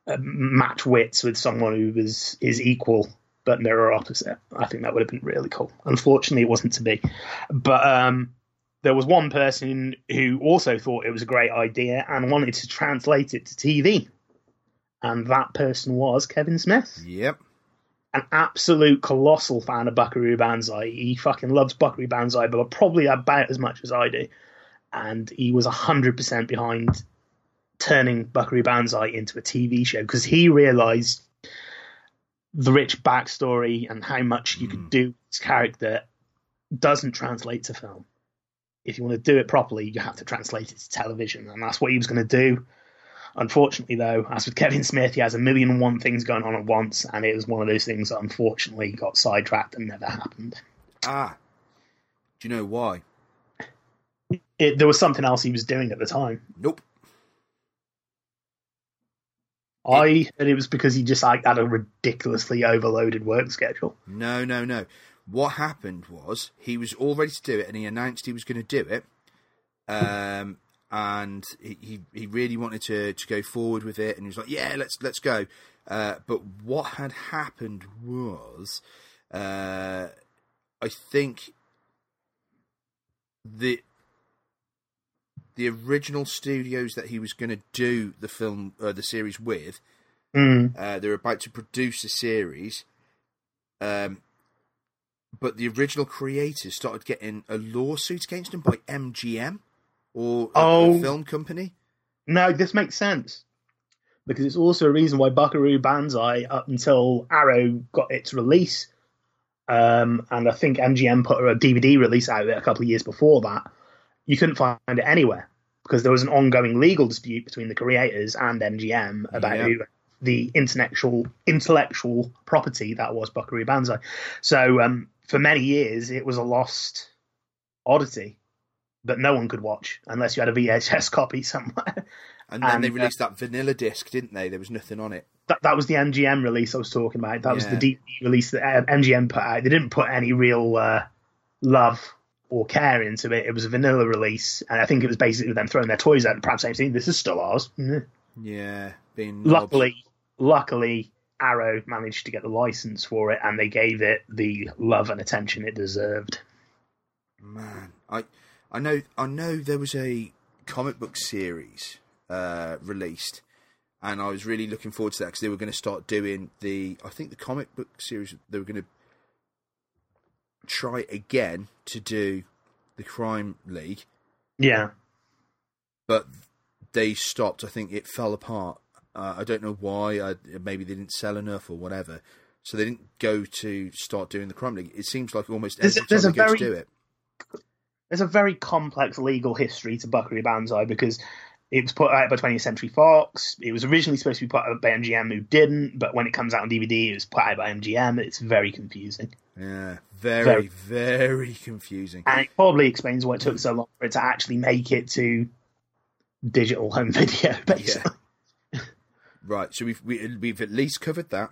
uh, match wits with someone who was is equal but mirror opposite. I think that would have been really cool. Unfortunately, it wasn't to be. But um, there was one person who also thought it was a great idea and wanted to translate it to TV, and that person was Kevin Smith, Yep. An absolute colossal fan of Buckaroo Banzai. He fucking loves Buckaroo Banzai, but probably about as much as I do. And he was hundred percent behind turning Buckaroo Banzai into a TV show because he realised the rich backstory and how much you could hmm. do with this character doesn't translate to film. If you want to do it properly, you have to translate it to television, and that's what he was going to do. Unfortunately, though, as with Kevin Smith, he has a million and one things going on at once, and it was one of those things that unfortunately got sidetracked and never happened. Ah. Do you know why? It, there was something else he was doing at the time. Nope. I heard it was because he just like had a ridiculously overloaded work schedule. No, no, no. What happened was he was all ready to do it, and he announced he was going to do it. Um, and he, he he really wanted to to go forward with it, and he was like, "Yeah, let's let's go." Uh, but what had happened was, uh, I think the the original studios that he was going to do the film, uh, the series with, Mm. uh, they're about to produce a series, um, but the original creators started getting a lawsuit against them by MGM or a, a Oh. film company. No, this makes sense because it's also a reason why Buckaroo Banzai, up until Arrow got its release, um, and I think MGM put a DVD release out of it a couple of years before that, you couldn't find it anywhere because there was an ongoing legal dispute between the creators and MGM about Yeah. who the intellectual intellectual property that was Buckaroo Banzai. So um, for many years, it was a lost oddity that no one could watch unless you had a VHS copy somewhere. And then they And, uh, released that vanilla disc, didn't they? There was nothing on it. that, that was the MGM release I was talking about. That was the DVD release that uh, MGM put out. They didn't put any real uh, love or care into it. It was a vanilla release, and I think it was basically them throwing their toys out and perhaps saying, "This is still ours." Mm. Yeah, being. Luckily, luckily, Arrow managed to get the license for it, and they gave it the love and attention it deserved. Man, I I know I know there was a comic book series uh, released, and I was really looking forward to that because they were going to start doing the. I think the comic book series they were going to try again to do the Crime League, Yeah. but they stopped. I think it fell apart. Uh, I don't know why. I, maybe they didn't sell enough or whatever. So they didn't go to start doing the Crime League. It seems like almost There's- every time they go very- to do it. There's a very complex legal history to Buckaroo Banzai because it was put out by 20th Century Fox. It was originally supposed to be put out by MGM, who didn't. But when it comes out on DVD, it was put out by MGM. It's very confusing, Yeah, very, Very- very confusing. and it probably explains why it took so long for it to actually make it to digital home video. Basically, Right, so we've we, we've at least covered that.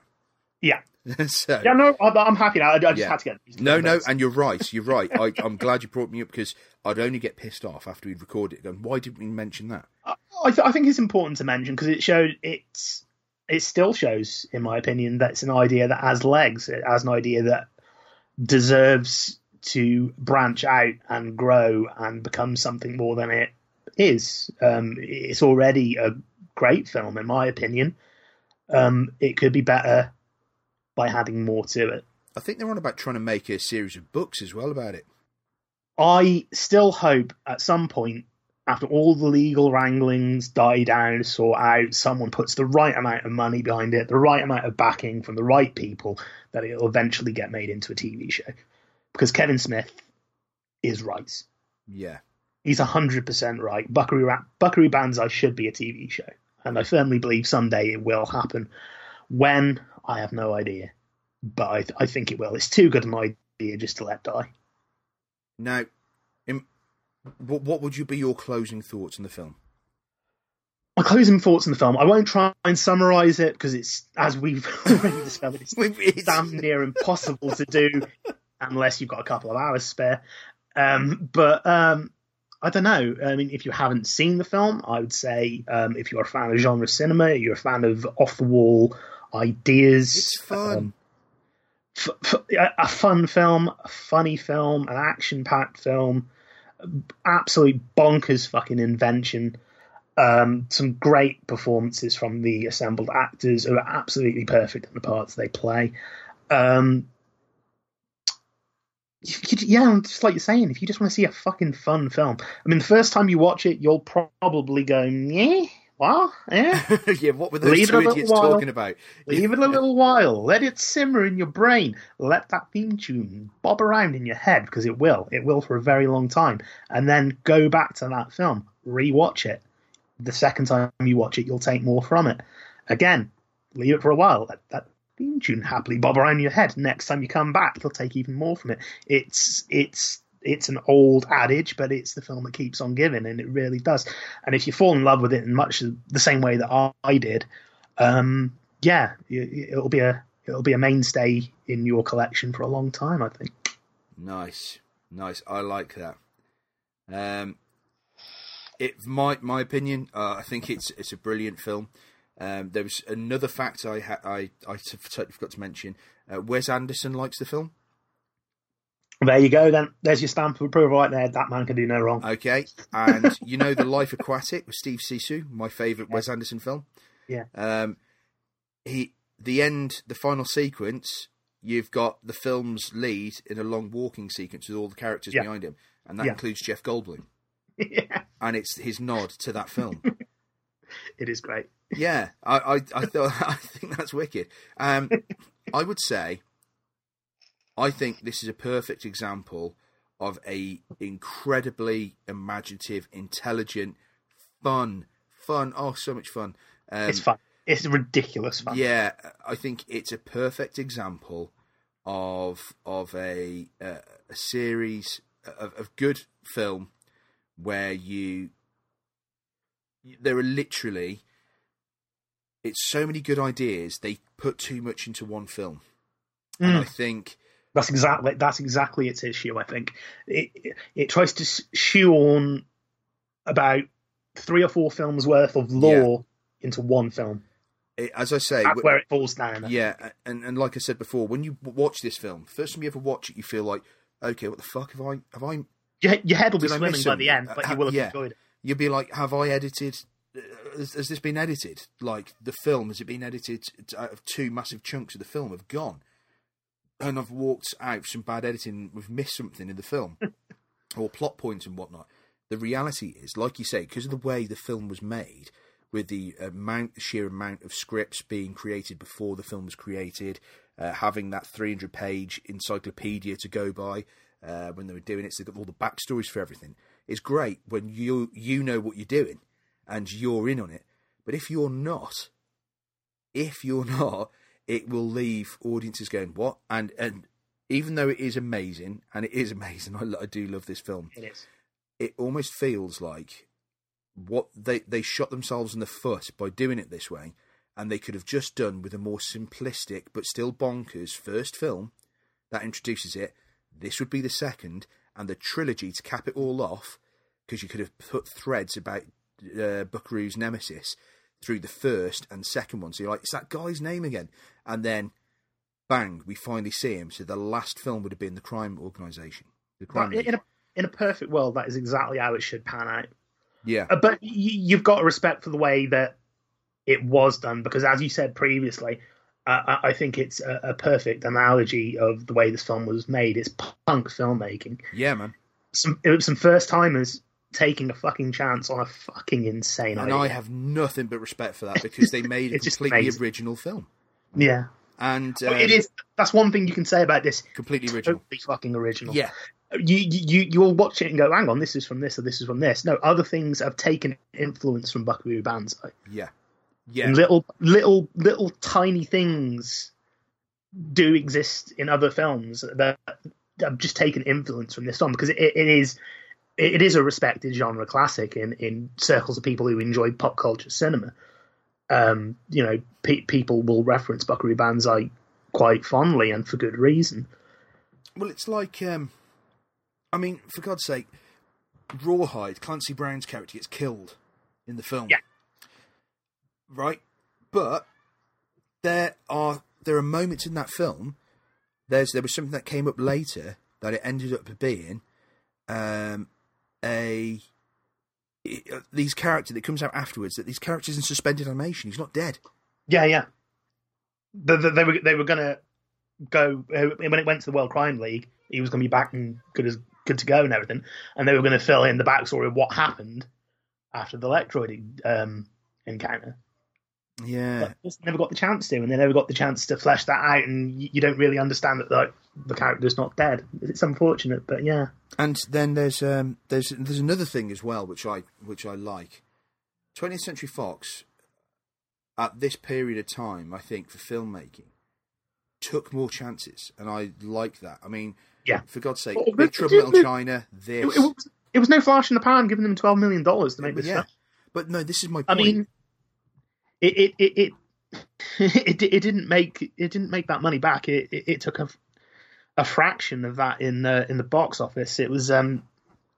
yeah. so Yeah, no, I'm, I'm happy now. I, I just Yeah. had to get no, no, and you're right. You're right. I, I'm glad you brought me up because I'd only get pissed off after we'd recorded it. Going, why didn't we mention that? I, th- I think it's important to mention because it showed it's it still shows, in my opinion, that it's an idea that has legs. It has an idea that deserves to branch out and grow and become something more than it is. Um, it's already a great film, in my opinion. Um, it could be better by adding more to it. I think they're on about trying to make a series of books as well about it. I still hope at some point, after all the legal wranglings die down, sort out, someone puts the right amount of money behind it, the right amount of backing from the right people, that it'll eventually get made into a TV show. Because Kevin Smith is right. Yeah, He's 100% right. Buckaroo, Ra- Buckaroo Banzai should be a TV show. And I firmly believe someday it will happen. When, I have no idea. But I, I think it will. It's too good an idea just to let die. Now, in, what, what would you be your closing thoughts on the film? my closing thoughts on the film. I won't try and summarize it because it's, as we've already discovered, it's It's- damn near impossible to do unless you've got a couple of hours spare. Um, but um, I don't know. I mean, if you haven't seen the film, I would say um, if you're a fan of genre cinema, you're a fan of off the wall ideas. It's fun. um, f- f- a fun film, a funny film, an action packed film, absolute bonkers fucking invention. Um, some great performances from the assembled actors who are absolutely perfect in the parts they play. Um, you- you- yeah, just like you're saying, if you just want to see a fucking fun film, I mean, the first time you watch it, you'll probably go, yeah, what? Yeah? yeah, what were those Leave two idiots while. talking about? Leave it a little while. Let it simmer in your brain. Let that theme tune bob around in your head because it will. It will for a very long time. And then go back to that film, rewatch it. The second time you watch it, you'll take more from it. Again, leave it for a while. Let that theme tune happily bob around in your head. Next time you come back, you'll take even more from it. It's it's it's an old adage, but it's the film that keeps on giving, and it really does. And if you fall in love with it in much the same way that I, did, um, yeah, it- it'll be a it'll be a mainstay in your collection for a long time. I think. Nice, nice. I like that. Um, it my my opinion. Uh, I think it's it's a brilliant film. Um, there was another fact I ha- I I totally forgot to mention. Uh, Wes Anderson likes the film. There you go. Then there's your stamp of approval right there. That man can do no wrong. Okay, and you know the Life Aquatic with Steve Zissou, my favourite Wes Anderson film. Yeah. Um, he the end, the final sequence. You've got the film's lead in a long walking sequence with all the characters Yeah. behind him, and that Yeah. includes Jeff Goldblum. yeah, and it's his nod to that film. it is great. yeah, I, I, I thought I think that's wicked. Um, I would say, I think this is a perfect example of a incredibly imaginative, intelligent, fun, fun. Oh, so much fun. Um, it's fun. It's ridiculous fun. yeah, I think it's a perfect example of of a uh, a series of, of good film where you there are literally it's so many good ideas they put too much into one film, and Mm. I think That's exactly that's exactly its issue. I think it it, it tries to shoehorn about three or four films worth of lore into one film. it, as I say, That's wh- where it falls down. Yeah, and and like I said before, when you watch this film, first time you ever watch it, you feel like, okay, what the fuck have I have I Your, your head will be swimming by the end, but Uh, you will have yeah. enjoyed it. You'll be like, "Have I edited? uh, Has, has this been edited? Like the film? Has it been edited out of two massive chunks of the film have gone?" And I've walked out some bad editing. We've missed something in the film, or plot points and whatnot. The reality is, like you say, because of the way the film was made, with the amount, the sheer amount of scripts being created before the film was created, uh, having that 300 page encyclopedia to go by uh, when they were doing it, so they've got all the backstories for everything. It's great when you you know what you're doing and you're in on it. But if you're not, if you're not, it will leave audiences going what? And and even though it is amazing, and it is amazing, I, I do love this film It is. it almost feels like what they they shot themselves in the foot by doing it this way, and they could have just done with a more simplistic but still bonkers first film that introduces it. This would be the second, and the trilogy to cap it all off, because you could have put threads about uh, Buckaroo's nemesis through the first and second one. So you're like, it's that guy's name again, and then bang, we finally see him. So the last film would have been the crime organisation. The crime. In a in a perfect world, that is exactly how it should pan out. yeah. Uh, but y- you've got to respect for the way that it was done because, as you said previously, uh, I I think it's a, a perfect analogy of the way this film was made. It's punk filmmaking. Yeah, man. Some it was some first timers taking a fucking chance on a fucking insane And idea. I have nothing but respect for that because they made a completely original film. yeah, And um, it is. That's one thing you can say about this. completely original. Totally fucking original. Yeah. you you you'll watch it and go, hang on, this is from this or this is from this. No, other things have taken influence from Buckaroo Banzai. Yeah. Yeah. And little little little tiny things do exist in other films that have just taken influence from this film because it, it is it is a respected genre classic in in circles of people who enjoy pop culture cinema. Um, you know, pe- people will reference Buckaroo Banzai quite fondly and for good reason. Well, it's like, um, I mean, for God's sake, Rawhide, Clancy Brown's character gets killed in the film. Yeah. Right? But there are there are moments in that film. There's there was something that came up later that it ended up being um, a uh, these character that comes out afterwards that these characters in suspended animation. He's not dead. Yeah, yeah. The, the, they were they were gonna go uh, when it went to the World Crime League. He was gonna be back and good as good to go and everything, and they were gonna fill in the backstory of what happened after the Lectroid um, encounter. Yeah. But just never got the chance to, and they never got the chance to flesh that out, and you, you don't really understand that like the character's not dead. It's unfortunate, but yeah. And then there's um, there's there's another thing as well which I which I like. 20th Century Fox at this period of time, I think for filmmaking, took more chances, and I like that. I mean, Yeah. for God's sake, Well, Big Trouble in Little China, It, this, it was, it was no flash in the pan giving them twelve million dollars to make this yeah. film. But no, this is my I point. mean, it it it it, it, didn't make it didn't make that money back. It it, it took a, a fraction of that in the in the box office. It was um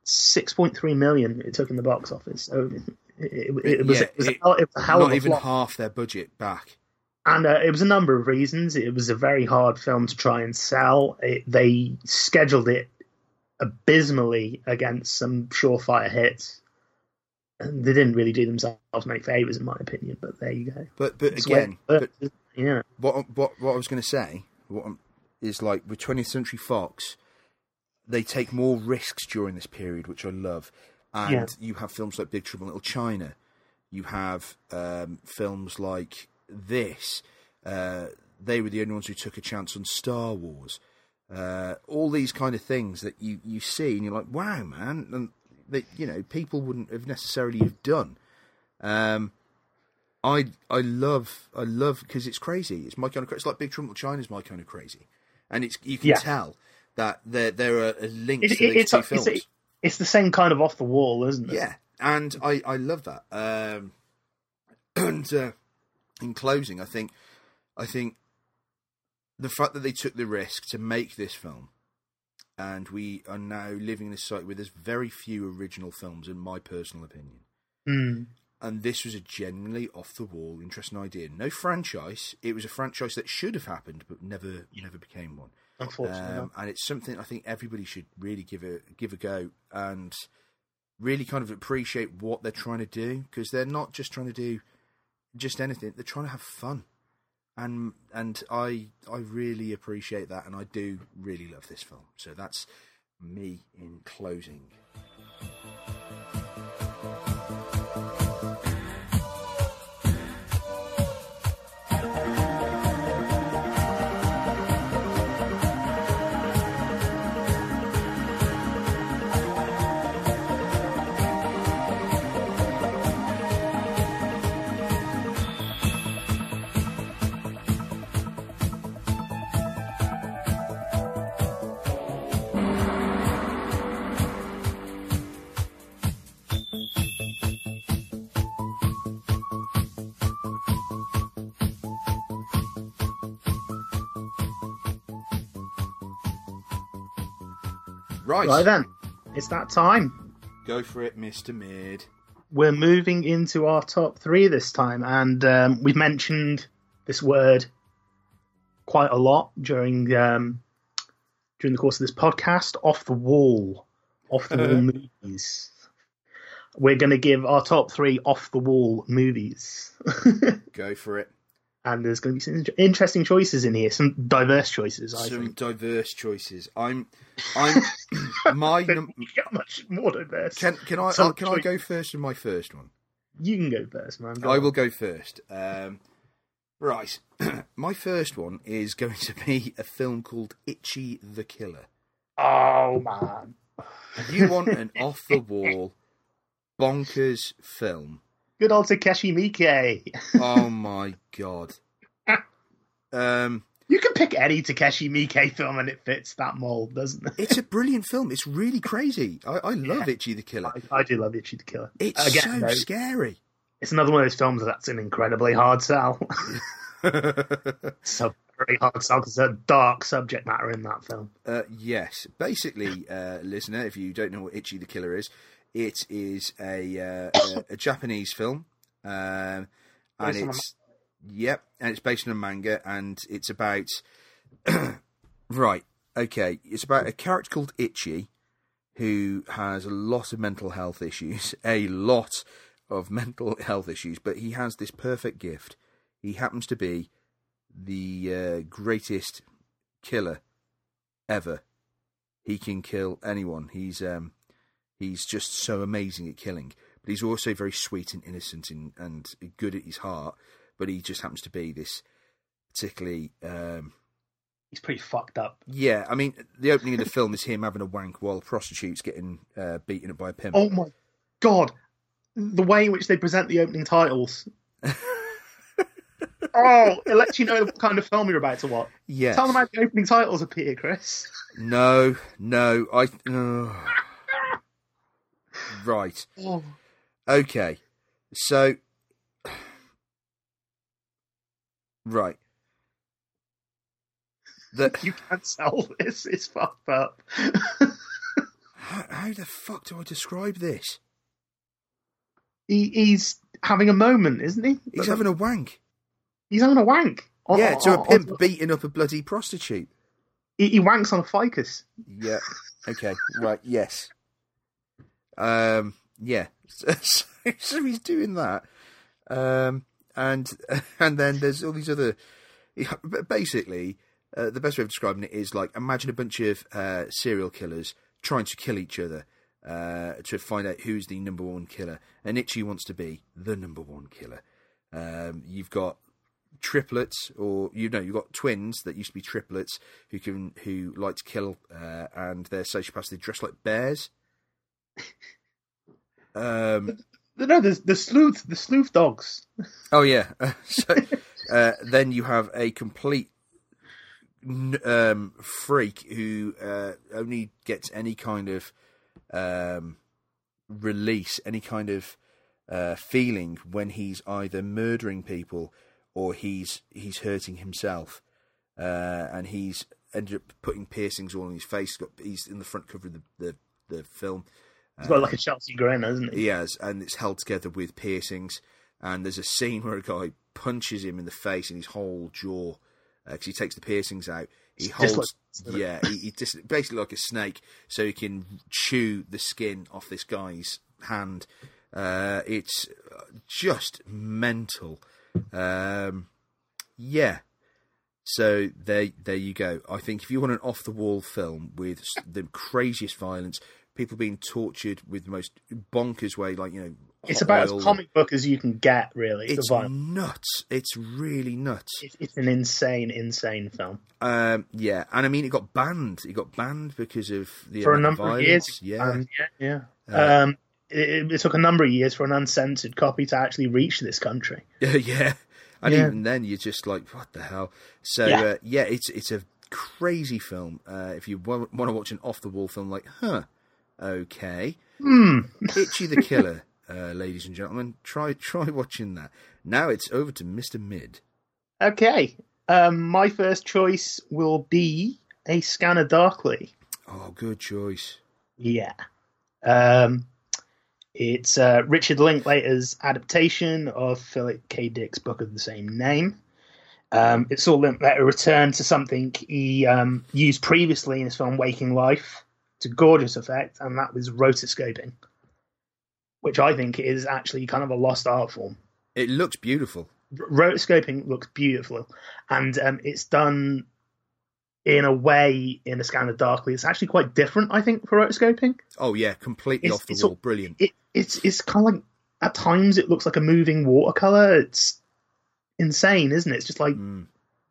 six point three million. It took in the box office. So it, it, it, was Yeah, it was, a, hell- it was a hell not of a even flop. half their budget back. and uh, it was a number of reasons. It was a very hard film to try and sell. It, they scheduled it abysmally against some surefire hits. They didn't really do themselves many favors, in my opinion. But there you go. But but It's again, but yeah, what what what I was going to say what is like with 20th Century Fox, they take more risks during this period, which I love. And Yeah. you have films like Big Trouble in Little China. You have um, films like this. Uh, they were the only ones who took a chance on Star Wars. Uh, all these kind of things that you, you see, and you're like, wow, man, and that you know people wouldn't have necessarily have done. Um, I I love I love because it's crazy. It's my kind of crazy. It's like Big Trouble in Little China is my kind of crazy, and it's you can Yeah. tell that there there are links it, to it, these it's, two films. it's, it's the same kind of off the wall, isn't it? Yeah, and I, I love that. Um, and uh, in closing, I think I think the fact that they took the risk to make this film, and we are now living in this society where there's very few original films, in my personal opinion. Mm. And this was a genuinely off the wall, interesting idea. No franchise. It was a franchise that should have happened, but never never became one. Unfortunately, Um, and it's something I think everybody should really give a give a go. And really kind of appreciate what they're trying to do because they're not just trying to do just anything; they're trying to have fun, and and I I really appreciate that, and I do really love this film. So that's me in closing. Right, Right then, it's that time. go for it, Mister Mid. We're moving into our top three this time, and um, we've mentioned this word quite a lot during um, during the course of this podcast. Off the wall, off the wall movies. We're going to give our top three off the wall movies, Go for it. And there's going to be some interesting choices in here, some diverse choices. I Some think. diverse choices. I'm, I'm, my. Num- get much more diverse. can can I Some uh, can I go first with my first one? You can go first, man. Go I on. will go first. Um, right, my first one is going to be a film called Ichi the Killer. Oh man. You want an off the wall, bonkers film? Good old Takashi Miike. Oh my god! Um, You can pick any Takashi Miike film and it fits that mold, doesn't it? it's a brilliant film. It's really crazy. I, I love Ichi the Killer. I, I do love Ichi the Killer. It's Again, so though, scary. it's another one of those films that's an incredibly hard sell. so very hard sell because there's a dark subject matter in that film. Uh, yes, basically, uh, listener, if you don't know what Ichi the Killer is, it is a uh, a, a Japanese film, um, and Based on a it's yep, and it's based on a manga, and it's about right, okay, it's about a character called Ichi who has a lot of mental health issues, a lot of mental health issues, but he has this perfect gift. He happens to be the uh, greatest killer ever. He can kill anyone. He's um, he's just so amazing at killing. But he's also very sweet and innocent and, and good at his heart. But he just happens to be this particularly um, He's pretty fucked up. yeah. I mean, the opening of the film is him having a wank while prostitutes getting uh, beaten up by a pimp. Oh my god. The way in which they present the opening titles. oh, it lets you know what kind of film you're about to watch. yes. Tell them about the opening titles appear, Chris. No, no. I. oh. Right. Oh. Okay. So. Right. The, You can't sell this. It's fucked up. how, how the fuck do I describe this? he, he's having a moment, isn't he? He's having a wank. He's having a wank. On- Yeah, to a pimp on- beating up a bloody prostitute. He, he wanks on a ficus. Yeah. Okay. Right. Yes. Um. Yeah. So, so he's doing that. Um. And and then there's all these other. Basically, uh, the best way of describing it is like imagine a bunch of uh, serial killers trying to kill each other uh, to find out who's the number one killer. And Ichi wants to be the number one killer. Um, you've got triplets, or you know, you've got twins that used to be triplets who can who like to kill, uh, and they're sociopaths. They dress like bears. Um. No, there's the sleuth, the sleuth dogs. Oh yeah. so uh, then you have a complete um, freak who uh, only gets any kind of um, release, any kind of uh, feeling when he's either murdering people or he's he's hurting himself, uh, and he's ended up putting piercings all on his face. Got he's in the front cover of the the, the film. He's got like a Chelsea grin, hasn't he? He has, and it's held together with piercings. And there's a scene where a guy punches him in the face in his whole jaw because he takes the piercings out. He holds, like- yeah, he, he just basically like a snake, so he can chew the skin off this guy's hand. Uh, it's just mental. Um, yeah. So there, there you go. I think if you want an off-the-wall film with the craziest violence, people being tortured with the most bonkers way, like you know, It's about oil as comic book as you can get, really. It's nuts. It's really nuts. It's, it's an insane, insane film. Um, yeah, and I mean, it got banned. It got banned because of the for a number of violence. years. Yeah, Um, yeah, yeah. Uh, um, it, it took a number of years for an uncensored copy to actually reach this country. yeah. Yeah. And Yeah. even then, you're just like, what the hell? So Yeah. uh, yeah, it's it's a crazy film. Uh, if you want, want to watch an off the wall film, like, huh, okay, Hmm. Ichi the Killer, uh, ladies and gentlemen, try try watching that. Now it's over to Mister Mid. Okay. Um, my first choice will be a Scanner Darkly. Oh, good choice. Yeah. Um, it's uh, Richard Linklater's adaptation of Philip K. Dick's book of the same name. Um, it's all Linklater returned to something he um, used previously in his film Waking Life to gorgeous effect, and that was rotoscoping, which I think is actually kind of a lost art form. It looks beautiful. Rotoscoping looks beautiful, and um, it's done in a way in a scanner darkly. It's actually quite different, I think, for rotoscoping. Oh yeah, completely It's- off the wall. all- Brilliant. It, it's it's kind of like at times it looks like a moving watercolor. It's insane, isn't it? It's just like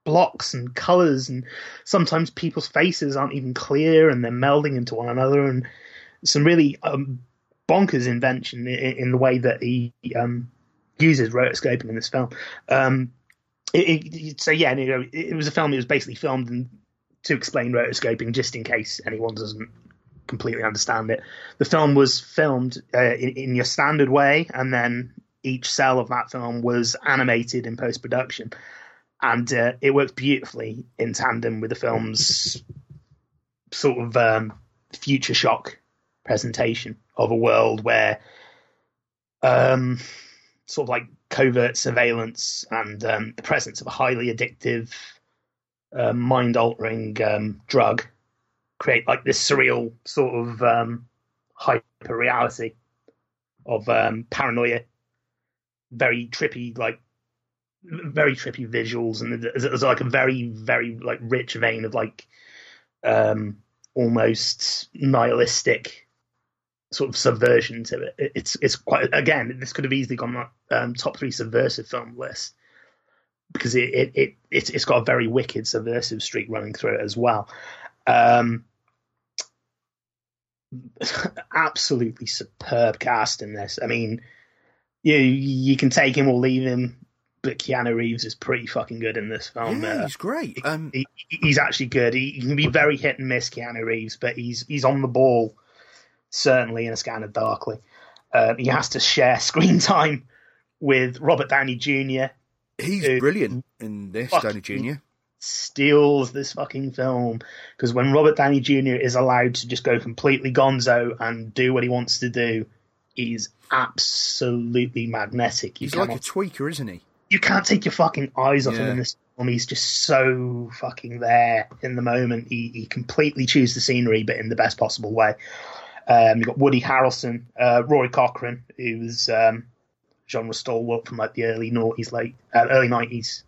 blocks and colors, and sometimes people's faces aren't even clear, and they're melding into one another, and some really um, bonkers invention in, in the way that he um, uses rotoscoping in this film. Um, it, it, so yeah, you know, it, it was a film that was basically filmed to explain rotoscoping, just in case anyone doesn't completely understand it. The film was filmed uh, in, in your standard way, and then each cell of that film was animated in post production, and uh, it works beautifully in tandem with the film's sort of um, future shock presentation of a world where um, sort of like covert surveillance and um, the presence of a highly addictive, uh, mind altering um, drug create like this surreal sort of um, hyper reality of um, paranoia, very trippy, like very trippy visuals, and there's, like a very very like rich vein of like um, almost nihilistic sort of subversion to it. It- It's it's quite again. This could have easily gone on um, top three subversive film list because it it, it it's, it's got a very wicked subversive streak running through it as well. Um, absolutely superb cast in this. I mean, you you can take him or leave him, but Keanu Reeves is pretty fucking good in this film. yeah, Uh, he's great. Um, he, he's actually good. He, he can be very hit and miss, Keanu Reeves, but he's he's on the ball certainly in a scanner darkly. Uh, he has to share screen time with Robert Downey Jr. he's brilliant in this, Downey Jr. Steals this fucking film because when Robert Downey Jr. is allowed to just go completely gonzo and do what he wants to do, he's absolutely magnetic. You He's like a tweaker, isn't he? You can't take your fucking eyes off him in this film. He's just so fucking there in the moment. He, he completely chews the scenery, but in the best possible way. Um, you've got Woody Harrelson, uh, Rory Cochrane, who was um, genre stalwart from like the early noughties, late uh, early nineties,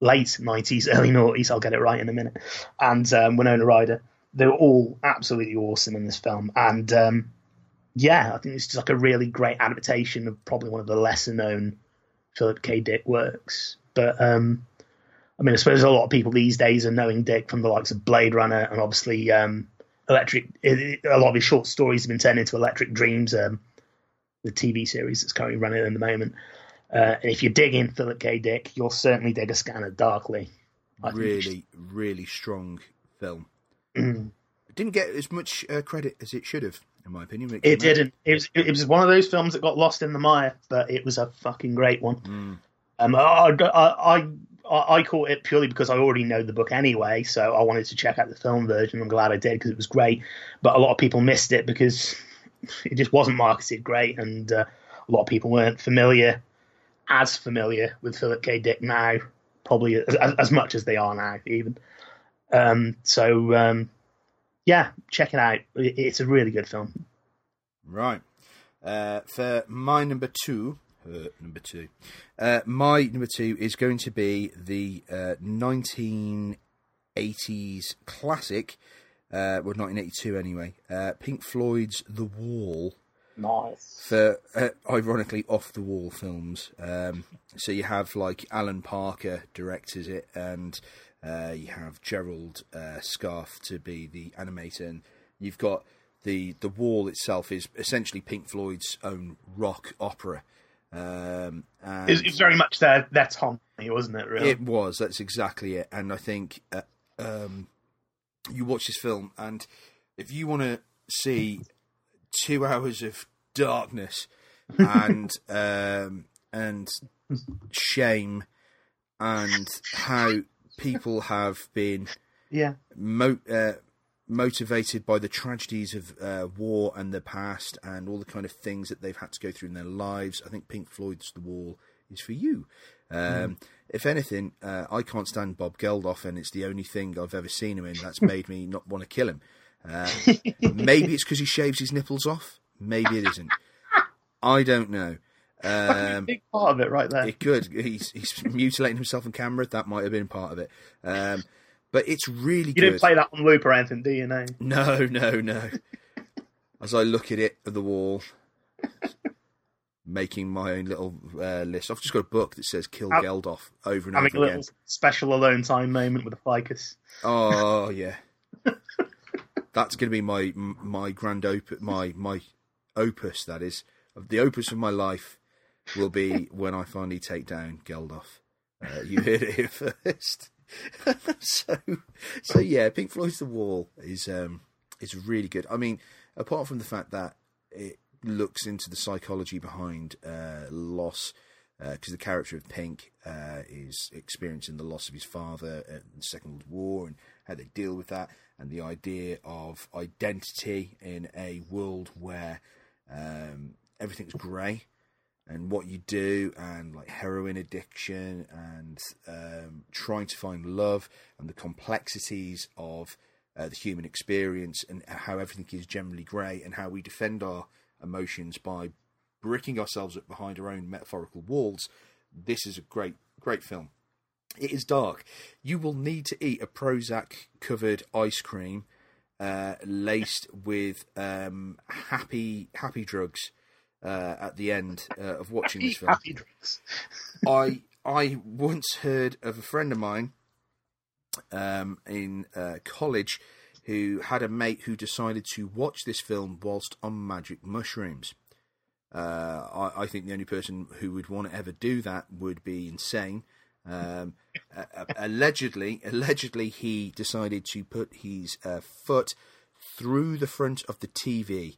late nineties, early noughties. I'll get it right in a minute. And um, Winona Ryder. They were all absolutely awesome in this film, and um, yeah, I think it's just like a really great adaptation of probably one of the lesser known Philip K. Dick works. But um, I mean, I suppose a lot of people these days are knowing Dick from the likes of Blade Runner and obviously um, Electric. It, a lot of his short stories have been turned into Electric Dreams, um, the TV series that's currently running at the moment. Uh, and if you dig in Philip K. Dick, you'll certainly dig a Scanner Darkly. I Really, really strong film. Mm. It didn't get as much uh, credit as it should have, in my opinion. when It didn't. It was it was one of those films that got lost in the mire, but it was a fucking great one. Mm. Um, I, I, I, I caught it purely because I already know the book anyway, so I wanted to check out the film version. I'm glad I did because it was great. But a lot of people missed it because it just wasn't marketed great, and uh, a lot of people weren't familiar, as familiar with Philip K. Dick now, probably as, as, as much as they are now, even. Um, so um, yeah, check it out. It's a really good film. Right. Uh, for my number two, uh, number two, uh, my number two is going to be the uh, 1980s classic, uh, well, 1982 anyway, uh, Pink Floyd's The Wall Nice. for uh, ironically off the wall films. Um, so you have like Alan Parker directors it, and uh, you have Gerald uh, Scarfe to be the animator, and you've got the the wall itself is essentially Pink Floyd's own rock opera. Um, and It, it's very much their their Tommy, wasn't it? Really. it was. That's exactly it. And I think uh, um, you watch this film, and if you want to see two hours of darkness and um, and shame, and how people have been yeah. mo- uh, motivated by the tragedies of uh, war and the past and all the kind of things that they've had to go through in their lives. I think Pink Floyd's The Wall is for you. Um, If anything, uh, I can't stand Bob Geldof, and it's the only thing I've ever seen him in that's made me not want to kill him. Uh, maybe it's because he shaves his nipples off. Maybe it isn't. I don't know. Um, Big part of it, right there. it could. He's he's mutilating himself on camera. That might have been part of it. Um, but it's really you good. didn't play that on loop or anything, do you? No. No, no, no. As I look at it at the wall, making my own little uh, list. I've just got a book that says "Kill Have- Geldof" over and Having a over little again. special alone time moment with a ficus. Oh yeah, that's going to be my my grand opus, my my opus. That is the opus of my life will be when I finally take down Geldof. Uh, you heard it here first. so so yeah, Pink Floyd's The Wall is um is really good. I mean, apart from the fact that it looks into the psychology behind uh, loss, because the character of Pink uh, is experiencing the loss of his father in the Second World War and how they deal with that, and the idea of identity in a world where um, everything's grey and what you do and like heroin addiction and um, trying to find love and the complexities of uh, the human experience and how everything is generally grey and how we defend our emotions by bricking ourselves up behind our own metaphorical walls. This is a great, great film. It is dark. You will need to eat a Prozac covered ice cream uh, laced with um, happy happy drugs uh, at the end uh, of watching this film. I I once heard of a friend of mine um, in uh, college who had a mate who decided to watch this film whilst on magic mushrooms. Uh, I, I think the only person who would want to ever do that would be insane. Um, allegedly, allegedly, he decided to put his uh, foot through the front of the TV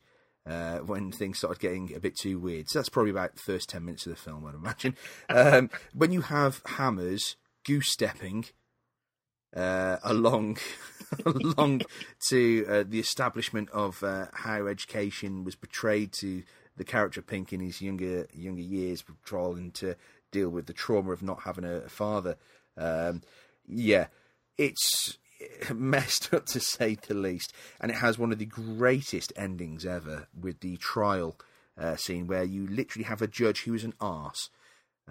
uh, when things started getting a bit too weird. So that's probably about the first 10 minutes of the film, I'd imagine. Um, when you have hammers goose stepping uh, along, along to uh, the establishment of uh, how education was portrayed to the character Pink in his younger younger years, trying to deal with the trauma of not having a, a father. Um, yeah, it's messed up to say the least, and it has one of the greatest endings ever with the trial uh, scene where you literally have a judge who is an arse.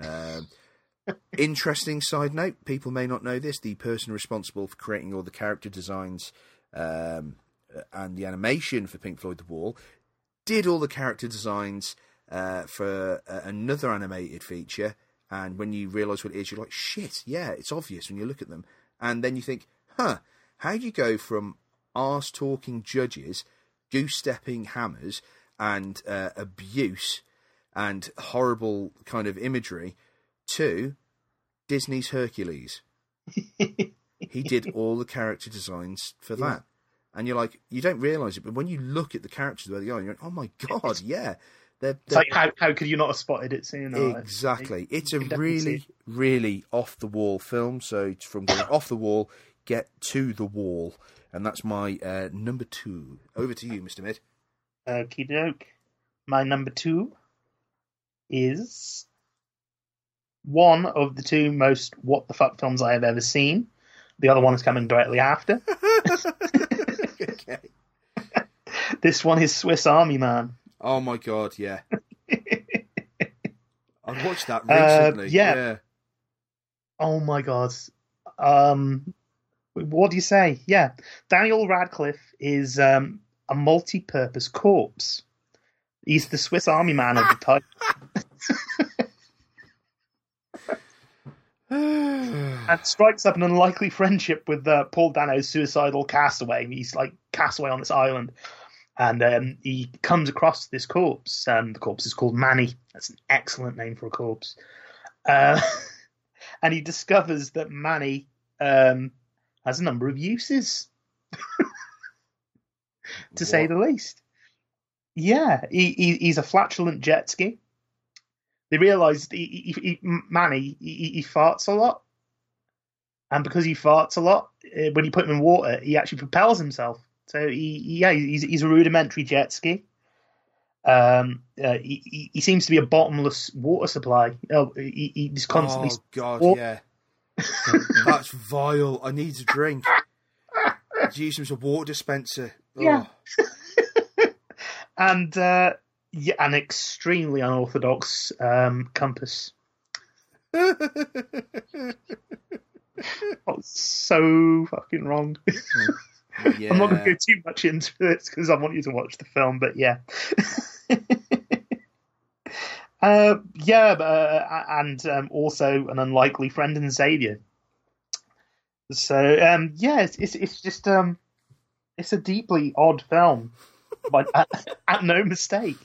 Um, interesting side note: people may not know this. The person responsible for creating all the character designs um, and the animation for Pink Floyd: The Wall did all the character designs uh, for uh, another animated feature. And when you realise what it is, you're like, shit, yeah, it's obvious when you look at them. And then you think, huh, how do you go from arse talking judges, goose stepping hammers, and uh, abuse and horrible kind of imagery to Disney's Hercules? he did all the character designs for that. And you're like, you don't realise it, but when you look at the characters where they are, you're like, oh my god, yeah. They're, they're like how, how could you not have spotted it sooner? Exactly. It's a You can definitely really, really off the wall film. So it's from going off the wall, get to the wall. And that's my uh, number two. Over to you, Mr. Mid. Okie doke. My number two is one of the two most what the fuck films I have ever seen. The other one is coming directly after. okay. This one is Swiss Army Man. Oh my god, yeah. I've watched that Uh, recently. yeah. yeah. Oh my god. Um, what do you say? Yeah, Daniel Radcliffe is um, a multi-purpose corpse. He's the Swiss Army man of the type. and strikes up an unlikely friendship with uh, Paul Dano's suicidal castaway. He's like castaway on this island, and um, he comes across this corpse. Um, the corpse is called Manny. That's an excellent name for a corpse. Uh, and he discovers that Manny um, has a number of uses, to say the least. Yeah, he, he, he's a flatulent jet ski. They realised he, he, he, Manny he, he farts a lot, and because he farts a lot, uh, when you put him in water, he actually propels himself. So he, yeah, he's he's a rudimentary jet ski. Um, uh, he, he- he seems to be a bottomless water supply. Oh, he, he's constantly. Oh god, yeah. That's vile. I need a drink. Use him as a water dispenser. Oh. Yeah. and uh, yeah, an extremely unorthodox um, compass. Oh, so fucking wrong. yeah. I'm not going to go too much into this because I want you to watch the film, but yeah. uh, yeah, uh, and um, also an unlikely friend and savior. So um, yeah, it's, it's it's just um, it's a deeply odd film, but at, at no mistake.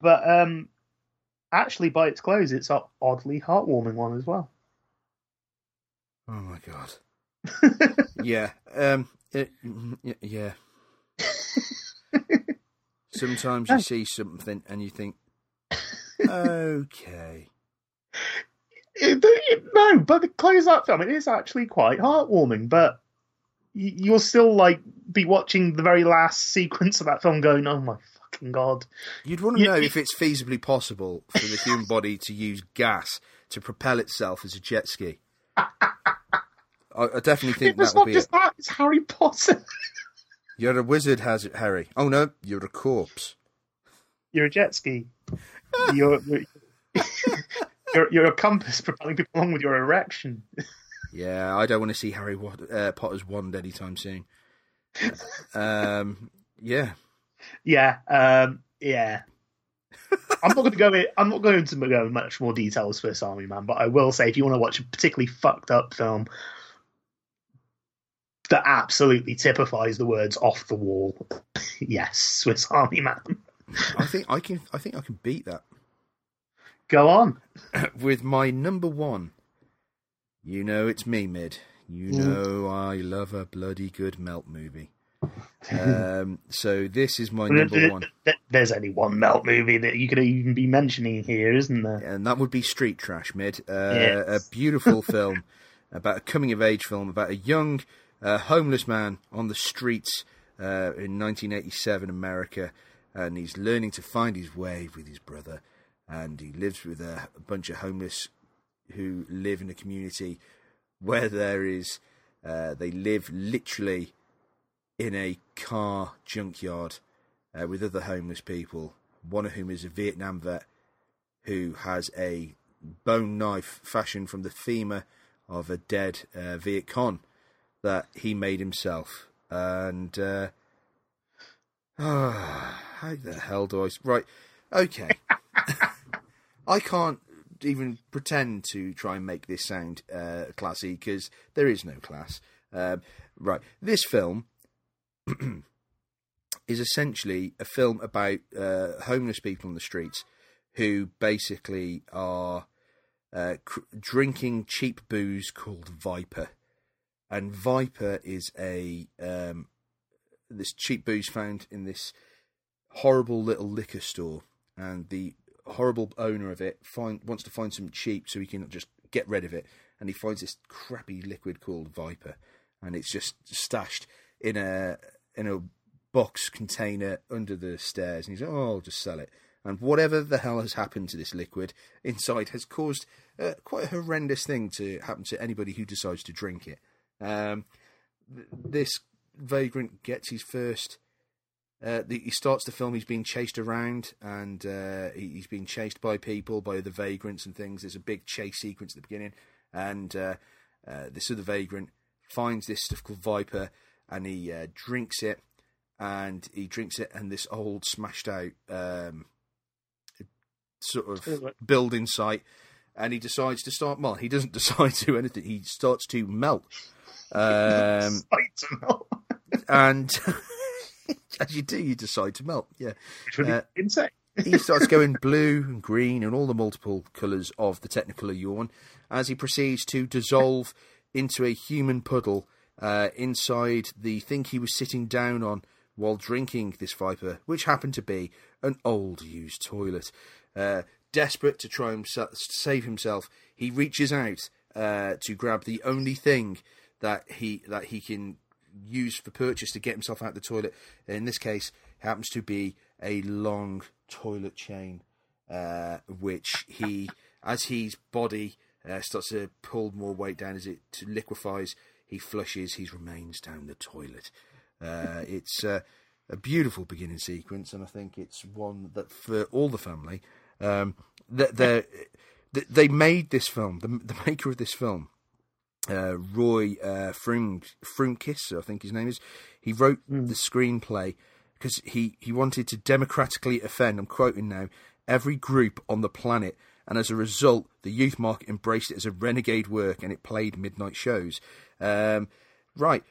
But um, actually, by its close, it's an oddly heartwarming one as well. Oh my god. yeah. Um. it- yeah. Sometimes you see something and you think, okay. It- it- no, but the close up film, it is actually quite heartwarming. But you'll still like be watching the very last sequence of that film, going, "Oh my fucking god!" You'd want to know you- if it's feasibly possible for the human body to use gas to propel itself as a jet ski. I, I definitely think that would not be just it. that; it's Harry Potter. You're a wizard, has it, Harry? Oh no, you're a corpse. You're a jet ski. You're you're, a compass propelling people along with your erection. Yeah, I don't want to see Harry uh, Potter's wand anytime soon. um, yeah, Yeah, um, yeah. I'm not going to go. In, I'm not going to go in much more details for Swiss Army Man, but I will say if you want to watch a particularly fucked up film that absolutely typifies the words "off the wall," yes, Swiss Army Man. I think I can. I think I can beat that Go on. with my number one. You know it's me, mid. You know I love a bloody good melt movie. Um, so this is my number one, There's only one melt movie that you could even be mentioning here, isn't there? and that would be Street Trash, mid. Uh, Yes. A beautiful film about a coming of age film about a young uh, homeless man on the streets uh, in 1987 America, and he's learning to find his way with his brother, and he lives with a, a bunch of homeless who live in a community where there is uh, they live literally in a car junkyard uh, with other homeless people. One of whom is a Vietnam vet who has a bone knife fashioned from the femur of a dead uh, Viet Cong that he made himself. And uh, ah, how the hell do I? Right, okay. I can't even pretend to try and make this sound uh, classy because there is no class. Um, right, this film is essentially a film about uh, homeless people on the streets who basically are uh, cr- drinking cheap booze called Viper, and Viper is a um, this cheap booze found in this horrible little liquor store, and the horrible owner of it find, wants to find some cheap so he can just get rid of it, and he finds this crappy liquid called Viper, and it's just stashed in a in a box container under the stairs, and he's like, "Oh, I'll just sell it." And whatever the hell has happened to this liquid inside has caused uh, quite a horrendous thing to happen to anybody who decides to drink it. Um, th- this vagrant gets his first uh, the, he starts the film. He's being chased around, and uh, he, he's being chased by people, by the vagrants and things. There's a big chase sequence at the beginning, and uh, uh, this other vagrant finds this stuff called Viper, and he uh, drinks it, and he drinks it, and this old smashed out um, sort of building site, and he decides to start. Well, he doesn't decide to do anything. He starts to melt. Um, and as you do, you decide to melt. Yeah, Uh, insane. he starts going blue and green and all the multiple colours of the Technicolor yawn as he proceeds to dissolve into a human puddle uh, inside the thing he was sitting down on while drinking this Viper, which happened to be an old used toilet. Uh, desperate to try and sa- save himself, he reaches out uh, to grab the only thing that he that he can use for purchase to get himself out the toilet. In this case, happens to be a long toilet chain, uh, which he, as his body uh, starts to pull more weight down as it liquefies, he flushes his remains down the toilet. Uh, it's uh, a beautiful beginning sequence, and I think it's one that for all the family, um, that they they made this film. The, the maker of this film uh, Roy uh, Frum, Frumkes, I think his name is. He wrote the screenplay because he, he wanted to democratically offend, I'm quoting now, every group on the planet. And as a result, the youth market embraced it as a renegade work and it played midnight shows. Um, right.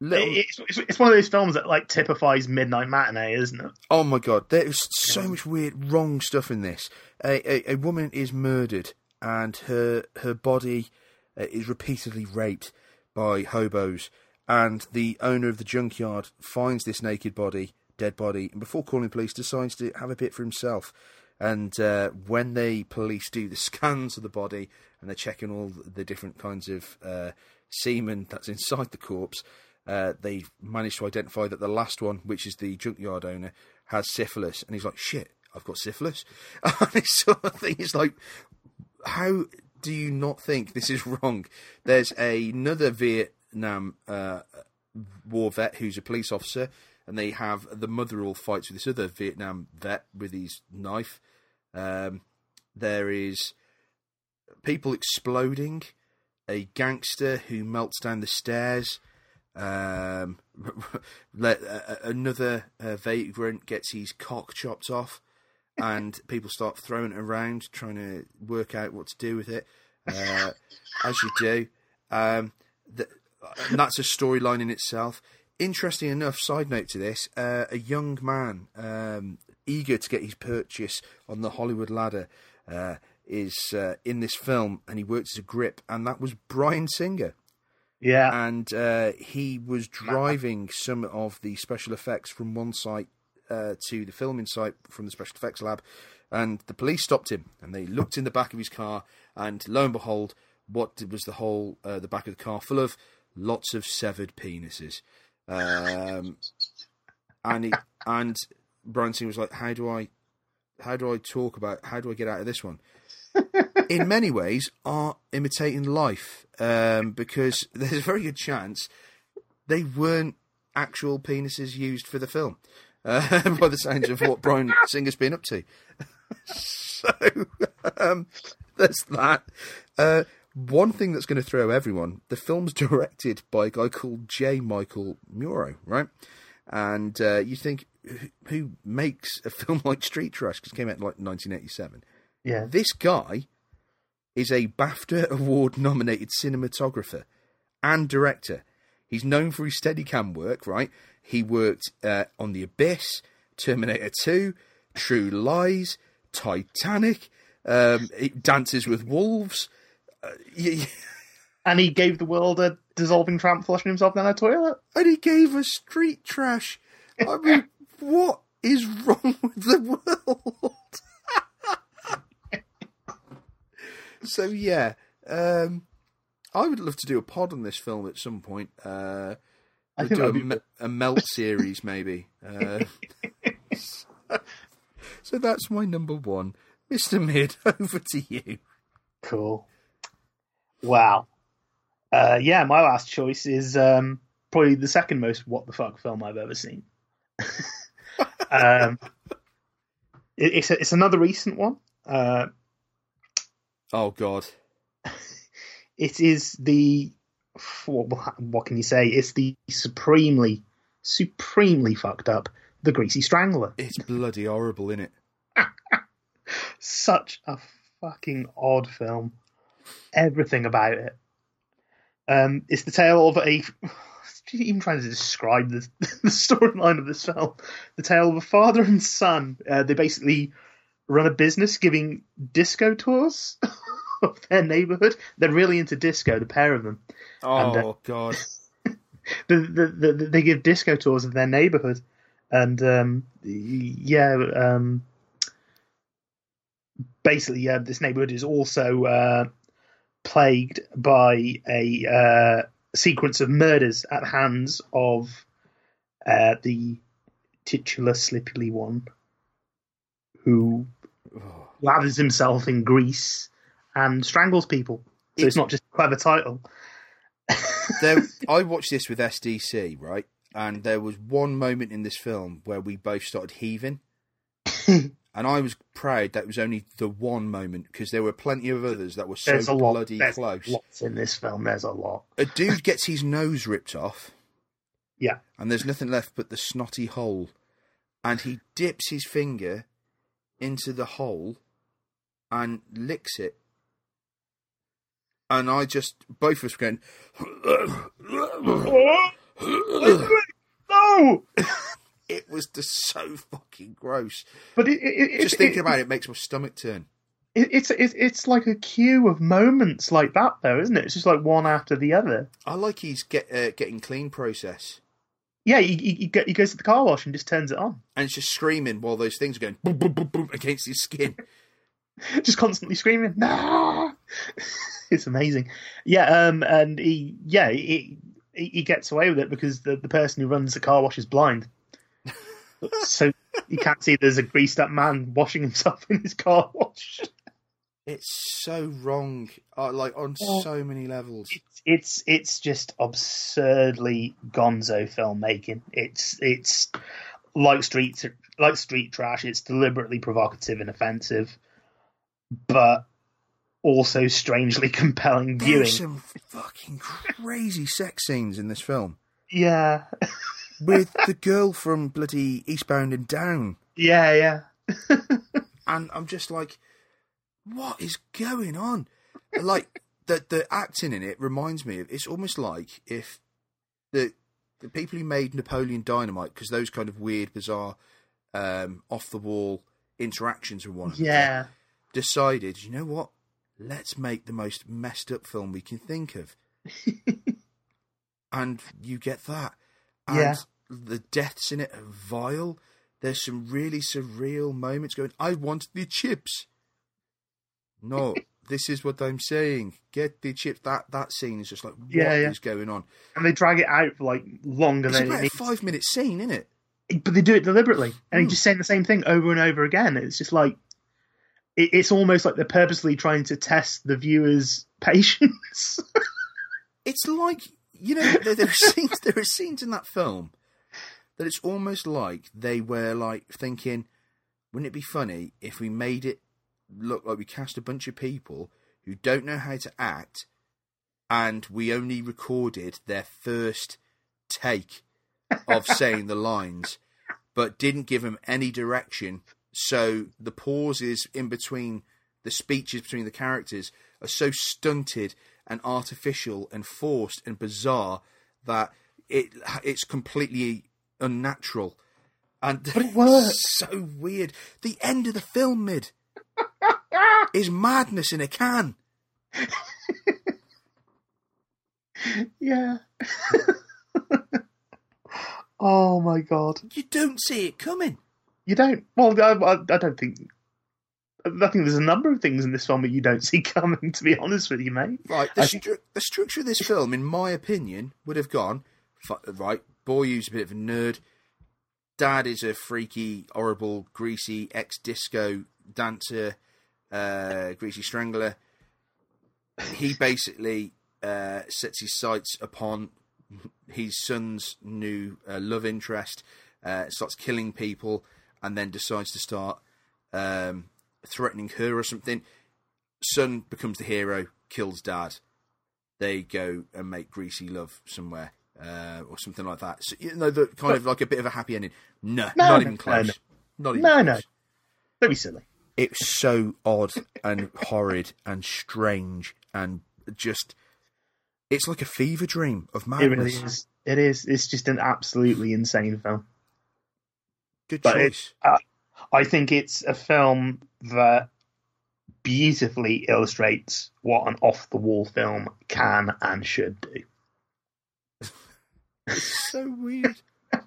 Little... It's, it's, it's one of those films that like typifies midnight matinee, isn't it? Oh my god, there's so much weird, wrong stuff in this. A, a, a woman is murdered, and her her body uh, is repeatedly raped by hobos, and the owner of the junkyard finds this naked body, dead body, and before calling police, decides to have a bit for himself. And uh, when the police do the scans of the body and they're checking all the different kinds of uh, semen that's inside the corpse, uh, they manage to identify that the last one, which is the junkyard owner, has syphilis. And he's like, shit, I've got syphilis. And this sort of thing is like, how do you not think this is wrong? There's another Vietnam uh, war vet who's a police officer, and they have the mother all fights with this other Vietnam vet with his knife. Um, there is people exploding, a gangster who melts down the stairs. Um, another uh, vagrant gets his cock chopped off and people start throwing it around, trying to work out what to do with it, uh, as you do. Um, the, and that's a storyline in itself. Interesting enough, side note to this, uh, a young man um, eager to get his purchase on the Hollywood ladder uh, is uh, in this film, and he works as a grip, and that was Bryan Singer. Yeah. And uh, he was driving some of the special effects from one site uh, to the filming site from the special effects lab, and the police stopped him and they looked in the back of his car, and lo and behold, what was the whole uh, the back of the car full of lots of severed penises, um, and he, and Bryan Singer was like, "How do I, how do I talk about how do I get out of this one?" in many ways, are imitating life um, because there's a very good chance they weren't actual penises used for the film uh, by the sounds of what Bryan Singer's been up to. so um, there's that. Uh, one thing that's going to throw everyone: the film's directed by a guy called J. Michael Muro, right? And uh, you think, who makes a film like Street Trash? Because it came out in like 1987. Yeah. This guy is a BAFTA award nominated cinematographer and director. He's known for his Steadicam work, right? He worked uh, on The Abyss, Terminator 2, True Lies, Titanic, um, Dances with Wolves. Uh, yeah, and he gave the world a dissolving tramp flushing himself down a toilet. And he gave us street trash. I mean, what is wrong with the world? so yeah, um, I would love to do a pod on this film at some point. Uh, I think do a, be a melt series maybe. Uh, so, so that's my number one, Mister Mid. Over to you. Cool. Wow. Uh, yeah, my last choice is um, probably the second most what the fuck film I've ever seen. um, it, it's a, it's another recent one. Uh, Oh God. it is the what, what can you say? It's the supremely, supremely fucked up the Greasy Strangler. It's bloody horrible, isn't it? Such a fucking odd film. Everything about it. Um, it's the tale of a. Even trying to describe the, the storyline of this film, the tale of a father and son. Uh, they basically run a business giving disco tours of their neighborhood. They're really into disco, the pair of them. Oh And, uh, God. the, the, the, the- they give disco tours of their neighborhood, and um, yeah, um, basically, yeah, this neighborhood is also uh, plagued by a uh, sequence of murders at the hands of uh, the titular Slippily one, who lathers himself in grease and strangles people. So it's, It's- not just a clever title. there, I watched this with SDC, right? And there was one moment in this film where we both started heaving. and I was proud that was only the one moment because there were plenty of others that were so There's a lot. bloody There's close. lots in this film. There's a lot. A dude gets his nose ripped off, Yeah. and there's nothing left but the snotty hole. And he dips his finger into the hole and licks it. And I just, both of us were going, No, it was just so fucking gross. but it, it, Just it- thinking about it makes my stomach turn. it's it's it's like a queue of moments like that, though, isn't it? It's just like one after the other. I like his get uh, getting clean process. Yeah, he, he, he he goes to the car wash and just turns it on, And it's just screaming while those things are going boom, boom, boom, boom against his skin. just constantly screaming. No, it's amazing. Yeah, um, and he yeah he he, he gets away with it because the the person who runs the car wash is blind. so you can't see there's a greased up man washing himself in his car wash. It's so wrong, uh, like on so many levels. it's it's it's just absurdly gonzo filmmaking. It's it's like street like street trash. It's deliberately provocative and offensive, but also strangely compelling viewing. There's some fucking crazy sex scenes in this film Yeah, with the girl from bloody Eastbound and Down, yeah, yeah. and I'm just like, what is going on? Like the the acting in it reminds me of. It's almost like if the the people who made Napoleon Dynamite, because those kind of weird, bizarre, um, off the wall interactions with one another. Yeah, decided, you know what? Let's make the most messed up film we can think of. and you get that. And Yeah. the deaths in it are vile. There's some really surreal moments going, I want the chips. No, this is what I'm saying. Get the chips. That that scene is just like, what is Yeah, yeah. going on? and they drag it out for like longer It's than it a five minute scene, isn't it? but they do it deliberately, and Hmm. he's just saying the same thing over and over again. It's just like it, it's almost like they're purposely trying to test the viewer's patience. it's like you know there, there are scenes there are scenes in that film that it's almost like they were like thinking wouldn't it be funny if we made it look like we cast a bunch of people who don't know how to act and we only recorded their first take of saying the lines but didn't give them any direction so the pauses in between the speeches between the characters are so stunted and artificial and forced and bizarre that it it's completely unnatural and But it works. so weird the end of the film mid is madness in a can yeah. oh my god. you don't see it coming You don't. Well, I, I, I don't think. I think there's a number of things in this film that you don't see coming. To be honest with you, mate. Right, the, I think- stru- the structure of this film, in my opinion, would have gone right. Boy, who's a bit of a nerd. Dad is a freaky, horrible, greasy ex-disco dancer, uh, greasy strangler. He basically uh, sets his sights upon his son's new uh, love interest, uh, starts killing people, and then decides to start um, threatening her or something. Son becomes the hero, kills dad. They go and make greasy love somewhere. Uh, or something like that. So, you know, the kind of like a bit of a happy ending. No, No, not no, even close. no. Not even No, close. no. Don't be silly. It's so odd and horrid and strange and just. It's like a fever dream of It madness. really is. It is. It's just an absolutely insane film. Good But choice. uh, I think it's a film that beautifully illustrates what an off the wall film can and should do. It's so weird.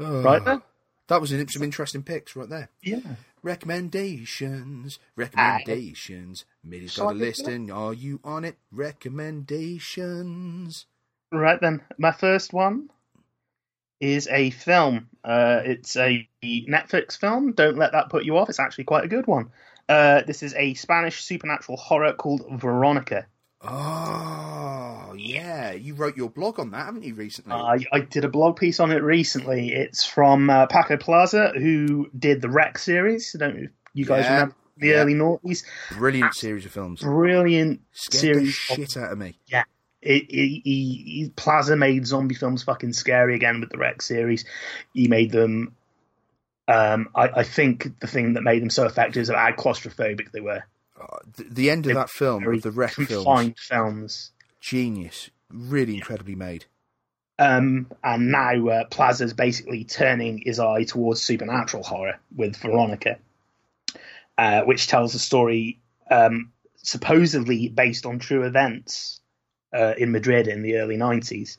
Oh, Right then? That was some interesting picks right there. Yeah. Recommendations, recommendations. Middy's Shall got a list, it and are you on it? Recommendations. Right then, my first one is a film. Uh, it's a Netflix film. Don't let that put you off. It's actually quite a good one. Uh, this is a Spanish supernatural horror called Veronica. Oh, yeah. You wrote your blog on that, haven't you, recently? I, I did a blog piece on it recently. It's from uh, Paco Plaza, who did the REC series. I don't know if you guys Yeah, remember the yeah. early noughties. Brilliant series of films. Brilliant Scared the series. of- shit out of me. Yeah. It, it, he, he, Plaza made zombie films fucking scary again with the Rex series. He made them. Um, I, I think the thing that made them so effective is how claustrophobic they were. The, the end of that film, of the REC films, films. genius. Really incredibly made. Um, and now uh, Plaza's basically turning his eye towards supernatural horror with Veronica, uh, which tells a story um, supposedly based on true events uh, in Madrid in the early 90s.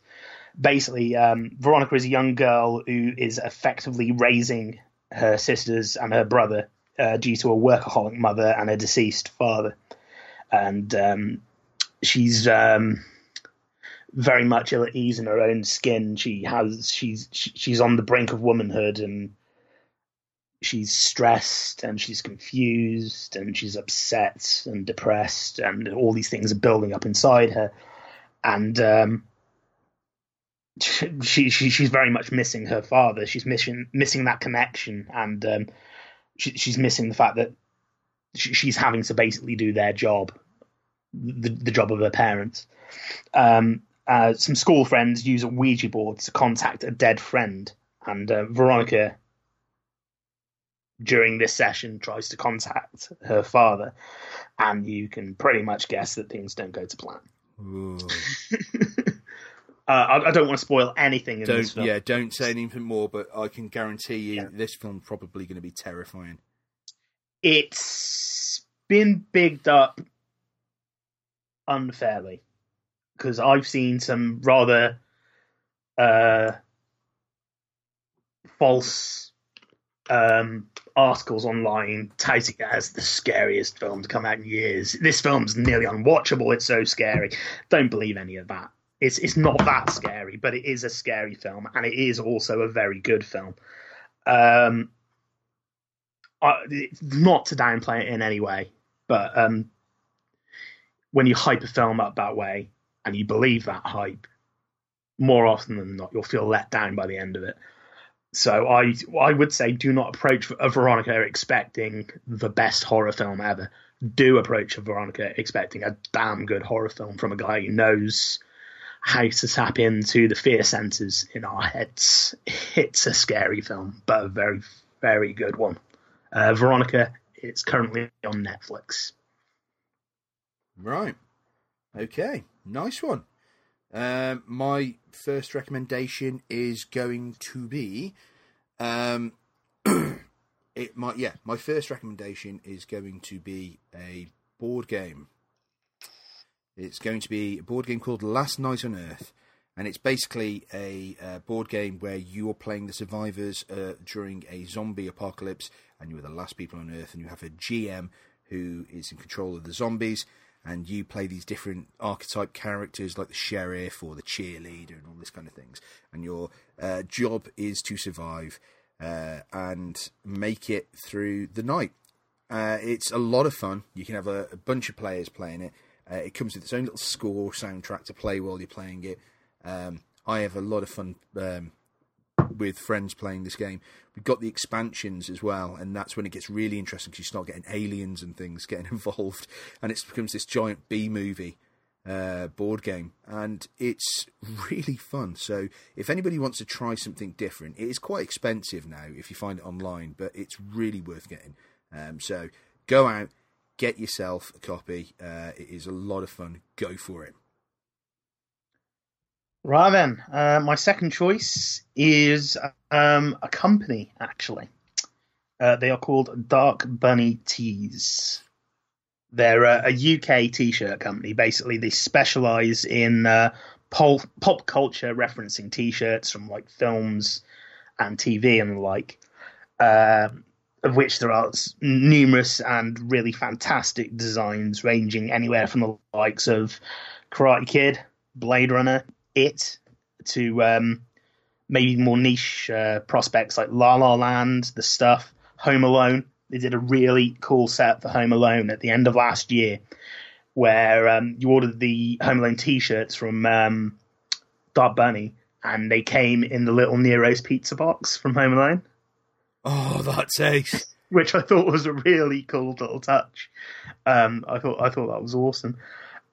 Basically, um, Veronica is a young girl who is effectively raising her sisters and her brother uh, due to a workaholic mother and a deceased father. And um, she's um, very much ill at ease in her own skin. She has she's she's on the brink of womanhood and she's stressed and she's confused and she's upset and depressed and all these things are building up inside her and um she, she she's very much missing her father. She's missing missing that connection. And um she, she's missing the fact that she, she's having to basically do their job the, the job of her parents. Um uh, some school friends use a Ouija board to contact a dead friend, and uh, Veronica, during this session, tries to contact her father, and you can pretty much guess that things don't go to plan. Uh, I, I don't want to spoil anything in this Don't film. yeah, don't say anything more. But I can guarantee you, this film's probably going to be terrifying. It's been bigged up unfairly because I've seen some rather uh, false um, articles online touting it as the scariest film to come out in years. This film's nearly unwatchable. It's so scary. Don't believe any of that. It's it's not that scary, but it is a scary film, and it is also a very good film. Um, I, not to downplay it in any way, but um, when you hype a film up that way and you believe that hype, more often than not, you'll feel let down by the end of it. So I I would say do not approach a Veronica expecting the best horror film ever. Do approach a Veronica expecting a damn good horror film from a guy who knows how to tap into the fear centers in our heads. It's a scary film, but a very very good one. Uh, Veronica, it's currently on Netflix. Right. Okay. Nice one. Um, my first recommendation is going to be, um, it might yeah, my first recommendation is going to be a board game. It's going to be a board game called Last Night on Earth, and it's basically a uh, board game where you are playing the survivors uh, during a zombie apocalypse, and you are the last people on Earth, and you have a GM who is in control of the zombies, and you play these different archetype characters like the sheriff or the cheerleader and all this kind of things, and your uh, job is to survive uh, and make it through the night. Uh, it's a lot of fun. You can have a, a bunch of players playing it. Uh, it comes with its own little score soundtrack to play while you're playing it. Um, I have a lot of fun um, with friends playing this game. We've got the expansions as well, and that's when it gets really interesting because you start getting aliens and things getting involved, and it becomes this giant B movie uh, board game, and it's really fun. So if anybody wants to try something different, it is quite expensive now if you find it online, but it's really worth getting. Um, so go out, get yourself a copy. Uh, it is a lot of fun. Go for it. Right then, uh, my second choice is um, a company, actually. Uh, they are called Dark Bunny Tees. They're a, a UK t shirt company. Basically, they specialize in uh, pop, pop culture referencing t shirts from like films and TV and the like, uh, of which there are numerous and really fantastic designs, ranging anywhere from the likes of Karate Kid, Blade Runner, it to um, maybe more niche uh, prospects like La La Land, The Stuff, Home Alone. They did a really cool set for Home Alone at the end of last year, where um, you ordered the Home Alone T-shirts from um, Dark Bunny, and they came in the little Nero's pizza box from Home Alone. Oh, that's ace! Which I thought was a really cool little touch. Um, I thought I thought that was awesome.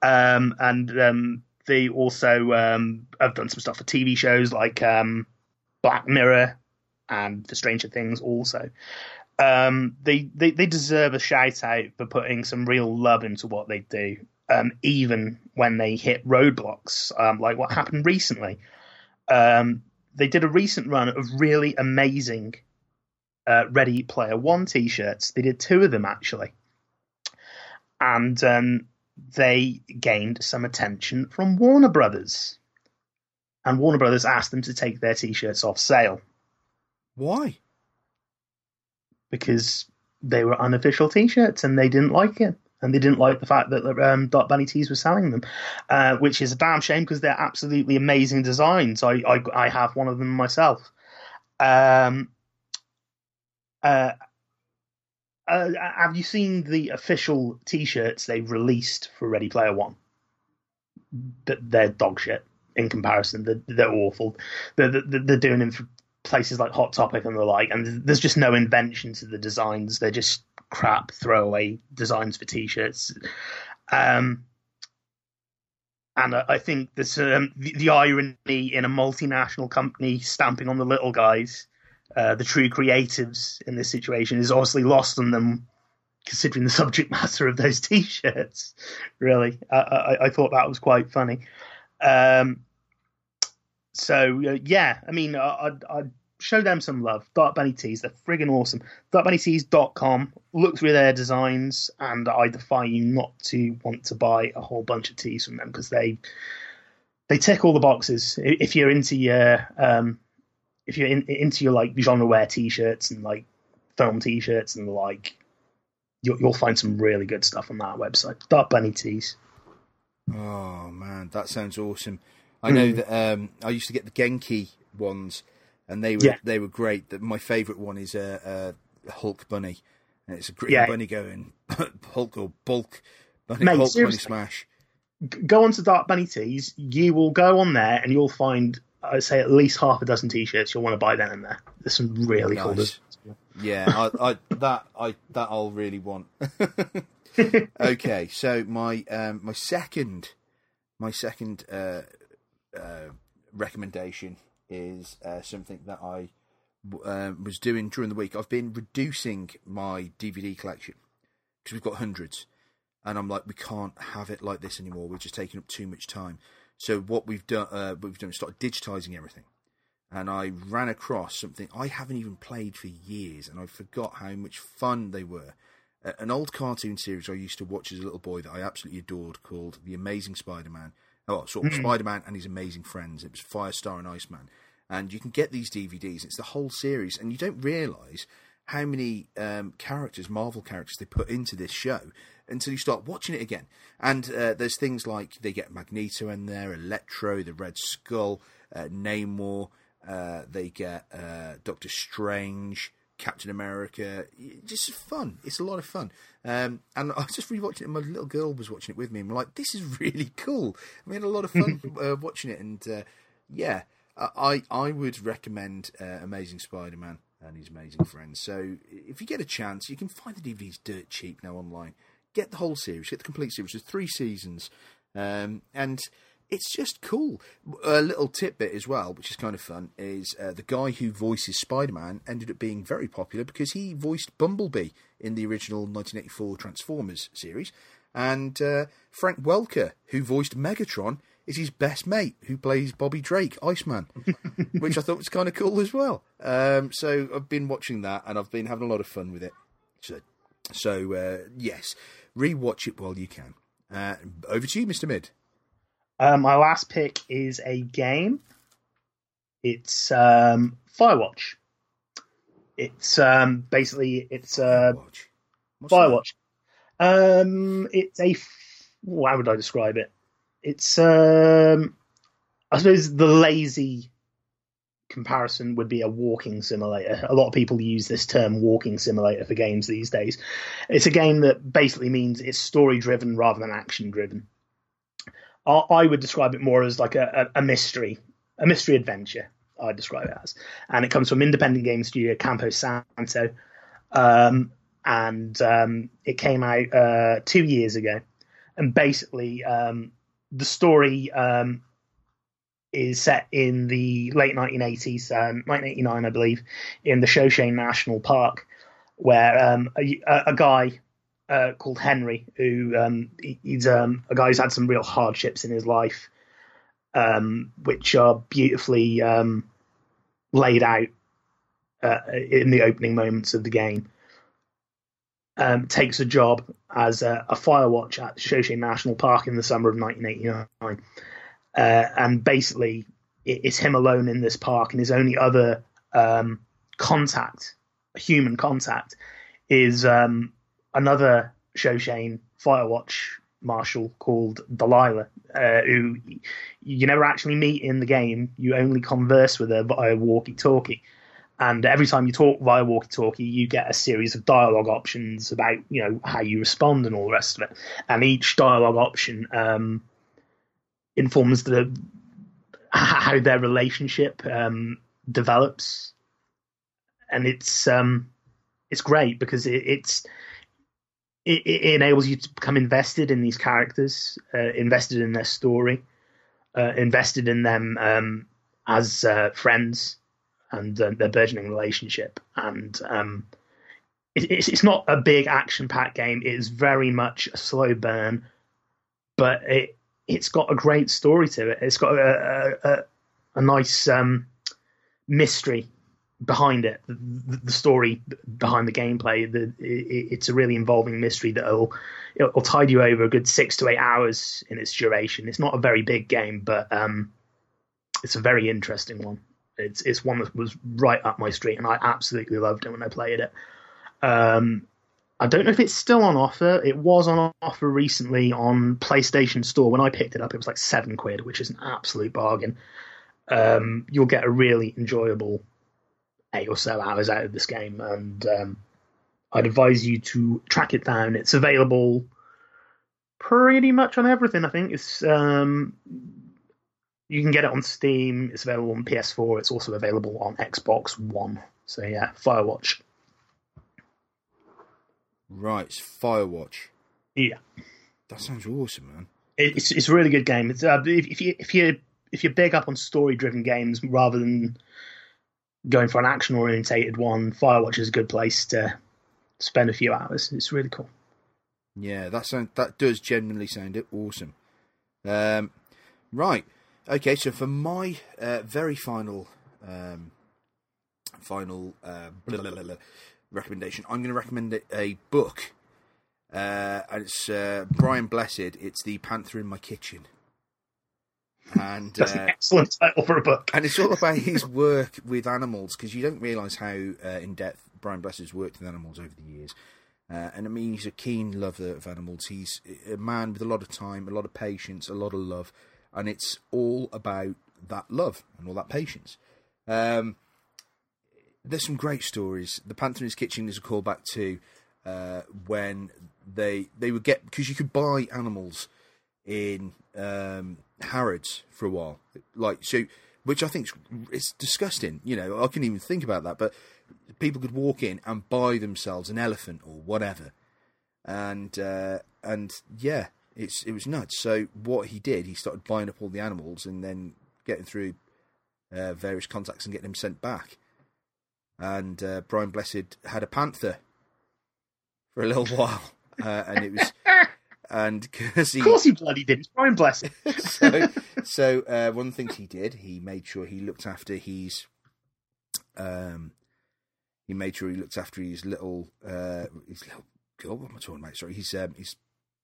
Um, and um, they also um, have done some stuff for TV shows like um, Black Mirror and for Stranger Things also. Um, they, they they deserve a shout out for putting some real love into what they do, um, even when they hit roadblocks, um, like what happened recently. Um, they did a recent run of really amazing uh, Ready Player One T-shirts. They did two of them actually, and they gained some attention from Warner Brothers. And Warner Brothers asked them to take their t shirts off sale. Why? Because they were unofficial t shirts and they didn't like it. And they didn't like the fact that um, Dark Bunny Tees were selling them, uh, which is a damn shame because they're absolutely amazing designs. I, I, I have one of them myself. Um, uh, uh, have you seen the official T-shirts they've released for Ready Player One? They're dog shit in comparison. They're, they're awful. They're, they're, doing them for places like Hot Topic and the like, and there's just no invention to the designs. They're just crap throwaway designs for T-shirts. Um, and I think um, the, the irony in a multinational company stamping on the little guys uh, the true creatives in this situation is obviously lost on them, considering the subject matter of those T-shirts. Really, I, I, I thought that was quite funny. Um, so uh, yeah, I mean, I'd, I'd, show them some love. Dark Bunny Tees, they're friggin' awesome. DarkBunnyTees.com. Look through their designs, and I defy you not to want to buy a whole bunch of tees from them because they they tick all the boxes. If you're into your um, if you're in, into your like genre wear t-shirts and like film t-shirts and the like, you'll, you'll find some really good stuff on that website. Dark Bunny Tees. Oh man, that sounds awesome. I know mm. that um, I used to get the Genki ones, and they were yeah. they were great. My favourite one is a, a Hulk bunny, and it's a green yeah. bunny going Hulk or bulk bunny, Mate, Hulk bunny smash. Go on to Dark Bunny Tees. You will go on there, and you'll find I'd say at least half a dozen t-shirts you'll want to buy then and there. There's some really nice. cool designs. Yeah, I, I, that I that I'll really want. okay, so my um, my second my second uh, uh, recommendation is uh, something that I uh, was doing during the week. I've been reducing my DVD collection because we've got hundreds, and I'm like, we can't have it like this anymore. We're just taking up too much time. So what we've done, uh, we've done, started digitizing everything, and I ran across something I haven't even played for years, and I forgot how much fun they were. Uh, an old cartoon series I used to watch as a little boy that I absolutely adored called The Amazing Spider-Man. Oh, sort of mm-hmm. Spider-Man and his amazing friends. It was Firestar and Iceman, and you can get these DVDs. It's the whole series, and you don't realise how many um, characters, Marvel characters, they put into this show until you start watching it again. And uh, there's things like they get Magneto in there, Electro, the Red Skull, uh, Namor. Uh, they get uh, Doctor Strange, Captain America. Just fun. It's a lot of fun. Um, and I was just rewatching it. And my little girl was watching it with me. And we're like, this is really cool. We had a lot of fun uh, watching it. And uh, yeah, I I would recommend uh, Amazing Spider-Man and his amazing friends. So if you get a chance, you can find the DVDs dirt cheap now online. Get the whole series, get the complete series. There's three seasons, um, and it's just cool. A little tidbit as well, which is kind of fun, is uh, the guy who voices Spider-Man ended up being very popular because he voiced Bumblebee in the original 1984 Transformers series, and uh, Frank Welker, who voiced Megatron, is his best mate, who plays Bobby Drake, Iceman, which I thought was kind of cool as well. Um, so I've been watching that, and I've been having a lot of fun with it. So, so uh, yes, rewatch it while you can. Uh, over to you, Mister Mid. Um, my last pick is a game. It's um, Firewatch. It's um, basically it's uh, What's Firewatch. Um, it's a f- how would I describe it? It's um, I suppose the lazy comparison would be a walking simulator. A lot of people use this term walking simulator for games these days. It's a game that basically means it's story driven rather than action driven. I would describe it more as like a, a, a mystery, a mystery adventure. I describe it as, and it comes from independent game studio Campo Santo, um, and um, it came out uh, two years ago. And basically, um, the story um, is set in the late 1980s, um, 1989, I believe, in the Shoshone National Park, where um, a, a guy uh, called Henry, who um, he- he's um, a guy who's had some real hardships in his life, um, which are beautifully um, laid out uh, in the opening moments of the game. Takes a job as a, a fire watch at Shoshone National Park in the summer of 1989, uh, and basically it, it's him alone in this park, and his only other um, contact, human contact, is um, another Shoshone Firewatch marshal called Delilah, uh, who you never actually meet in the game. You only converse with her via walkie-talkie. And every time you talk via walkie-talkie, you get a series of dialogue options about, you know, how you respond and all the rest of it. And each dialogue option um, informs the how their relationship um, develops, and it's um, it's great because it, it's it, it enables you to become invested in these characters, uh, invested in their story, uh, invested in them um, as uh, friends and uh, their burgeoning relationship. And um, it, it's it's not a big action packed game. It is very much a slow burn, but it it's got a great story to it. It's got a a, a, a nice um, mystery behind it, the, the story behind the gameplay. The, it, it's a really involving mystery that'll it'll tide you over a good six to eight hours in its duration. It's not a very big game, but um, it's a very interesting one. It's it's one that was right up my street, and I absolutely loved it when I played it. Um, I don't know if it's still on offer. It was on offer recently on PlayStation Store. When I picked it up, it was like seven quid, which is an absolute bargain. Um, you'll get a really enjoyable eight or so hours out of this game, and um, I'd advise you to track it down. It's available pretty much on everything. I think it's um, you can get it on Steam. It's available on PS4. It's also available on Xbox One. So yeah, Firewatch. Right, it's Firewatch. Yeah, That sounds awesome, man. it's it's a really good game. It's uh, if, if you if you if you're big up on story driven games rather than going for an action orientated one, Firewatch is a good place to spend a few hours. It's really cool. Yeah, that sound that does genuinely sound awesome. Um, right, okay. So for my uh, very final, um, final uh, blah, blah, blah, recommendation, I'm going to recommend a, a book, uh, and it's uh, Brian Blessed. It's the Panther in My Kitchen, and That's an uh, excellent title for a book. and it's all about his work with animals because you don't realise how uh, in depth Brian Blessed's worked with animals over the years. Uh, and I mean, he's a keen lover of animals. He's a man with a lot of time, a lot of patience, a lot of love, and it's all about that love and all that patience. Um, there's some great stories. The Panther in His Kitchen is a callback to uh, when they they would get because you could buy animals in um, Harrods for a while. Like so, which I think is disgusting. You know, I couldn't even think about that, but people could walk in and buy themselves an elephant or whatever, and uh, and yeah, it's it was nuts. So what he did, he started buying up all the animals and then getting through uh, various contacts and getting them sent back. And uh, Brian Blessed had a panther for a little while, uh, and it was and because he Of course he bloody did. It's Brian Blessed. so, so uh, one of the things he did, he made sure he looked after his, um, he made sure he looked after his little, uh, his little, God, what am I talking about? Sorry, his, um, his,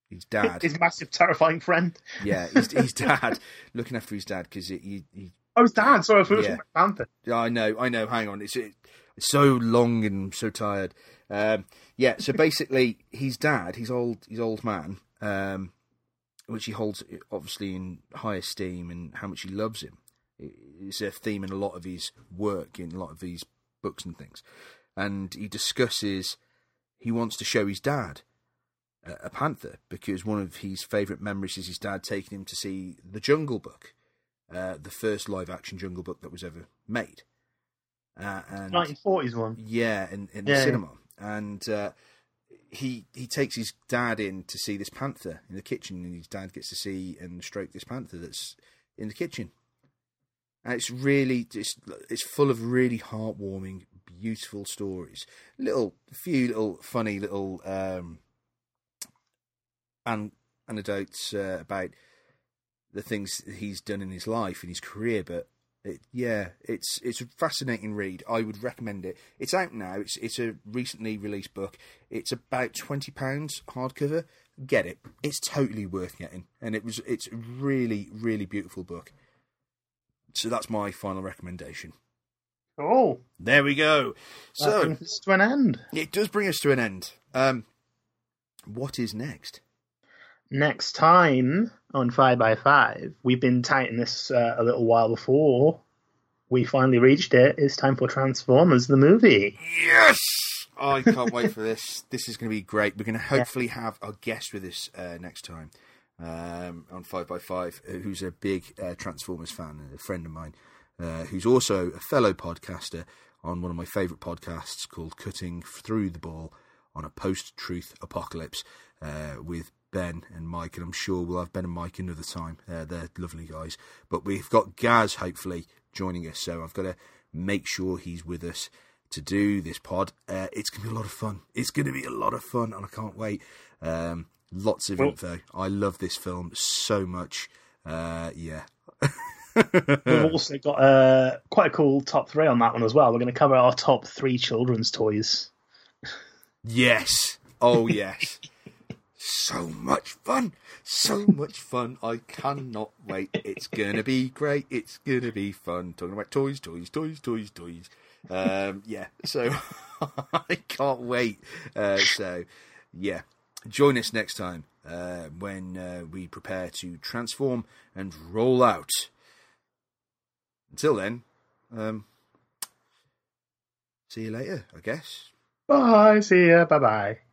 his dad. His massive, terrifying friend. yeah, his, his dad, looking after his dad because he, he, Oh, his dad. Sorry, I thought it was Yeah. Panther. yeah, I know, I know. Hang on, it's, it's so long and so tired. Um, yeah, so basically, his dad, his old, his old man, um, which he holds obviously in high esteem, and how much he loves him. It's a theme in a lot of his work, in a lot of these books and things. And he discusses he wants to show his dad a, panther because one of his favourite memories is his dad taking him to see the Jungle Book, uh, the first live action Jungle Book that was ever made. Uh, and 1940s one. yeah, in, in the Yeah, yeah. cinema, and uh, he he takes his dad in to see this panther in the kitchen, and his dad gets to see and stroke this panther that's in the kitchen. And it's really it's it's full of really heartwarming, beautiful stories. Little few little funny little um, an- anecdotes uh, about the things that he's done in his life in his career, but it, yeah, it's it's a fascinating read. I would recommend it. It's out now. It's it's a recently released book. It's about twenty pounds hardcover. Get it. It's totally worth getting, and it was it's a really really beautiful book. So that's my final recommendation. Oh, There we go. that So brings us to an end. it does bring us to an end. Um, what is next? Next time on 5x5, we've been touting this uh, a little while before we finally reached it. It's time for Transformers, the movie. Yes! I can't wait for this. This is going to be great. We're going to hopefully have our guest with us uh, next time um, on 5x5, uh, who's a big uh, Transformers fan, and a friend of mine, uh, who's also a fellow podcaster on one of my favourite podcasts called Cutting Through the Ball on a post truth apocalypse uh, with Ben and Mike. And I'm sure we'll have Ben and Mike another time. Uh, they're lovely guys. But we've got Gaz hopefully joining us, so I've got to make sure he's with us to do this pod. Uh, it's going to be a lot of fun. It's going to be a lot of fun, and I can't wait. Um, lots of Well- info. I love this film so much. Uh, yeah. We've also got uh, quite a cool top three on that one as well. We're going to cover our top three children's toys. Yes. Oh, yes. so much fun. So much fun. I cannot wait. It's going to be great. It's going to be fun. Talking about toys, toys, toys, toys, toys. Um, yeah. So I can't wait. Uh, so, yeah. Join us next time uh, when uh, we prepare to transform and roll out. Until then, um, see you later, I guess. Bye. See ya. Bye bye.